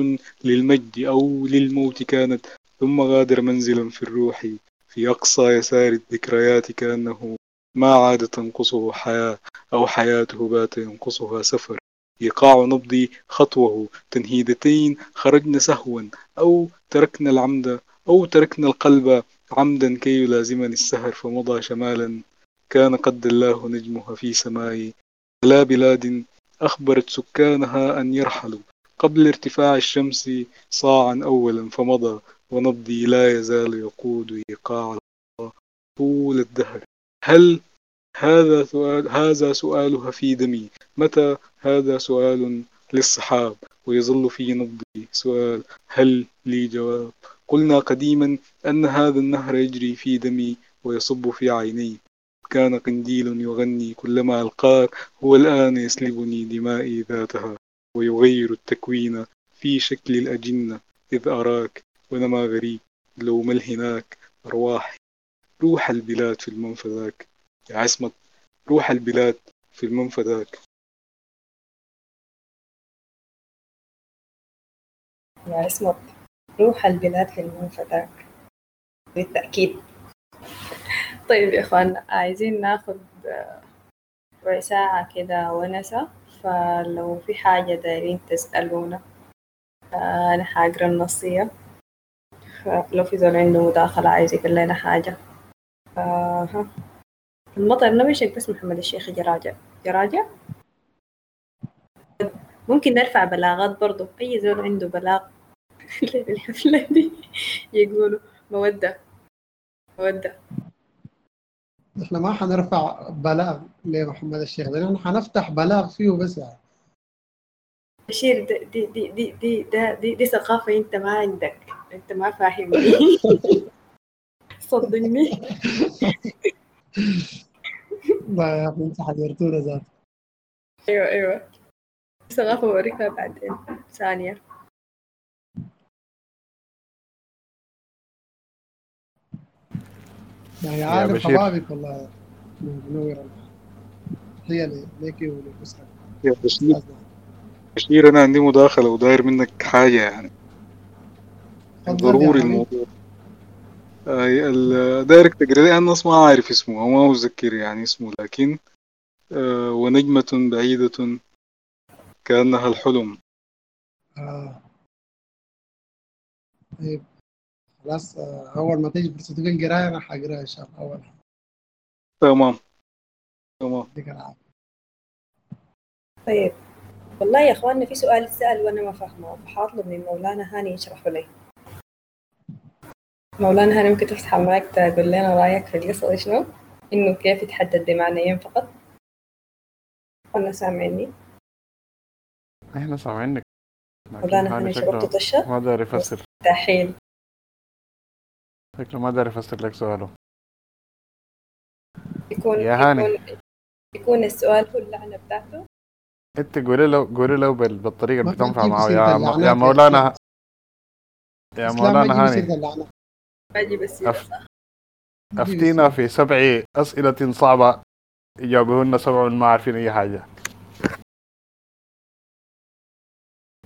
للمجد أو للموت كانت ثم غادر منزلا في الروح. في أقصى يسار الذكريات كأنه ما عاد تنقصه حياة أو حياته بات ينقصها سفر. إيقاع نبضي خطوه. تنهيدتين خرجن سهوا أو تركنا العمد أو تركنا القلب عمدا كي يلازمني السهر فمضى شمالا كان قد دلاه نجمها في سماي لا بلاد أخبرت سكانها أن يرحلوا قبل ارتفاع الشمس صاعا أولا فمضى ونبضي لا يزال يقود إيقاع طول الدهر. هل هذا سؤال هذا سؤالها في دمي؟ متى هذا سؤال للصحاب؟ ويظل في نبضي سؤال هل لي جواب؟ قلنا قديما أن هذا النهر يجري في دمي ويصب في عيني. كان قنديل يغني كلما ألقاك هو الآن يسلبني دمائي ذاتها ويغير التكوين في شكل الأجنة. إذ أراك ونما غريب لو مل هناك أرواحي روح البلاد في المنفذاك. يا عصمت روح البلاد في المنفذاك. يا عصمت روح البلاد في المنفذاك. بالتأكيد. طيب يا إخوان عايزين ناخد ربع ساعة كده ونسة فلو في حاجة دايرين تسألونا أنا حاقرأ النصية. فلو في زول عنده مداخلة عايز يقول لنا حاجة. ها. المطر نبشك بس محمد الشيخ جراجة. جراجة؟ ممكن نرفع بلاغات برضو. أي زول عنده بلاغ الحفلة دي يقولوا مودة. مودة. إحنا ما حنرفع بلاغ لمحمد الشيخ ده إحنا حنفتح بلاغ فيه بس يعني. بشير دي دي دي دي دي, دي, دي, دي ثقافة أنت ما عندك أنت ما فاهمني صدقني. لا يا أخي أنت حضرتونا ذات أيوة أيوة. ثقافة بوريكها بعدين ثانية. يعني بشير. حبابك والله منور هي ليك ولأسرك يا بشير. بشير أنا عندي مداخلة وداير منك حاجة يعني. ضروري. الموضوع. ال- دايرك تقرا لي أنا ما عارف اسمه أو ما متذكر يعني اسمه لكن آه، ونجمة بعيدة كأنها الحلم. آه. طيب. خلاص آه، أول ما تيجي فرصة القراية أنا حقراها إن شاء الله أول. حاجة تمام. تمام. يديك العافية. طيب. والله يا إخواننا في سؤال سأل وأنا ما فاهمه. فحاطلب من مولانا هاني يشرحه لي. مولانا هاني ممكن تفتح المايك تقول لنا رأيك في القصة دي شنو؟ إنه كيف يتحدد بمعنيين فقط؟ ولا سامعني؟ إحنا سامعينك مولانا هاني هاني شكله شربت طشة؟ ما داري يفسر. مستحيل. شكله ما داري يفسر لك سؤاله. يكون يا هاني. يكون يكون السؤال هو اللعنة بتاعته أنت قولي له قولي له بال- بالطريقة اللي بتنفع معه. يا يا مولانا يا مولانا هاني. باجي بس أف... أفتينا في سبع أسئلة صعبة. يجاوبهن سبع ما عارفين أي حاجة.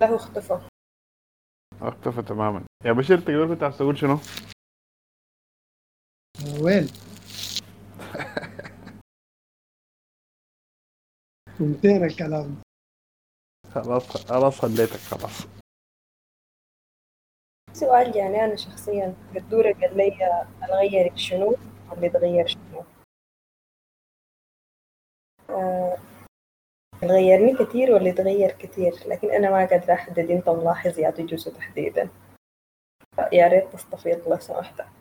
له اختفى. اختفى تماما. يا بشير تقدر بتاع تقول شنو؟ وين؟ فهمتين الكلام. خلاص خلاص خليتك خلاص. سؤال يعني أنا شخصيا قدورة قال لي أغيرك شنو واللي يتغير شنو؟ آه، غيرني كثير واللي يتغير كثير لكن أنا ما قادرة أحدد أنت ملاحظ يا تجوز تحديدا. يا ريت تستفيض لو سمحت.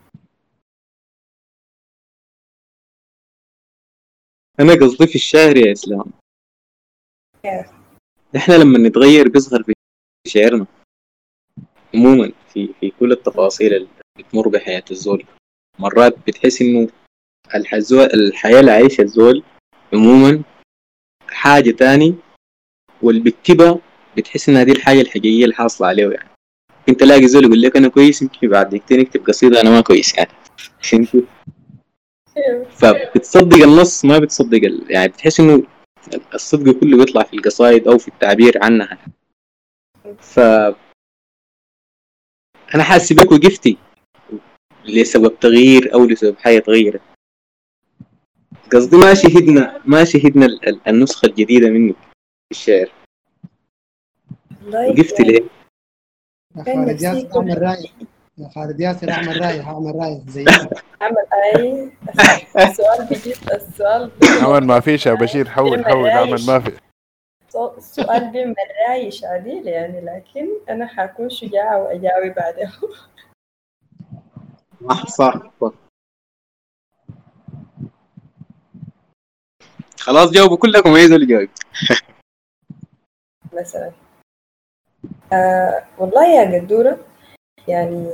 أنا قصدي في الشعر يا إسلام كيف؟ إحنا لما نتغير بيصغر في شعرنا عموما في في كل التفاصيل اللي بتمر بحياة الزول مرات بتحس إنه الحزو... الحياة اللي عايشها الزول عموما حاجة تاني واللي بيكتبها بتحس إنها دي الحاجة الحقيقية اللي حاصلة عليه يعني أنت تلاقي زول يقول لك أنا كويس يمكن بعد دقيقتين يكتب قصيدة أنا ما كويس يعني؟ فبتصدق النص ما بتصدق ال... يعني بتحس إنه الصدق كله بيطلع في القصائد أو في التعبير عنها. ف أنا حاسس بك وقفتي لسبب تغيير أو لسبب حاجة تغيرت. قصدي ما شهدنا ما شهدنا ال- ال- النسخة الجديدة منه في الشعر. والله وقفت يعني ليه؟ يا خالد رايح يا خالد ياسر اعمل رايح اعمل رايح زي عمل اي السؤال بيجيب السؤال عمل ما فيش يا بشير حول حول عمل رايش ما في. السؤال بيعمل رايش عديل يعني لكن أنا حكون شجاعة وأجاوب بعدها. صح صح صح. خلاص جاوبوا كلكم إيه اللي جاوب. مثلا. آه والله يا قدورة يعني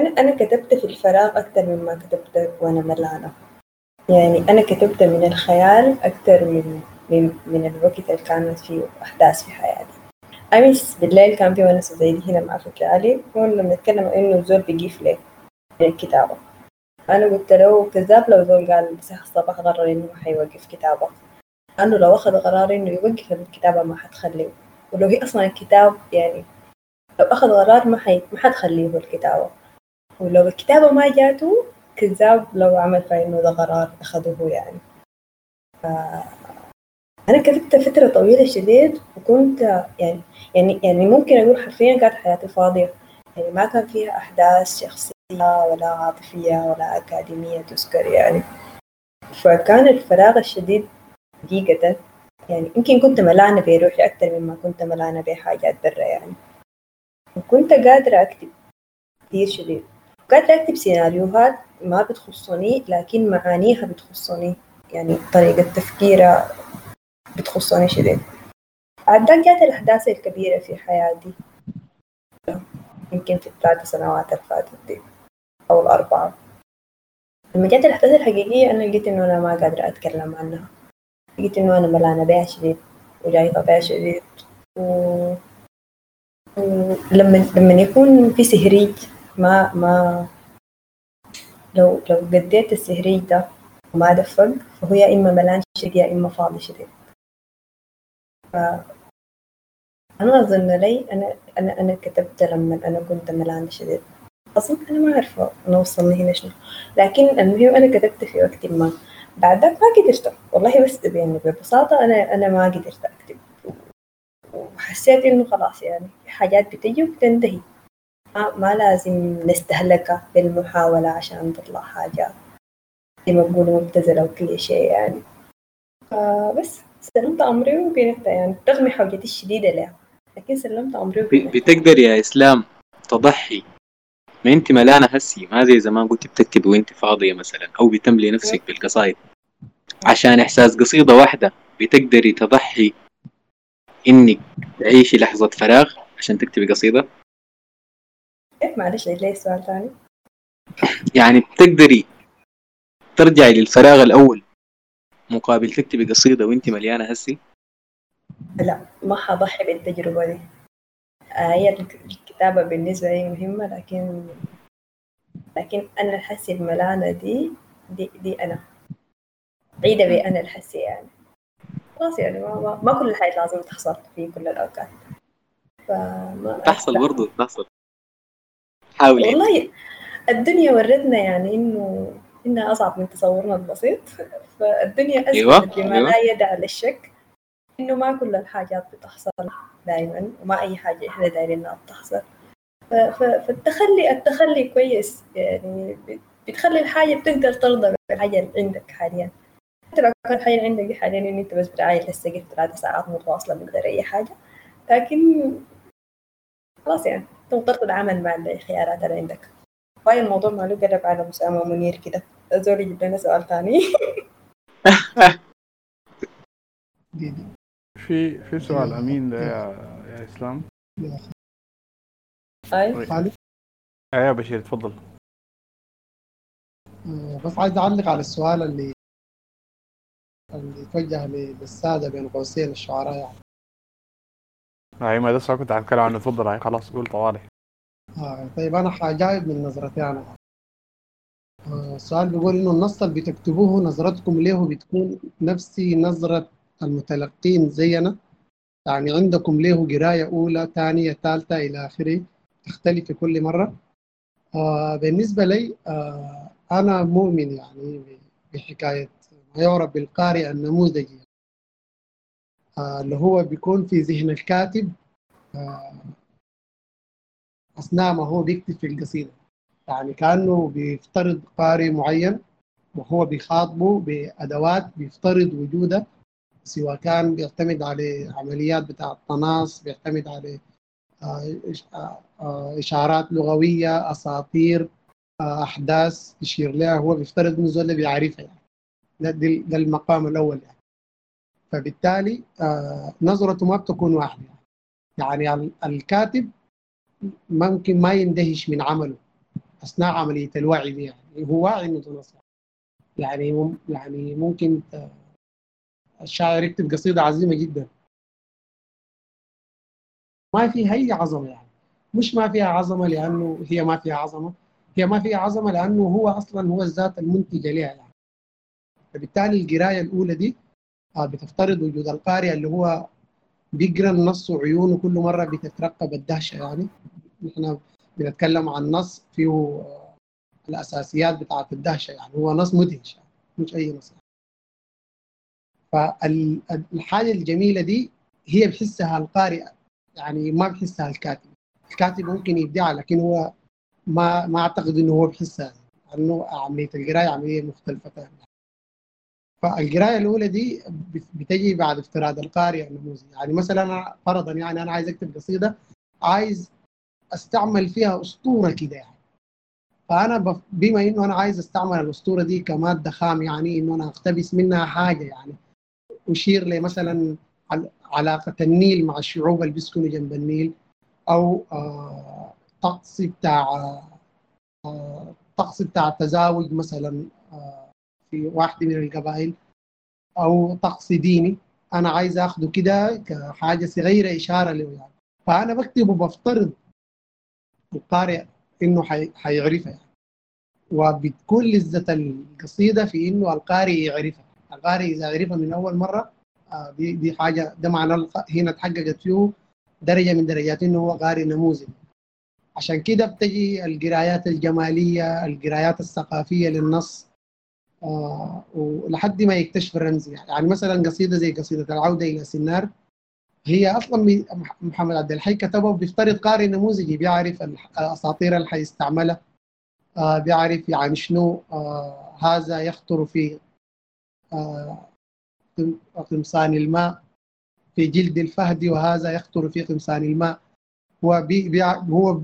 أنا أنا كتبت في الفراغ أكتر مما كتبت وأنا ملانة. يعني أنا كتبت من الخيال أكتر من من من الوقت اللي كانت فيه أحداث في حياتي. أمس بالليل كان في ونسة زي دي هنا مع فكرة علي كنا بنتكلم إنه الزول بيجيف ليه من الكتابة أنا قلت له كذاب لو زول قال بس الصباح قرر إنه حيوقف كتابة. لأنه لو أخذ قرار إنه يوقف الكتابة ما حتخليه. ولو هي أصلا الكتاب يعني لو أخذ قرار ما حي... ما حتخليه هو الكتابة. ولو الكتابة ما جاته كذاب لو عمل فإنه ده قرار أخذه يعني. ف... أنا كتبت فترة طويلة شديد وكنت يعني يعني يعني ممكن أقول حرفيا كانت حياتي فاضية. يعني ما كان فيها أحداث شخصية ولا عاطفية ولا أكاديمية تذكر يعني. فكان الفراغ الشديد حقيقة يعني يمكن كنت ملانة بروحي أكتر مما كنت ملانة بحاجات برا يعني. وكنت قادرة أكتب كثير شديد. قادرة أكتب سيناريوهات ما بتخصني لكن معانيها بتخصني. يعني طريقة تفكيرها بتخصني شديد. عداك جات الأحداث الكبيرة في حياتي. يمكن في الثلاث سنوات اللي فاتت دي. أو الأربعة. لما جات الأحداث الحقيقية أنا لقيت إنه أنا ما قادرة أتكلم عنها. لقيت إنه أنا ملانة بيها شديد وجايطة بيها شديد و... ولما لما يكون في سهريج ما ما لو لو قديت السهريج ده وما دفق فهو يا إما ملان شديد يا إما فاضي شديد ف أنا أظن لي أنا أنا أنا كتبت لما أنا كنت ملان شديد أظن أنا ما أعرف أنا وصلني هنا شنو. لكن المهم أنا كتبت في وقت ما. بعدك ما قدرت. والله بس يعني ببساطة أنا أنا ما قدرت أكتب. وحسيت إنه خلاص يعني في حاجات بتجي وبتنتهي. ما, ما لازم نستهلكها بالمحاولة عشان تطلع حاجة زي ما بقولوا مبتذلة وكل شيء يعني. فبس سلمت أمري وقنعت يعني رغم حوجتي الشديدة لها لكن سلمت أمري وقنعت بتقدر يا إسلام تضحي. ما انت ملانة هسي. ما زي زمان كنت بتكتبي وانت فاضية مثلا أو بتملي نفسك بالقصايد. عشان إحساس قصيدة واحدة بتقدري تضحي إنك تعيشي لحظة فراغ عشان تكتبي قصيدة. كيف معلش عيد لي السؤال ثاني؟ يعني بتقدري ترجعي للفراغ الأول مقابل تكتبي قصيدة وانت مليانة هسي؟ لا ما حضحي بالتجربة دي. آه، هي الكتابة بالنسبة لي مهمة لكن لكن أنا الحسي الملانة دي دي, دي أنا. بعيدة بي أنا الحسي يعني. خلاص يعني ما, ما, ما كل الحياة لازم تحصل في كل الأوقات. فما تحصل لا. برضو تحصل. حاولي والله الدنيا ورتنا يعني إنه إنها أصعب من تصورنا البسيط. فالدنيا أيوة، أثبتت لما أيوة. لا يدع للشك إنه ما كل الحاجات بتحصل. دائما وما أي حاجة إحنا دايرينها بتحصل ف- ف- فالتخلي التخلي كويس يعني بت- بتخلي الحاجة بتقدر ترضى بالحاجة اللي عندك حاليا. حتى لو كان الحاجة اللي عندك حاليا إن أنت بس بتعايل للسقف ثلاث ساعات متواصلة من غير أي حاجة. لكن خلاص يعني انت مضطر تتعامل مع الخيارات اللي عندك. وهاي الموضوع ماله قلب على مسامة منير كده. زول يجيب لنا سؤال ثاني. في في سؤال. أمين ده يا يا إسلام. آه يا بشير تفضل. آه، بس عايز أعلق على السؤال اللي اللي توجه للساده بين قوسين الشعراء يعني. هاي ما ده السؤال كنت هتكلم عنه. تفضل. هاي خلاص قول طوالي. آه طيب أنا حجاوب من نظرتي أنا. آه السؤال بيقول إنه النص اللي بتكتبوه نظرتكم له بتكون نفسي نظرة المتلقين زينا. يعني عندكم له قراية أولى ثانية ثالثة إلى آخره. تختلف كل مرة. آه بالنسبة لي آه أنا مؤمن يعني بحكاية ما يعرف بالقارئ النموذجي. آه اللي هو بيكون في ذهن الكاتب آه أثناء ما هو بيكتب في القصيدة. يعني كأنه بيفترض قارئ معين وهو بيخاطبه بأدوات بيفترض وجوده. سواء كان بيعتمد على عمليات بتاع التناص بيعتمد على إشارات لغوية أساطير أحداث يشير لها هو بيفترض إنه زول بيعرفها يعني. ده, ده المقام الأول يعني. فبالتالي نظرته ما بتكون واحدة يعني, يعني الكاتب ممكن ما يندهش من عمله أثناء عملية الوعي دي يعني. هو واعي إنه يعني يعني ممكن الشاعر يكتب قصيدة عظيمة جدا. ما فيها أي عظمة يعني. مش ما فيها عظمة لأنه هي ما فيها عظمة. هي ما فيها عظمة لأنه هو أصلا هو الذات المنتجة لها يعني. فبالتالي القراية الأولى دي بتفترض وجود القارئ اللي هو بيقرأ النص وعيونه كل مرة بتترقب الدهشة يعني. نحن بنتكلم عن نص فيه الأساسيات بتاعت الدهشة يعني. هو نص مدهش يعني مش أي نص. فالحاجة الجميلة دي هي بحسها القارئ يعني ما بحسها الكاتب. الكاتب ممكن يبدعها لكن هو ما ما أعتقد إنه هو بحسها لأنه عملية القراية عملية مختلفة تماما. فالقراية الأولى دي بتجي بعد افتراض القارئ النموذجي يعني مثلا فرضا يعني أنا عايز أكتب قصيدة عايز أستعمل فيها أسطورة كده يعني. فأنا. بما إنه أنا عايز أستعمل الأسطورة دي كمادة خام يعني إنه أنا أقتبس منها حاجة يعني. أشير لمثلا علاقة النيل مع الشعوب اللي بيسكنوا جنب النيل أو آه طقس بتاع آه طقس بتاع التزاوج مثلا آه في واحدة من القبائل أو طقس ديني. أنا عايز آخده كده كحاجة صغيرة إشارة له يعني فأنا بكتب وبفترض القارئ حي... حيعرفها يعني. وبتكون لذة القصيدة في إنه القارئ يعرفها. القارئ إذا عرفها من أول مرة آه دي دي حاجة ده معناه هنا تحققت فيه درجة من درجات إنه هو قارئ نموذج. عشان كده بتجي القرايات الجمالية القرايات الثقافية للنص آه ولحد ما يكتشف الرمز. يعني مثلا قصيدة زي قصيدة العودة إلى سنار هي أصلا محمد عبد الحي كتبه بيفترض قارئ نموذجي بيعرف الاساطير اللي حيستعملها آه بيعرف يعني شنو هذا يخطر في قمصان الماء في جلد الفهد وهذا يخطر في قمصان الماء. هو هو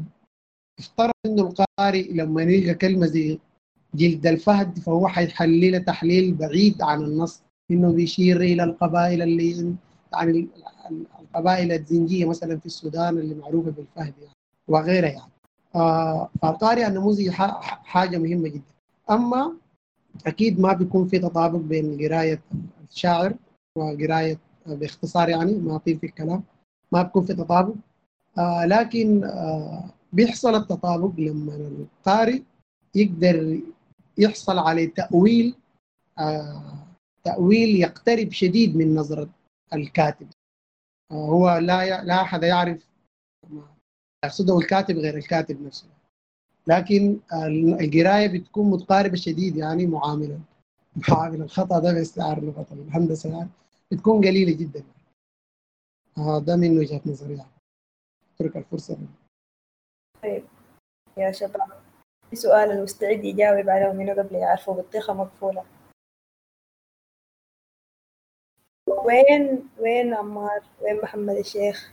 افترض إنه القارئ لما يلقى كلمة زي جلد الفهد فهو حيحللها تحليل بعيد عن النص. إنه بيشير إلى القبائل اللي يعني القبائل الزنجية مثلا في السودان اللي معروفة بالفهد يعني وغيرها يعني. آه فالقارئ النموذجي حاجة مهمة جدا. أما أكيد ما بيكون في تطابق بين قراية الشاعر وقراية باختصار يعني ما أطيل في الكلام. ما بيكون في تطابق. آه لكن آه بيحصل التطابق لما القارئ يقدر يحصل على تأويل آه تأويل يقترب شديد من نظرة الكاتب. هو لا لا أحد يعرف يقصده الكاتب غير الكاتب نفسه. لكن القراية بتكون متقاربة شديد يعني معاملة معامل الخطأ ده باستعار لغه الهندسة يعني بتكون قليلة جدا. ده من وجهة نظري يعني. أترك الفرصة. طيب. يا شباب في سؤال المستعد يجاوب عليه منه قبل يعرفه بطيخة مقفولة؟ وين وين عمار؟ وين محمد الشيخ؟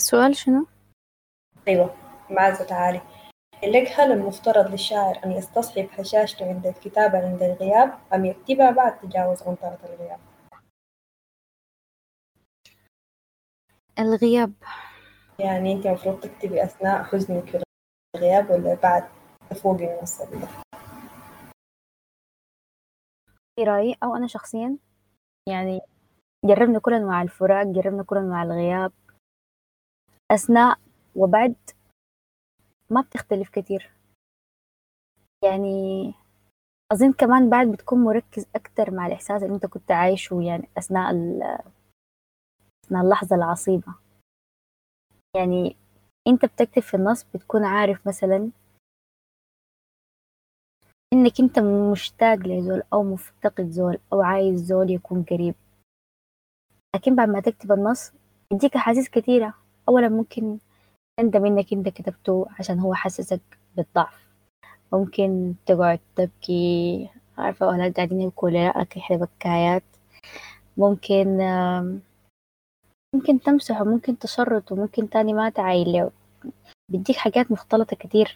السؤال شنو؟ أيوه معزة تعالي. لك هل المفترض للشاعر أن يستصحب هشاشته عند الكتابة عند الغياب أم يكتبها بعد تجاوز عنطرة الغياب؟ الغياب يعني أنت المفروض تكتبي أثناء حزنك في الغياب ولا بعد تفوقي من الصدمة؟ في رأيي أو أنا شخصيا يعني جربنا كل أنواع الفراق جربنا كل أنواع الغياب أثناء وبعد ما بتختلف كتير. يعني أظن كمان بعد بتكون مركز أكتر مع الإحساس اللي أنت كنت عايشه يعني أثناء أثناء اللحظة العصيبة. يعني أنت بتكتب في النص بتكون عارف مثلا إنك أنت مشتاق لزول أو مفتقد زول أو عايز زول يكون قريب. لكن بعد ما تكتب النص يديك أحاسيس كثيرة اولا ممكن تندم انك أنت كتبته عشان هو حسسك بالضعف. ممكن تقعد تبكي عارفة أولاد قاعدين يبكوا لك يحلى بكايات ممكن ممكن تمسحه ممكن تشرطه ممكن تاني ما تعايل له بيديك حاجات مختلطة كتير.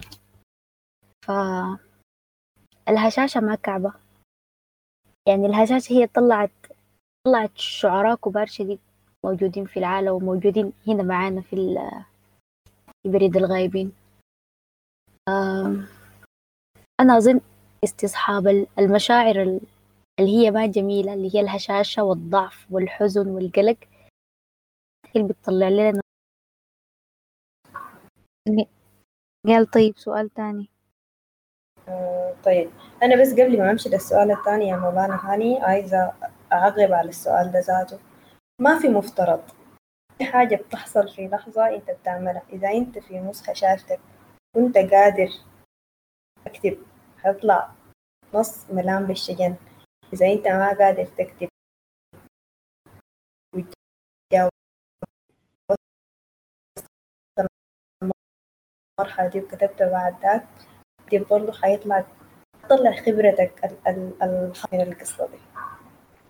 ف الهشاشة ما كعبة. يعني الهشاشة هي طلعت طلعت شعراء كبار شديد موجودين في العالم وموجودين هنا معانا في ال- بريد الغايبين. أنا أظن استصحاب ال- المشاعر ال- اللي هي ما جميلة اللي هي الهشاشة والضعف والحزن والقلق. اللي بتطلع لنا قال طيب سؤال تاني. طيب أنا بس قبل ما أمشي للسؤال الثاني يا مولانا هاني عايزة أعقب على السؤال ده ذاته. ما في مفترض في حاجة بتحصل في لحظة أنت بتعملها. إذا أنت في نسخة شافتك وأنت قادر تكتب هيطلع نص ملام بالشجن. إذا أنت ما قادر تكتب المرحلة دي وكتبتها بعد ذاك دي برضه حيطلع تطلع خبرتك ال- ال- الح- من القصة دي.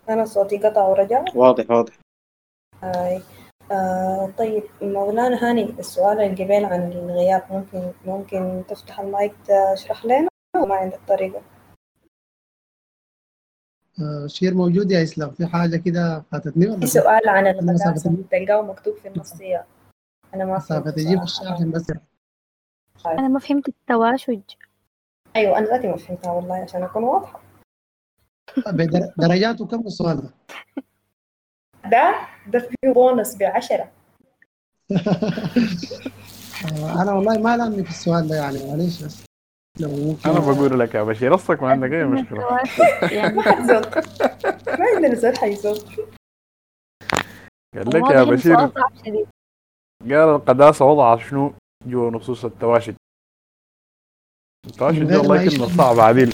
أنا صوتي قطع ورجع؟ واضح واضح. آي. آه طيب مولانا هاني السؤال اللي قبل عن الغياب ممكن ممكن تفتح المايك تشرح لنا؟ أو ما عندك طريقة؟ آه، share موجود يا إسلام. في حاجة كده فاتتني ولا في سؤال عن تجيب تلقاه مكتوب في النصية. أنا ما فهمت تجيب الشاحن بس. أنا ما فهمت التواشج. أيوة أنا ذاتي ما فهمتها والله عشان أكون واضحة. بدر- درجاته كم السؤال ده؟ ده؟ ده فيه بونص بعشرة. أنا والله ما لامني في السؤال ده يعني معلش بس. لو ممكن. أنا بقول لك يا بشير اصلك ما عندك أي مشكلة. يعني. ما حد زول ما عندنا زول حيزول قال لك يا بشير سؤال قال القداسه وضع شنو؟ جوا نصوص التواشج من دي والله كلمة صعبة عديل.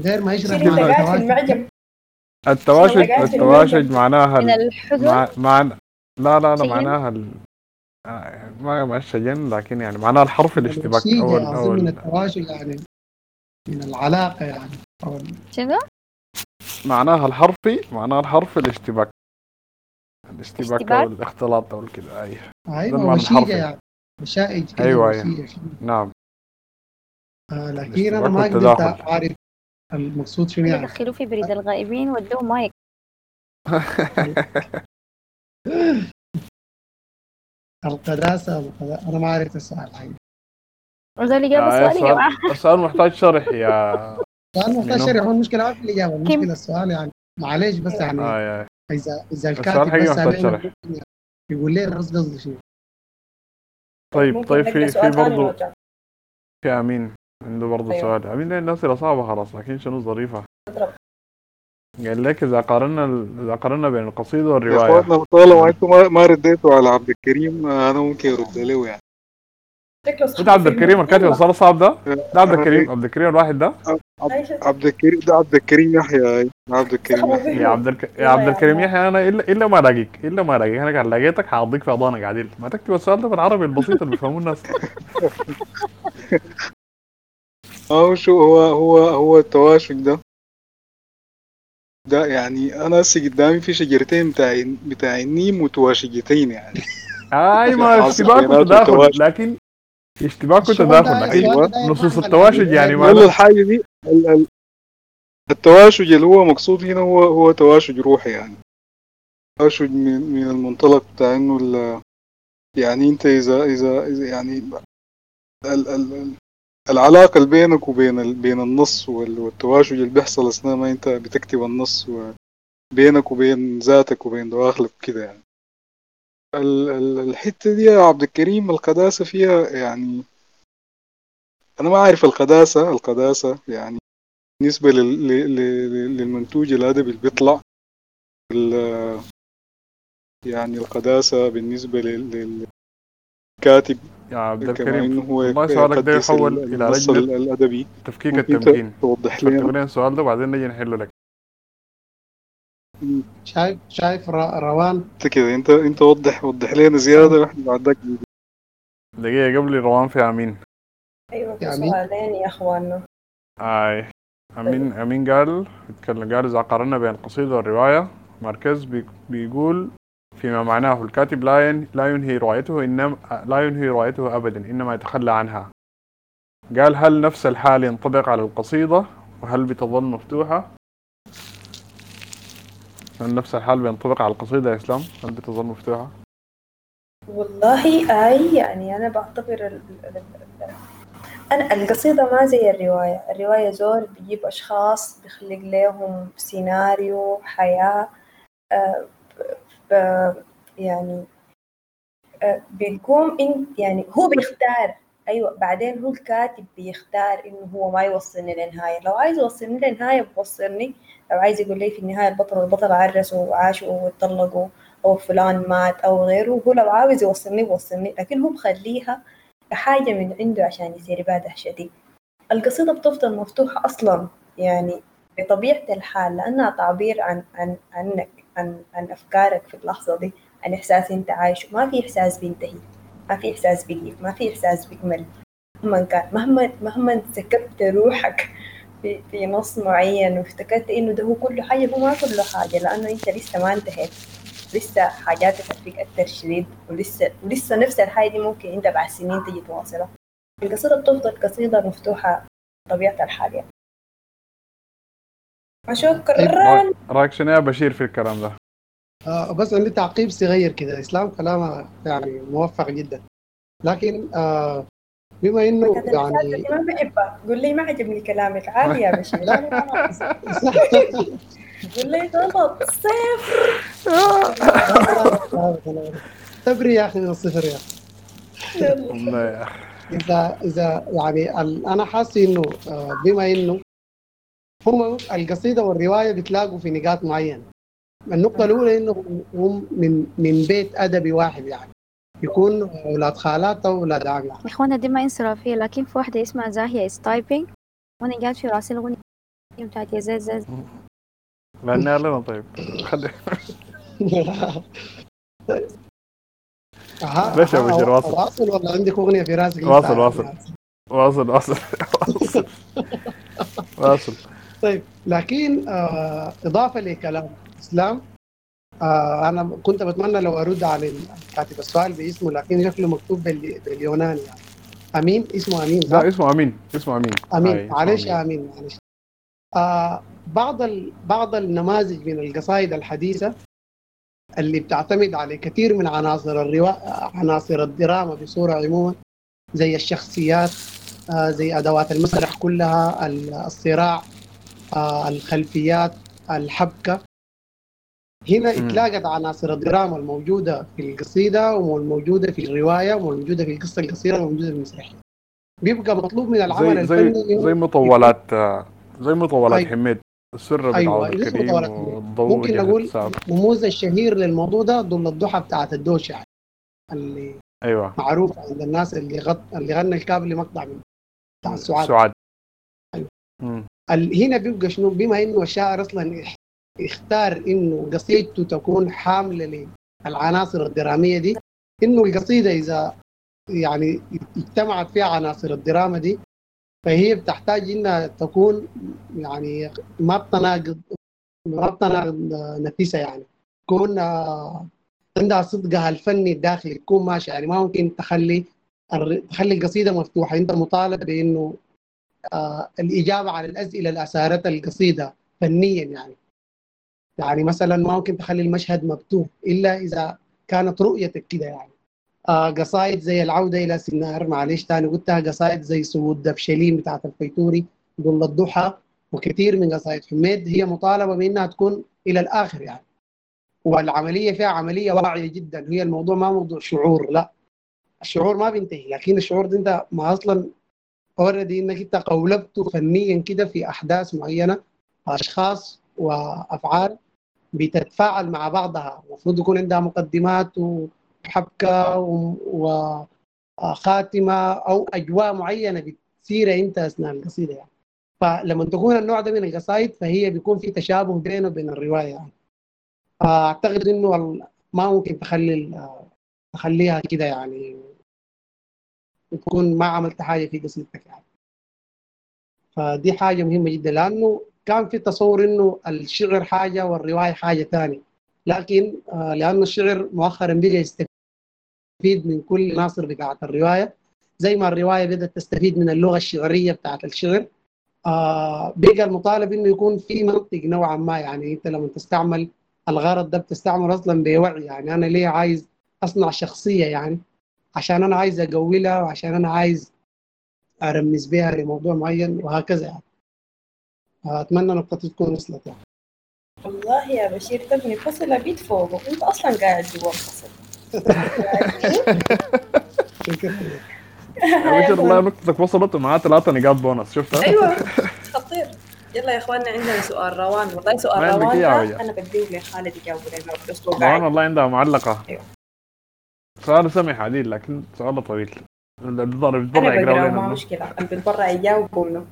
غير ما يشرح معنى المعجم. التواشج التواشج المعجم؟ معناها من ال... الحزن مع... مع... لا لا لا؟ معناها ال... آه، ما ما الشجن لكن يعني معناها الحرف الاشتباك الوسيجة أو ال... أو أظن من ال... التواشي يعني من العلاقة يعني شنو؟ معناها الحرفي معناها الحرف الاشتباك الاشتباك أو؟ الاختلاط أو كده أي وشيجة الحرفي يعني مشائج أيوه أيوه. نعم آه لكن الاشتباك ما قدرت والتداخل المقصود شنو يعني؟ يدخلوه في بريد الغائبين ودوه مايك. القداسة القدا- أنا ما عرفت السؤال حقيقي. وده الإجابة السؤال يا السؤال جماعة السؤال محتاج شرح يا السؤال محتاج؟ شرح هو المشكلة ما في الإجابة؟ المشكلة السؤال يعني معلش بس يعني آه،. إذا إذا السؤال الكاتب بس محتاج علينا يقول لي الرصد قصده شنو؟ طيب طيب في في سؤال برضه في أمين. عنده برضه أيوة. سؤال. امين ده الناس اللي صعبة خلاص لكن شنو ظريفة؟ اضرب. قال لك إذا قارنا إذا قارنا بين القصيده يا والرواية. اخواننا طالما أنتم ما, ما رديتوا على عبد الكريم أنا ممكن ارد له يعني صحفي عبد الكريم الكاتب. الصار صعب ده؟ ده عبد الكريم عبد الكريم الواحد ده؟ عبد الكريم ده عبد الكريم يحيى عبد الكريم يحيى. يا عبد الك... يا عبد الكريم. يحيى أنا الا إلا ما ألاقيك إلا ما ألاقيك. أنا لقيتك حاضيك في اضانك عديل ما تكتب السؤال ده بالعربي البسيط اللي بيفهموه الناس. هو شو هو هو هو التواشق ده. ده يعني أنا هسه قدامي في شجرتين بتاع بتاع النيم متواشقتين يعني. اي ما حاصل اشتباك وتداخل. لكن اشتباك وتداخل لكن ده؟ نصوص التواشج يعني ما والله الحاجة دي ال- ال- التواشج اللي هو مقصود هنا هو هو تواشج روحي يعني. تواشج من من المنطلق بتاع إنه ال- يعني أنت إذا إذا, إذا يعني ال ال العلاقة اللي بينك وبين بين النص وال- والتواشج اللي بيحصل أثناء ما أنت بتكتب النص وبينك وبين ذاتك وبين دواخلك كده يعني. ال- ال- الحتة دي يا عبد الكريم القداسة فيها يعني أنا ما أعرف القداسة القداسة يعني بالنسبة للمنتوج الأدبي اللي بيطلع يعني القداسة بالنسبة لل- للكاتب يا عبد الكريم والله سؤالك ده يحول إلى لجنه الأدبي. تفكيك التمكين. توضح لنا؟ السؤال ده وبعدين نجي نحله لك. شايف شايف روان؟ أنت كده انت أنت وضح وضح لنا زيادة وإحنا بعد ذاك دقيقه قبل روان في أمين. أيوه في. سؤالين يا أخواننا. آي. أمين أمين قال اتكلم قال اذا قارنا بين القصيده والروايه مركز بي- بيقول فيما معناه الكاتب لا لا ينهي روايته انما لا ينهي روايته ابدا إنما يتخلى عنها. قال هل نفس الحال ينطبق على القصيدة؟ وهل بتظل مفتوحة؟ هل نفس الحال بينطبق على القصيدة يا إسلام؟ هل بتظل مفتوحة؟ والله أي يعني أنا بعتبر ال... ال... ال... أنا القصيدة ما زي الرواية. الرواية زول بيجيب أشخاص بيخلق لهم سيناريو حياة آه. يعني آه بيقوم إن يعني هو بيختار. أيوه بعدين هو الكاتب بيختار إنه هو ما يوصلني لنهايه لو عايز يوصلني لنهايه بوصلني. لو عايز يقول لي في النهاية البطل والبطل عرسوا وعاشوا واتطلقوا أو فلان مات أو غيره هو لو عاوز يوصلني بوصلني. لكن هو بخليها كحاجه من عنده عشان يصير يبادح شديد. القصيدة بتفضل مفتوحة أصلا يعني بطبيعة الحال لأنها تعبير عن عن عنك. عن عن أفكارك في اللحظة دي عن إحساس أنت عايشه ما في إحساس بينتهي ما في إحساس بيجيب ما في إحساس بيكمل. مهما كان مهما مهما سكبت روحك في, في نص معين وافتكرت إنه ده هو كل حاجة هو ما كل حاجة لأنه أنت لسه ما انتهيت. لسه حاجاتك فيك أكتر شديد ولسه ولسه نفس الحاجة دي ممكن أنت بعد سنين تجي تواصلها. القصيدة بتفضل قصيدة مفتوحة بطبيعة الحال يعني. شكرا رايك شنو يا بشير في الكلام ده. آه بس عندي تعقيب صغير كده. إسلام كلامه يعني موفق جدا. لكن آه بما إنه يعني ما بحبها قول لي ما عجبني كلامك. عادي يا بشير. لا لا لا قول لي غلط. صفر. تبري يا أخي من الصفر يا أخي. إذا إذا يعني أنا حاسس إنه آه، بما إنه هم القصيدة والرواية بتلاقوا في نقاط معينة. النقطة الأولى إنه هم من من بيت ادبي واحد يعني. يكون أولاد خالات أو أولاد عم يا اخوانا دي ما انصرافية لكن في واحدة اسمها زاهية is typing وأنا قاعد في راسي الاغنية بتاعت يا زاز زاز. غنيها لنا طيب. خلي ها- ليش يا بشير؟ واصل. واصل ولا عندك أغنية في راسك. واصل. واصل واصل. واصل. واصل. طيب لكن آه إضافة لكلام اسلام آه أنا كنت بتمنى لو أرد على كاتب السؤال باسمه لكن شكله مكتوب بال- باليوناني يعني. أمين؟ اسمه أمين صح؟ لا اسمه أمين اسمه أمين. أمين. معلش يا أمين معلش. آه بعض ال... بعض النماذج من القصائد الحديثة اللي بتعتمد على كثير من عناصر الروا... عناصر الدراما بصورة عموما زي الشخصيات آه زي أدوات المسرح كلها ال- الصراع الخلفيات الحبكة هنا. اتلاقت عناصر الدراما الموجودة في القصيدة والموجودة في الرواية والموجودة في القصة القصيرة والموجودة في المسرحية بيبقى مطلوب من العمل زي الفني زي مطولات زي مطولات أيوة. حميد السر أيوه مطولات ممكن نقول الساعة. نموذج شهير للموضوع ده ضل الضحى بتاعت الدوش يعني اللي أيوه معروف عند الناس اللي غط... اللي غنى الكابل مقطع من بتاع السعاد سعاد أيوة. مم. هنا بيبقى شنو؟ بما إنه الشاعر أصلا اخ- اختار إنه قصيدته تكون حاملة للعناصر الدرامية دي إنه القصيدة إذا يعني اجتمعت فيها عناصر الدراما دي فهي بتحتاج إنها تكون يعني ما بتناقض ما بتناقض نفسها يعني. تكون عندها صدقها الفني الداخلي تكون ماشيه يعني ما ممكن تخلي تخلي القصيدة مفتوحة. أنت مطالب بإنه الإجابة على الأسئلة اللي اثارتها القصيدة فنيا يعني. يعني مثلا ما ممكن تخلي المشهد مكتوب إلا إذا كانت رؤيتك كده يعني. آه قصائد زي العودة إلى سنار معلش تاني قلتها قصائد زي سود دبشلين بتاعت الفيتوري ظل الضحى وكثير من قصائد حميد هي مطالبة بإنها تكون إلى الآخر يعني. والعملية فيها عملية واعية جدا. هي الموضوع ما موضوع شعور لا. الشعور ما بينتهي لكن الشعور ده أنت ما أصلا already إنك أنت قولبته فنيا كده في أحداث معينة أشخاص وأفعال بتتفاعل مع بعضها. المفروض يكون عندها مقدمات وحبكه و... و... آه، خاتمه أو أجواء معينة بتصير أنت أثناء القصيدة يعني. فلما تكون النوع ده من القصائد فهي بيكون في تشابه بينه وبين الرواية يعني. فأعتقد إنه ما ممكن تخلي تخليها كده يعني. وتكون ما عملت حاجة في قصيدتك يعني. فدي حاجة مهمة جدا لأنه كان في تصور إنه الشعر حاجة والرواية حاجة ثانية لكن آه، لأنه الشعر مؤخرا بقى يستفيد من كل عناصر بتاعت الرواية. زي ما الرواية بدأت تستفيد من اللغة الشعرية بتاعت الشعر آه بقى المطالب إنه يكون في منطق نوعا ما يعني. أنت لما تستعمل الغرض ده بتستعمل أصلا بوعي يعني. أنا ليه عايز أصنع شخصية يعني؟ عشان أنا عايز اقولها وعشان أنا عايز أرمز بها لموضوع معين وهكذا يعني. أتمنى نقطتي تكون وصلت يعني. والله يا بشير تبني فصل أبيت فوقه أنت أصلا قاعد جوا الفصل. يا بشر والله نقطتك وصلت ومعاه ثلاثة نقاط بونص شفتها؟ أيوة خطير. يلا يا إخواننا عندنا سؤال روان. والله سؤال روان؟ أنا بديه لخالد يجاوب بأسلوب روان والله عندها معلقة. أيوة. سؤال سمح عديل لكن سؤاله طويل. اللي بيتضرع يقرأ ما. مشكلة. اللي بيتبرع يجاوب قول له.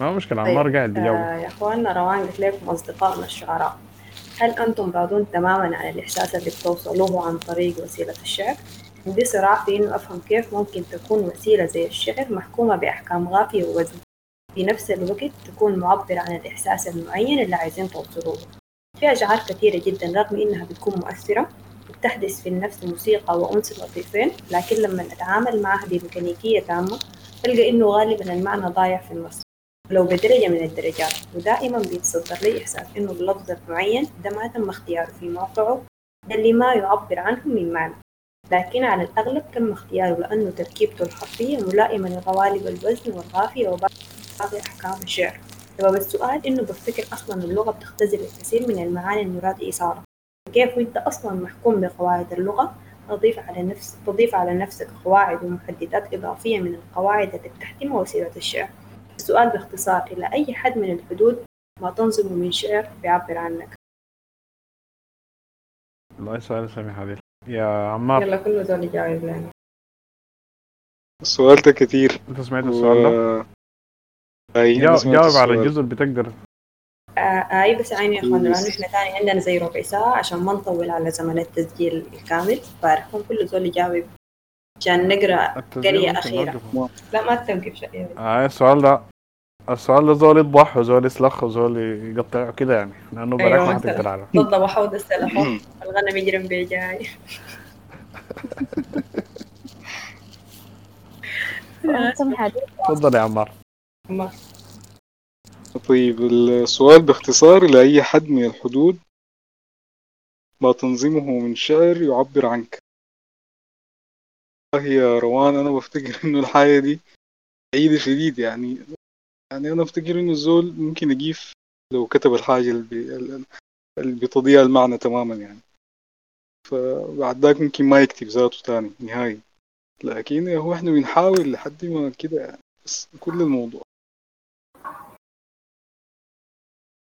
ما مشكلة طيب عمار قاعد بيجاوب. آه يا إخواننا روان قلت لكم أصدقائنا الشعراء. هل أنتم راضون تماما عن الإحساس اللي بتوصلوه عن طريق وسيلة الشعر؟ عندي صراع في إنه أفهم كيف ممكن تكون وسيلة زي الشعر محكومة بأحكام غافية ووزن. في نفس الوقت تكون معبرة عن الإحساس المعين اللي عايزين توصلوه. في أشعار كثيرة جدا رغم إنها بتكون مؤثرة وبتحدث في النفس موسيقى وأنس لطيفين لكن لما نتعامل معها بميكانيكية تامة تلقى إنه غالبا المعنى ضايع في النص ولو بدرجة من الدرجات ودائما بيتصدر لي إحساس إنه اللفظ المعين ده ما تم اختياره في موقعه ده اللي ما يعبر عنه من معنى. لكن على الأغلب تم اختياره لأنه تركيبته الحرفية ملائمة لغوالب الوزن والقافية وباقي أحكام الشعر. سبب السؤال إنه بفتكر أصلا اللغة بتختزل الكثير من المعاني المراد إيصالها كيف وأنت أصلا محكوم بقواعد اللغة؟ تضيف على نفس تضيف على نفسك قواعد ومحددات إضافية من القواعد التي تحتمها وسيلة الشعر. السؤال باختصار إلى أي حد من الحدود ما تنظم من شعر بيعبر عنك؟ والله سؤال سمح عديل يا عمار. يلا كل دول يجاوب لنا. السؤال ده كتير. أنت سمعت السؤال ده؟ جاوب. على الجزء اللي بتقدر. آه أي بس عيني يا إخوانا لأنه إحنا تاني عندنا زي ربع ساعة عشان ما نطول على زمن التسجيل الكامل. فارحكم كل زول يجاوب عشان ممكن أخيرة. نوقفه. لا ما توقف شيء. آه السؤال ده السؤال ده زول يضح وزول يسلخ وزول يقطع كده يعني. لأنه براك أيوة ما مثلا حتقدر على. ضد وحود السلفة الغنم يجرم بيجاي تفضل يا عمار. طيب السؤال باختصار لأي حد من الحدود ما تنظيمه من شعر يعبر عنك. والله يا روان أنا بفتكر إنه الحاجة دي بعيدة شديد يعني. يعني أنا بفتكر إنه الزول ممكن يجيف لو كتب الحاجة. اللي بتضيع المعنى تماما يعني. فبعد ذاك ممكن ما يكتب ذاته تاني نهائي. لكن هو إحنا بنحاول لحد ما كده يعني. بس كل الموضوع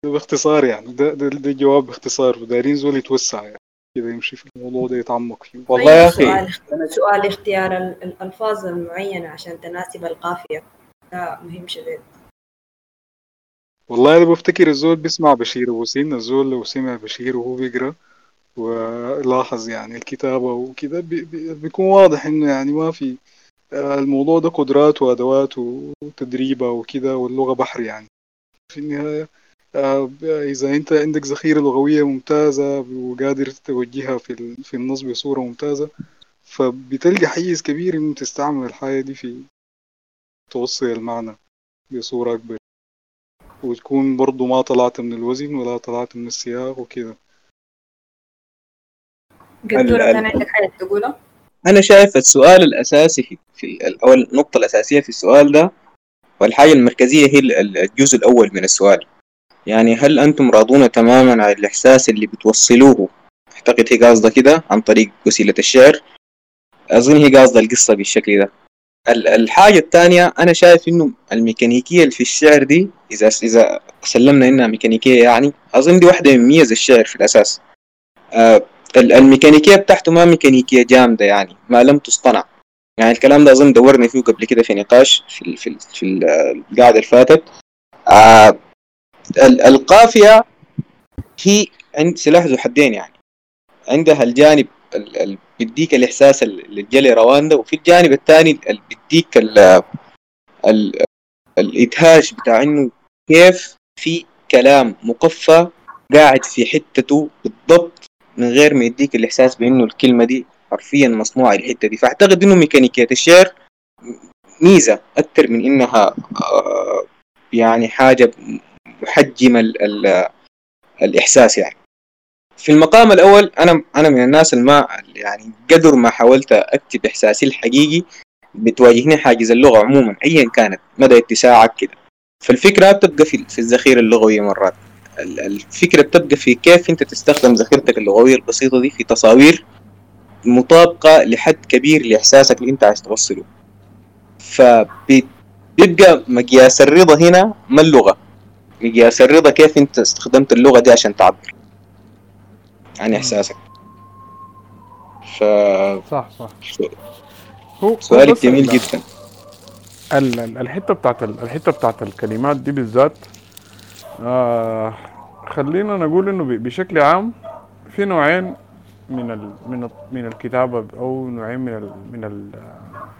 ده باختصار يعني ده ده, ده جواب باختصار ودارين زول يتوسع يعني كده يمشي في الموضوع ده يتعمق فيه. والله يا أخي سؤال. سؤال اختيار ال- الألفاظ المعينة عشان تناسب القافية. ده مهم شديد. والله أنا بفتكر الزول بيسمع بشير أبو سين الزول لو سمع بشير وهو بيقرأ ولاحظ يعني الكتابة وكده بي بي بيكون واضح إنه يعني ما في آه، الموضوع ده قدرات وأدوات وتدريبة وكده واللغة بحر يعني. في النهاية آه، إذا أنت عندك ذخيرة لغوية ممتازة وقادر توجهها في في النص بصورة ممتازة فبتلقى حيز كبير إنه تستعمل الحاجة دي في توصل المعنى بصورة أكبر. وتكون برضو ما طلعت من الوزن ولا طلعت من السياق وكده. قدورة ال- كان عندك حاجة تقولها؟ أنا شايف السؤال الأساسي في, في أو النقطة الأساسية في السؤال ده والحاجة المركزية هي ال- الجزء الأول من السؤال. يعني هل أنتم راضون تماما عن الإحساس اللي بتوصلوه؟ أعتقد هي قاصدة كده عن طريق وسيلة الشعر. أظن هي قاصدة القصة بالشكل ده. ال- الحاجة الثانية أنا شايف إنه الميكانيكية اللي في الشعر دي إذا إذا سلمنا إنها ميكانيكية يعني أظن دي واحدة من ميز الشعر في الأساس. آه الميكانيكية بتاعته ما ميكانيكية جامدة يعني ما لم تصطنع. يعني الكلام ده أظن دورنا فيه قبل كده في نقاش في ال في ال في القاعدة اللي فاتت. آه القافية هي عند سلاح ذو حدين يعني. عندها الجانب اللي بيديك الإحساس اللي جلي روان ده وفي الجانب الثاني اللي بيديك الإدهاش بتاع إنه كيف في كلام مقفى قاعد في حتته بالضبط من غير ما يديك الإحساس بإنه الكلمة دي حرفيا مصنوعة الحتة دي. فأعتقد إنه ميكانيكية الشعر ميزة أكثر من إنها آه، يعني حاجة محجمة الإحساس يعني. في المقام الأول أنا أنا من الناس اللي يعني قدر ما حاولت أكتب إحساسي الحقيقي بتواجهني حاجز اللغة عموما أيا كانت مدى اتساعك كده. فالفكرة بتبقى في, في الذخيرة اللغوية مرات. الفكرة بتبقى في كيف أنت تستخدم ذخيرتك اللغوية البسيطة دي في تصاوير مطابقة لحد كبير لإحساسك اللي أنت عايز توصله. فبيبقى مقياس الرضا هنا ما اللغة. مقياس الرضا كيف أنت استخدمت اللغة دي عشان تعبر؟ عن إحساسك. ف صح صح. هو سؤالك جميل جدا. الحتة بتاعت الحتة بتاعت الكلمات دي بالذات آه خلينا نقول إنه بشكل عام في نوعين من ال من ال من الكتابة أو نوعين من ال من ال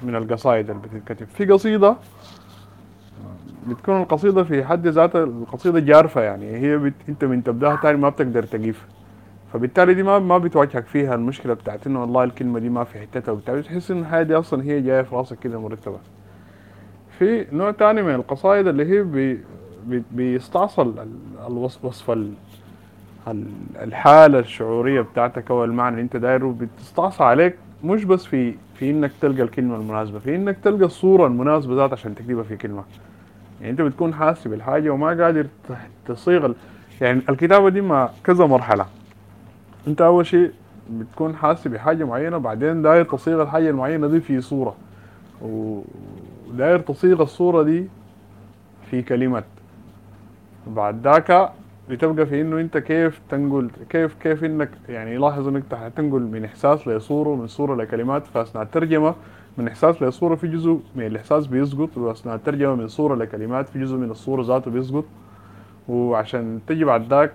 من القصائد اللي بتتكتب. في قصيدة بتكون القصيدة في حد ذاتها القصيدة جارفة يعني هي بت انت من تبدأها تاني ما بتقدر تقيف فبالتالي دي ما ما بتواجهك فيها المشكلة بتاعت إنه والله الكلمة دي ما في حتتها وبتاع. تحس إن الحاجة دي أصلا هي جاية في راسك كده مرتبة. في نوع تاني من القصائد اللي هي بي بي بيستعصل الوصف وصف الحالة الشعورية بتاعتك أو المعنى اللي أنت دايره بتستعصى عليك مش بس في في إنك تلقى الكلمة المناسبة في إنك تلقى الصورة المناسبة ذات عشان تكتبها في كلمة. يعني أنت بتكون حاسس بالحاجة وما قادر تصيغ يعني الكتابة دي ما كذا مرحلة. أنت أول شيء بتكون حاسس بحاجة معينة بعدين داير تصيغ الحاجة المعينة دي في صورة. وداير تصيغ الصورة دي في كلمات. بعد ذاك بتبقى في إنه انت كيف تنقل كيف كيف إنك يعني لاحظ إنك تنقل من إحساس لصورة من صورة لكلمات. فأثناء الترجمة من إحساس لصورة في جزء من الإحساس بيسقط وأثناء الترجمة من صورة لكلمات في جزء من الصورة ذاته بيسقط. وعشان تجي بعد ذاك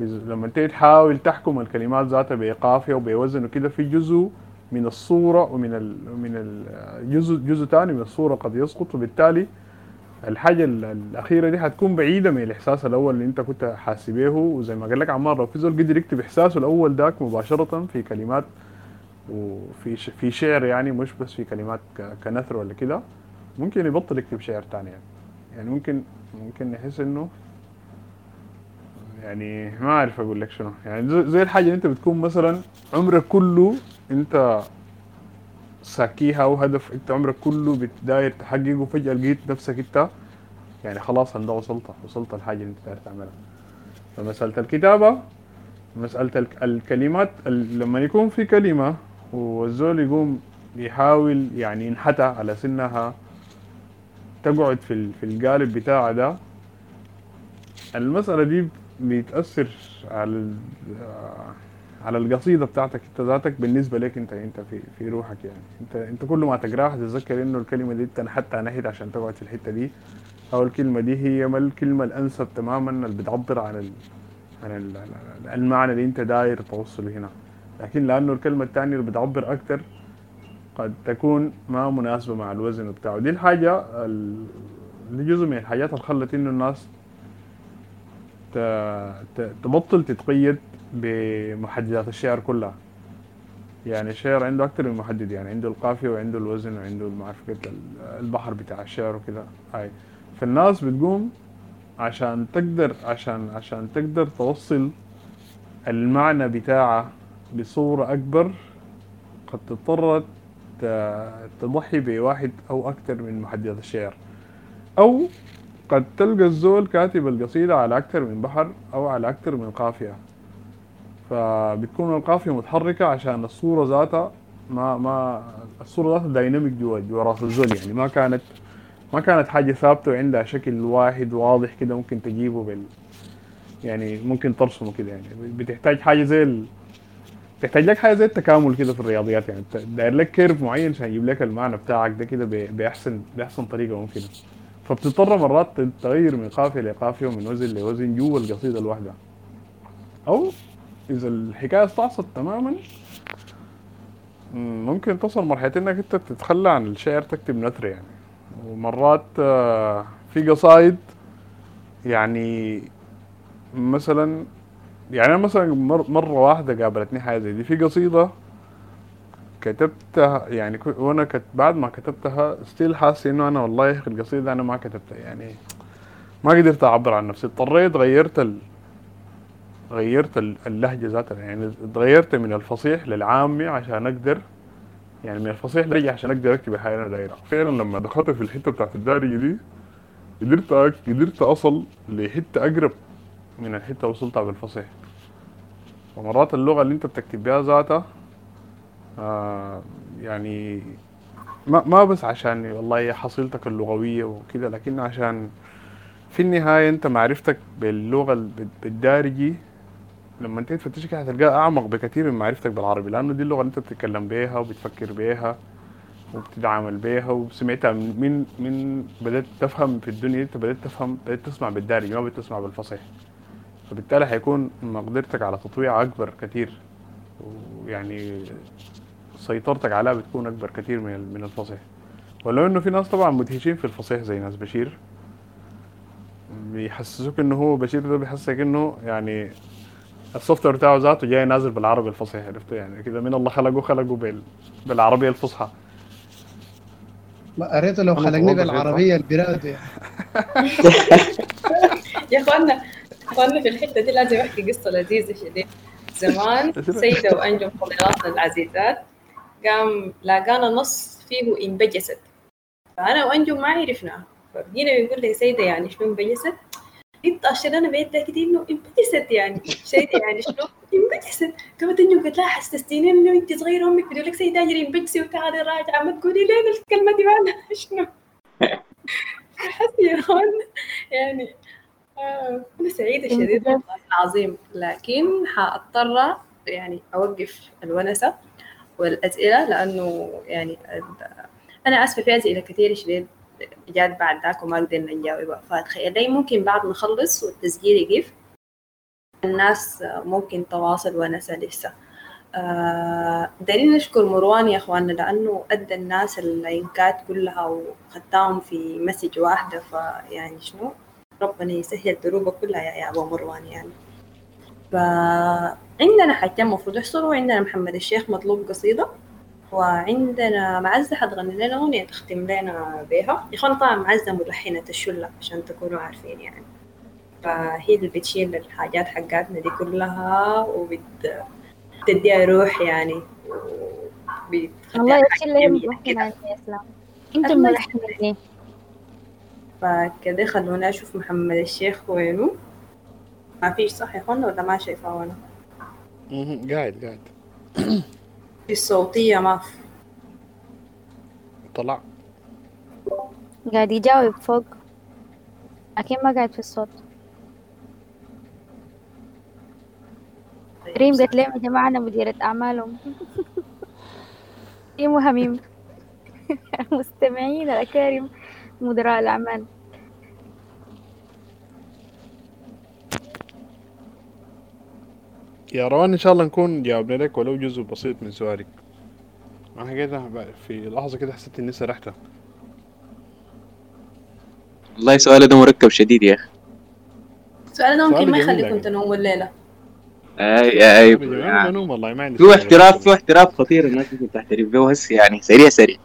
لما تيجي تحاول تحكم الكلمات ذاتها بقافيه وبوزن وكده في جزء من الصورة ومن ال من الجزء جزء ثاني من الصورة قد يسقط. وبالتالي الحاجة الأخيرة دي حتكون بعيدة من الإحساس الأول اللي أنت كنت حاسس بيه وزي ما قال لك عمار لو في زول قدر يكتب إحساسه الأول داك مباشرة في كلمات وفي في شعر يعني مش بس في كلمات كنثر ولا كده ممكن يبطل يكتب شعر تاني يعني. يعني ممكن ممكن يحس إنه يعني ما أعرف أقول لك شنو. يعني زي الحاجة اللي أنت بتكون مثلا عمرك كله أنت ساكيها أو هدف أنت عمرك كله بتداير تحققه وفجأة لقيت نفسك أنت يعني خلاص انت وصلت وصلت الحاجة اللي أنت داير تعملها. فمسألة الكتابة مسألة الكلمات لما يكون في كلمة والزول يقوم يحاول يعني ينحتى على سنها تقعد في في القالب بتاعها ده. المسألة دي بيتأثر على على القصيدة بتاعتك انت ذاتك بالنسبة لك انت انت في في روحك يعني. انت انت كل ما تقراها تتذكر انه الكلمة دي انت حتى نهيت عشان تقعد في الحتة دي. أو الكلمة دي هي ما الكلمة الأنسب تماما اللي بتعبر عن عن المعنى اللي انت داير توصله هنا. لكن لأنه الكلمة الثانية اللي بتعبر أكثر قد تكون ما مناسبة مع الوزن بتاعه. دي الحاجة دي جزء من الحاجات اللي خلت إنه الناس تبطل تتقيد بمحددات الشعر كلها. يعني الشعر عنده أكتر من محدد يعني عنده القافية وعنده الوزن وعنده معرفة البحر بتاع الشعر وكده هاي. فالناس بتقوم عشان تقدر عشان عشان تقدر توصل المعنى بتاعه بصورة أكبر قد تضطر تضحي بواحد أو أكثر من محددات الشعر. أو قد تلقى الزول كاتب القصيدة على أكثر من بحر أو على أكثر من قافية. فبتكون القافية متحركة عشان الصورة ذاتها ما ما الصورة ذاتها dynamic جوا جوا رأس الزول يعني. ما كانت ما كانت حاجة ثابتة وعندها شكل واحد واضح كده ممكن تجيبه بال يعني ممكن ترسمه كده يعني. بتحتاج حاجة زي. تحتاج لك حاجة زي التكامل كده في الرياضيات يعني. داير لك curve معين عشان يجيب لك المعنى بتاعك ده كده باحسن باحسن طريقة ممكنة. فبتضطر مرات تغير من قافية لقافية ومن وزن لوزن جوا القصيدة الواحدة. أو إذا الحكاية استعصت تماما مم، ممكن توصل مرحلة إنك أنت تتخلى عن الشعر تكتب نثر يعني. ومرات آه، في قصايد يعني مثلا يعني أنا مثلا مر مرة واحدة قابلتني حاجة زي دي. في قصيدة كتبتها يعني وأنا كت بعد ما كتبتها ستيل حاسس إنه أنا والله يا أخي القصيدة أنا ما كتبتها. يعني ما قدرت أعبر عن نفسي. اضطريت غيرت ال... غيرت ال- اللهجة ذاتها. يعني اتغيرت من الفصيح للعامي عشان أقدر يعني من الفصيح لي عشان أقدر أكتب الحاجة أنا دايرها فعلا لما دخلت في الحتة بتاعت الدارجة دي قدرت قدرت أصل لحتة أقرب من الحتة وصلتها بالفصيح. ومرات اللغة اللي انت بتكتب بها ذاتها آه يعني ما ما بس عشان والله حصيلتك اللغوية وكده لكن عشان في النهاية انت معرفتك باللغة ال- بالدارجي لما انت تفتش هتلقاها أعمق بكثير من معرفتك بالعربي لأنه دي اللغة اللي انت بتتكلم بيها وبتفكر بيها وبتتعامل بيها وسمعتها من من بدأت تفهم في الدنيا انت بدأت تفهم بدأت تسمع بالدارجي ما بدأت تسمع بالفصيح. فبالتالي حيكون مقدرتك على تطويع أكبر كتير. ويعني سيطرتك عليها بتكون أكبر كتير من من الفصيح. ولو إنه في ناس طبعا مدهشين في الفصيح زي ناس بشير بيحسسوك إنه هو بشير ده بيحسسك إنه يعني ال software بتاعه ذاته جاي نازل بالعربي الفصيح عرفت؟ يعني كده من الله خلقه خلقه بال... بالعربية الفصحى. لا قريته لو خلقني طولت بالعربية البراد يعني. يا إخوانا اخوانا في الحتة دي لازم احكي قصة لذيذة شديد زمان سيدة وأنجم فضيلاتنا العزيزات قام لاقانا نص فيه انبجست. فأنا وأنجم ما عرفنا فجينا بيقول لي سيدة يعني شنو انبجست؟ انت لنا بيدها كده إنه انبجست يعني. سيدة يعني شنو؟ انبجست. قامت أنجم قالت لها حسستيني إنه أنت صغيرة أمك. بتقول لك سيدة أجري انبجسي وتعالي راجعة. ما تقولي لين الكلمة دي؟ معناها شنو؟ يا اخوان يعني آه، أنا سعيدة شديد والله العظيم. لكن حاضطر يعني أوقف الونسة والأسئلة لأنه يعني أنا آسفة في أسئلة كثيرة شديد جات بعد ذاك وما قدرنا نجاوبها فتخيلي ممكن بعد ما نخلص والتسجيل يقف الناس ممكن تواصل ونسة لسه. آه، دليل نشكر مروان يا إخواننا لأنه أدى الناس اللينكات كلها وخدتهم في مسج واحدة فيعني شنو؟ ربنا يسهل دروبه كلها يا يا أبو مروان يعني. فعندنا حاجتين المفروض يحصلوا عندنا محمد الشيخ مطلوب قصيدة وعندنا معزة حتغني لنا أغنية تختم لنا بيها يا أخوان طبعا معزة ملحنة الشلة عشان تكونوا عارفين يعني. فهي اللي بتشيل الحاجات حقاتنا دي كلها وبتديها روح يعني والله إيش اللي ملحن عن الاسلام انت الله الملحن ليه فكده خلونا أشوف محمد الشيخ وينه ما فيش صح يا أخوانا ولا ما شايفاه أنا مهم. قاعد قاعد. في الصوتية ما في. طلع. قاعد يجاوب فوق. لكن ما قاعد في الصوت. ريم قالت لهم يا جماعة أنا مديرة أعمالهم. ريم وهميم مستمعين الأكارم مدراء الأعمال. يا روان إن شاء الله نكون جاوبنا لك ولو جزء بسيط من سؤالك. أنا كده في لحظة كده حسيت إني سرحتها والله سؤال ده مركب شديد يا أخي. السؤال ده سؤال ممكن ما يخليكم يعني. تنوموا الليلة. اي اي أنا بنوم والله ما عندي في مشكلة. احتراف في احتراف خطير الناس ممكن تعترف به هسه يعني سريع سريع.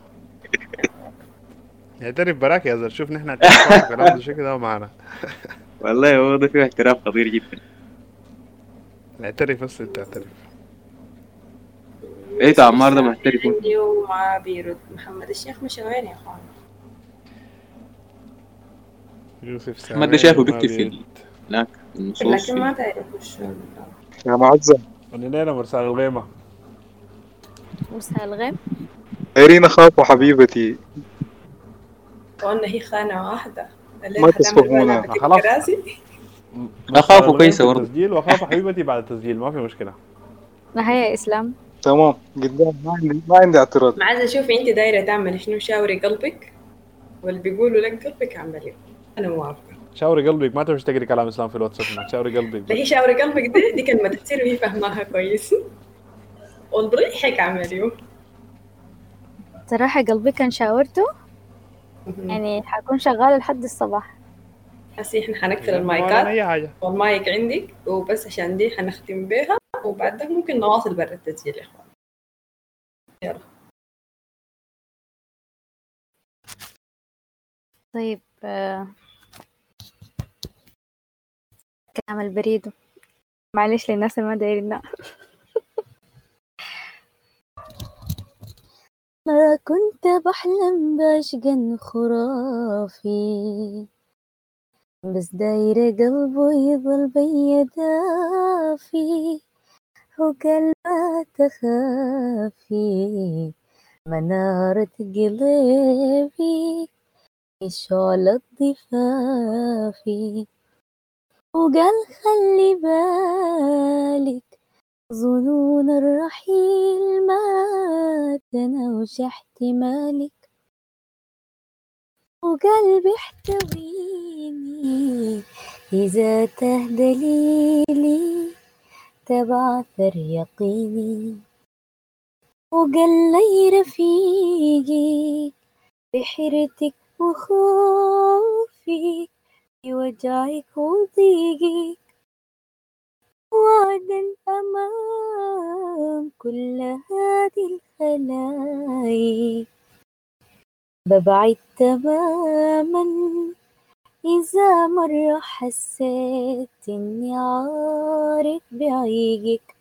اعترف براك يا زلمة شوف نحن اعترف كلام ده كده معنا والله هو ده فيه احتراف خطير جدا. اعترف بس انت اعترف. إيه عمار ده محترف؟ عندي وما بيرد محمد الشيخ مش وين يا إخوان. يوسف محمد سامي شايفه ما بيكتب في هناك النصوص لكن ما في- تعرف وش يا معزة. ولينا مرسال الغيمه مرسال الغيم إيرين أخاف حبيبتي. قلنا هي خانة واحدة. ما. بها خلاص. أخاف كويسة برضه. التسجيل واخاف حبيبتي بعد التسجيل ما في مشكلة. نهاية إسلام؟ تمام. قدام ما عندي ما عندي اعتراض. معاذ شوفي أنت دايرة تعملي شنو؟ شاوري قلبك واللي بيقولوا لك قلبك اعمليه أنا موافقه شاوري قلبك ما تمشي تقري كلام إسلام في الواتساب هناك. شاوري قلبك. لا هي شاوري قلبك دي دي كلمة تفسير وهي فاهماها كويس. والبريحك عمليه صراحة قلبي كان شاورته. يعني حكون شغالة لحد الصباح. هسي إحنا حنقفل ولا المايكات. أي حاجة. والمايك عندك وبس عشان دي حنختم بيها. وبعد ذاك ممكن نواصل برا التسجيل يا إخوان. يلا. طيب آه، كلام البريد. معلش للناس اللي ما دايرين ما كنت بحلم بعشق خرافي. بس دايرة قلبه يضل بيا دافي وقلبها تخافي منارة قلبي شعلة ضفافي وقال خلي بالك ظنون الرحيل ما تنوش احتمالك وقلبي احتويني إذا تهدليلي تبعثر يقيني. وقال لي رفيقي بحيرتك وخوفي في وجعك وضيقك وعدا أمام كل هذه الخلايق ببعد تماما إذا مرة حسيت إني عارف بعيقك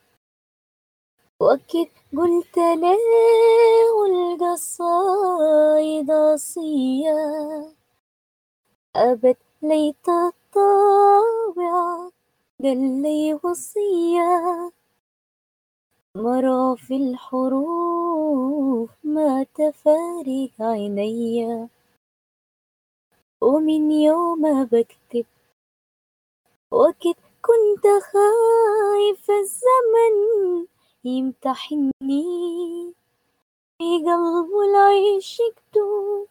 وأكيد قلت ليه والقصايد صيّة أبد ليت الطابع قال لي وصية. مرى في الحروف ما تفارق عيني. ومن يوم بكتب وكد كنت خايف الزمن يمتحني في قلب العيش يكتب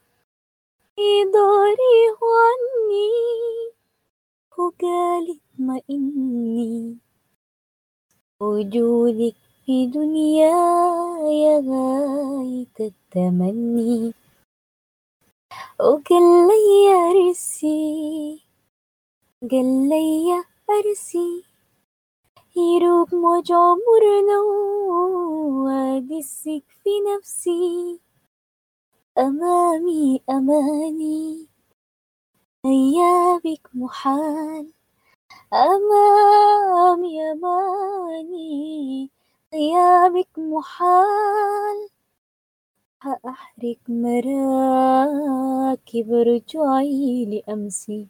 يضاريه عني. وقال اطمئني وجودك في دنياي غاية التمني. وقال لي أرسي قال لي أرسي يروق موج عمرنا وأقسك في نفسي. أمامي أماني غيابك محال. أمامي أماني غيابك محال. هأحرق مراكب رجوعي لأمسي.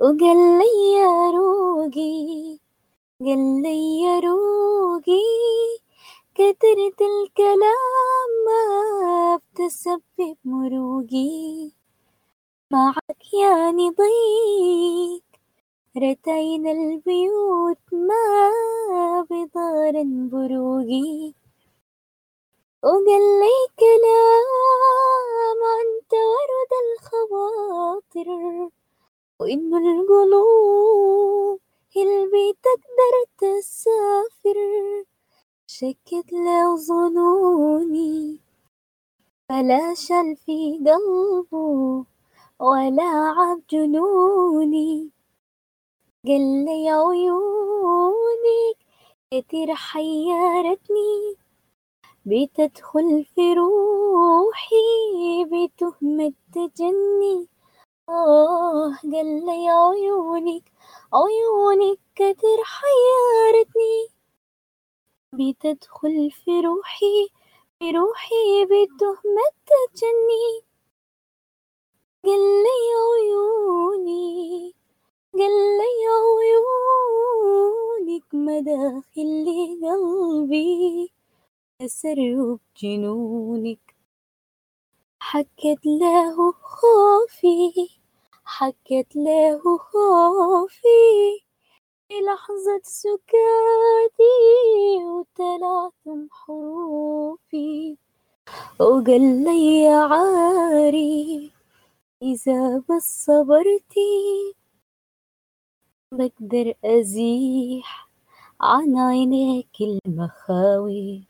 وقال لي يا روقي. قال لي يا روقي. كترة الكلام ما بتسبب مروقي. معك يعني ضيق رتين البيوت ما بضارن بروقي وقال لي كلام أنت ورد الخواطر. وإنه القلوب اللي تقدر تسافر شكت له ظنوني فلا شل في قلبه. ولا عب جنوني قال لي عيونك كتير حيرتني. بتدخل في روحي بتهمة تجني آه قال لي عيونك عيونك كتير حيرتني. بتدخل في روحي في روحي بتهمة تجني قال لي عيوني قال لي عيونك مداخل لقلبي تسرب جنونك. حكت له خوفي حكت له خوفي. في لحظة سكاتي وتلاثم حروفي. وقال لي يا عاري إذا بس صبرتي بقدر أزيح عن عينيك المخاوي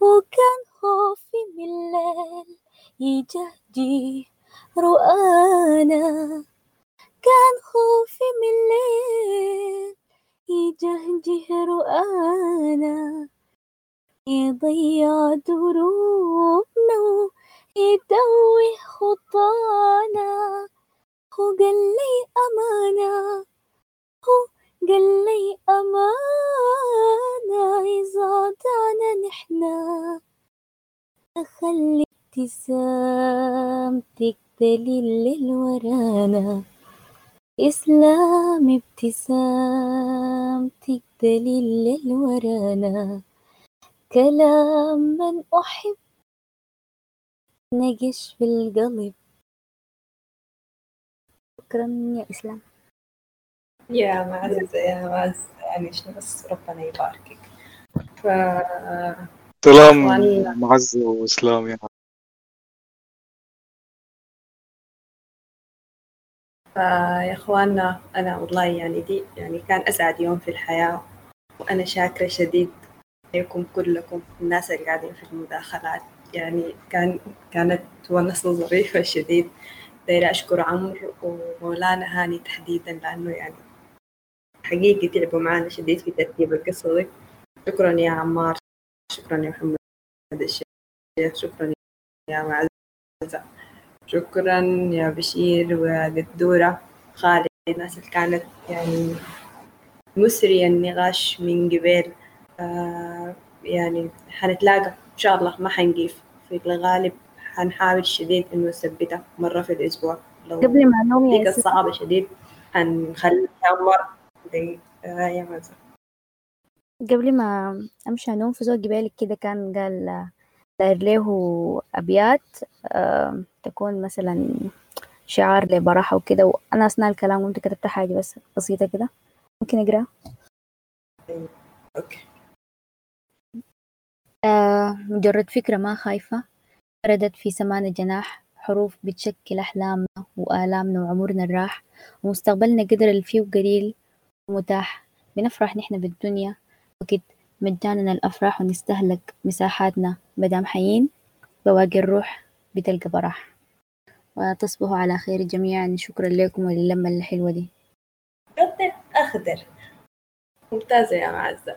وكان خوفي من الليل يجهجي رؤانا. كان خوفي من الليل يجهجه رؤانا. يضيع دروبنا ويدوي خطانا هو قال لي أمانة هو قال لي أمانة إذا نحنا أخلي ابتسامتك دليل للورانا إسلام ابتسامتك دليل للورانا كلام من أحب نقش في القلب. شكرا يا إسلام. يا معزة يا معزة. يعني شنو بس ربنا يباركك. ف سلام. معزة وإسلام يا فيا إخواننا أنا والله يعني دي يعني كان أسعد يوم في الحياة. وأنا شاكرة شديد لكم كلكم الناس اللي قاعدين في المداخلات. يعني كان كانت ونسة ظريفة شديد. دايرة أشكر عمرو ومولانا هاني تحديدا لأنه يعني حقيقي تعبوا معنا شديد في ترتيب القصة دي. شكرا يا عمار شكرا يا محمد الشيخ شكرا يا معزة شكرا يا بشير وقدورة خالد الناس اللي كانت يعني مسري النقاش من قبل. آه يعني حنتلاقى. إن شاء الله ما حنقيف. في الغالب حنحاول شديد إنه نثبتها مرة في الأسبوع. لو قبل ما أنوم يا الصعبة شديد حنخليها مرة آه يا مازن. قبل ما أمشي أنوم في زوج بالك كده كان قال داير له أبيات آه تكون مثلا شعار لبراحة وكده وأنا أثناء الكلام كنت كتبت حاجة بس بسيطة كده. ممكن أقرأ؟ أوكي. آه مجرد فكرة ما خايفة. وردت في سمانا جناح حروف بتشكل أحلامنا وآلامنا وعمرنا الراح. ومستقبلنا قدر الفيه قليل ومتاح. بنفرح نحن بالدنيا. وقت مجاننا الأفراح ونستهلك مساحاتنا. مدام حيين بواقي الروح بتلقى براح. وتصبحوا على خير جميعا. شكرا لكم وللمة الحلوة دي. أخضر. ممتازة يا معزة.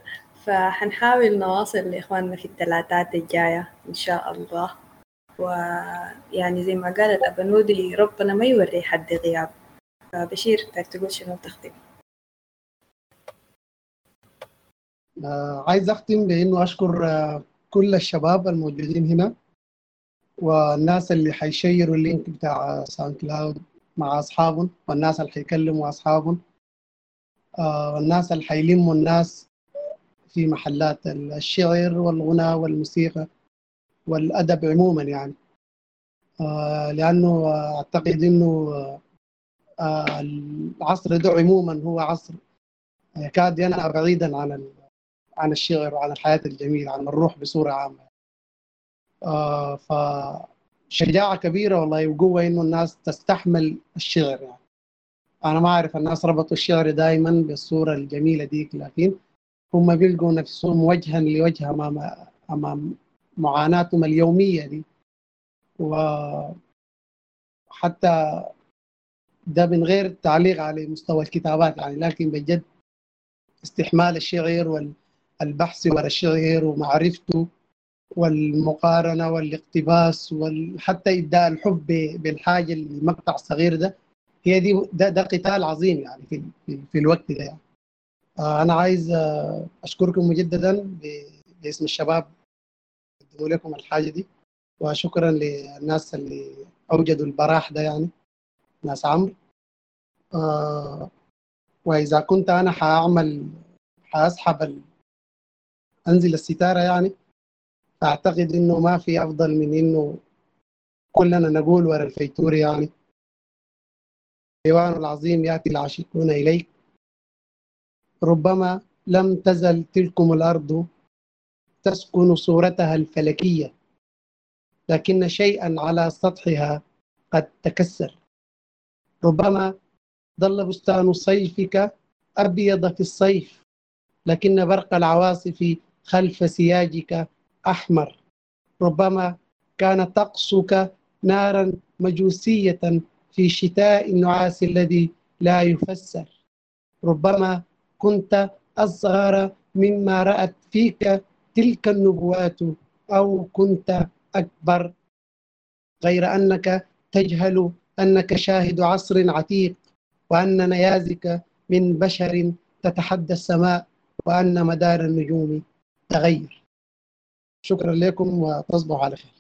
فحنحاول نواصل لإخواننا في الثلاثات الجاية إن شاء الله. ويعني زي ما قال الأبنودي ربنا ما يوري حد غياب. فبشير تقول شنو تختم آه عايز أختم بإنه أشكر آه كل الشباب الموجودين هنا والناس اللي حيشيروا ال link بتاع SoundCloud مع أصحابهم والناس اللي حيكلموا أصحابهم. آه والناس اللي حيلموا الناس في محلات الشعر والغنى والموسيقى والأدب عموما يعني. آه لأنه آه أعتقد إنه آه العصر ده عموما هو عصر يكاد ينأى بعيدا عن عن الشعر وعن الحياة الجميلة عن الروح بصورة عامة. آه فشجاعة كبيرة والله وقوة إنه الناس تستحمل الشعر يعني. أنا ما أعرف الناس ربطوا الشعر دائما بالصورة الجميلة ديك لكن هم بيلقوا نفسهم وجها لوجه أمام أمام معاناتهم اليومية دي وحتى ده من غير تعليق على مستوى الكتابات يعني لكن بجد استحمال الشعر والبحث ورا الشعر ومعرفته والمقارنة والاقتباس وحتى إبداء الحب بالحاجة المقطع الصغير ده هي دي ده, ده قتال عظيم يعني في, في الوقت ده يعني. أنا عايز آه أشكركم مجددا باسم الشباب قدموا لكم الحاجة دي وشكرا للناس اللي أوجدوا البراح ده يعني ناس عمرو. آه وإذا كنت أنا حأعمل حأسحب ال... أنزل الستارة يعني أعتقد إنه ما في أفضل من إنه كلنا نقول ورا الفيتور يعني. الحيوان العظيم يأتي العاشقون إليك. ربما لم تزل تلكم الأرض تسكن صورتها الفلكية لكن شيئا على سطحها قد تكسر. ربما ظل بستان صيفك أبيض في الصيف لكن برق العواصف خلف سياجك أحمر. ربما كان طقسك نارا مجوسية في شتاء النعاس الذي لا يفسر. ربما كنت أصغر مما رأت فيك تلك النبوات أو كنت أكبر. غير أنك تجهل أنك شاهد عصر عتيق وأن نيازك من بشر تتحدى السماء وأن مدار النجوم تغير. شكرا لكم وتصبحوا على خير.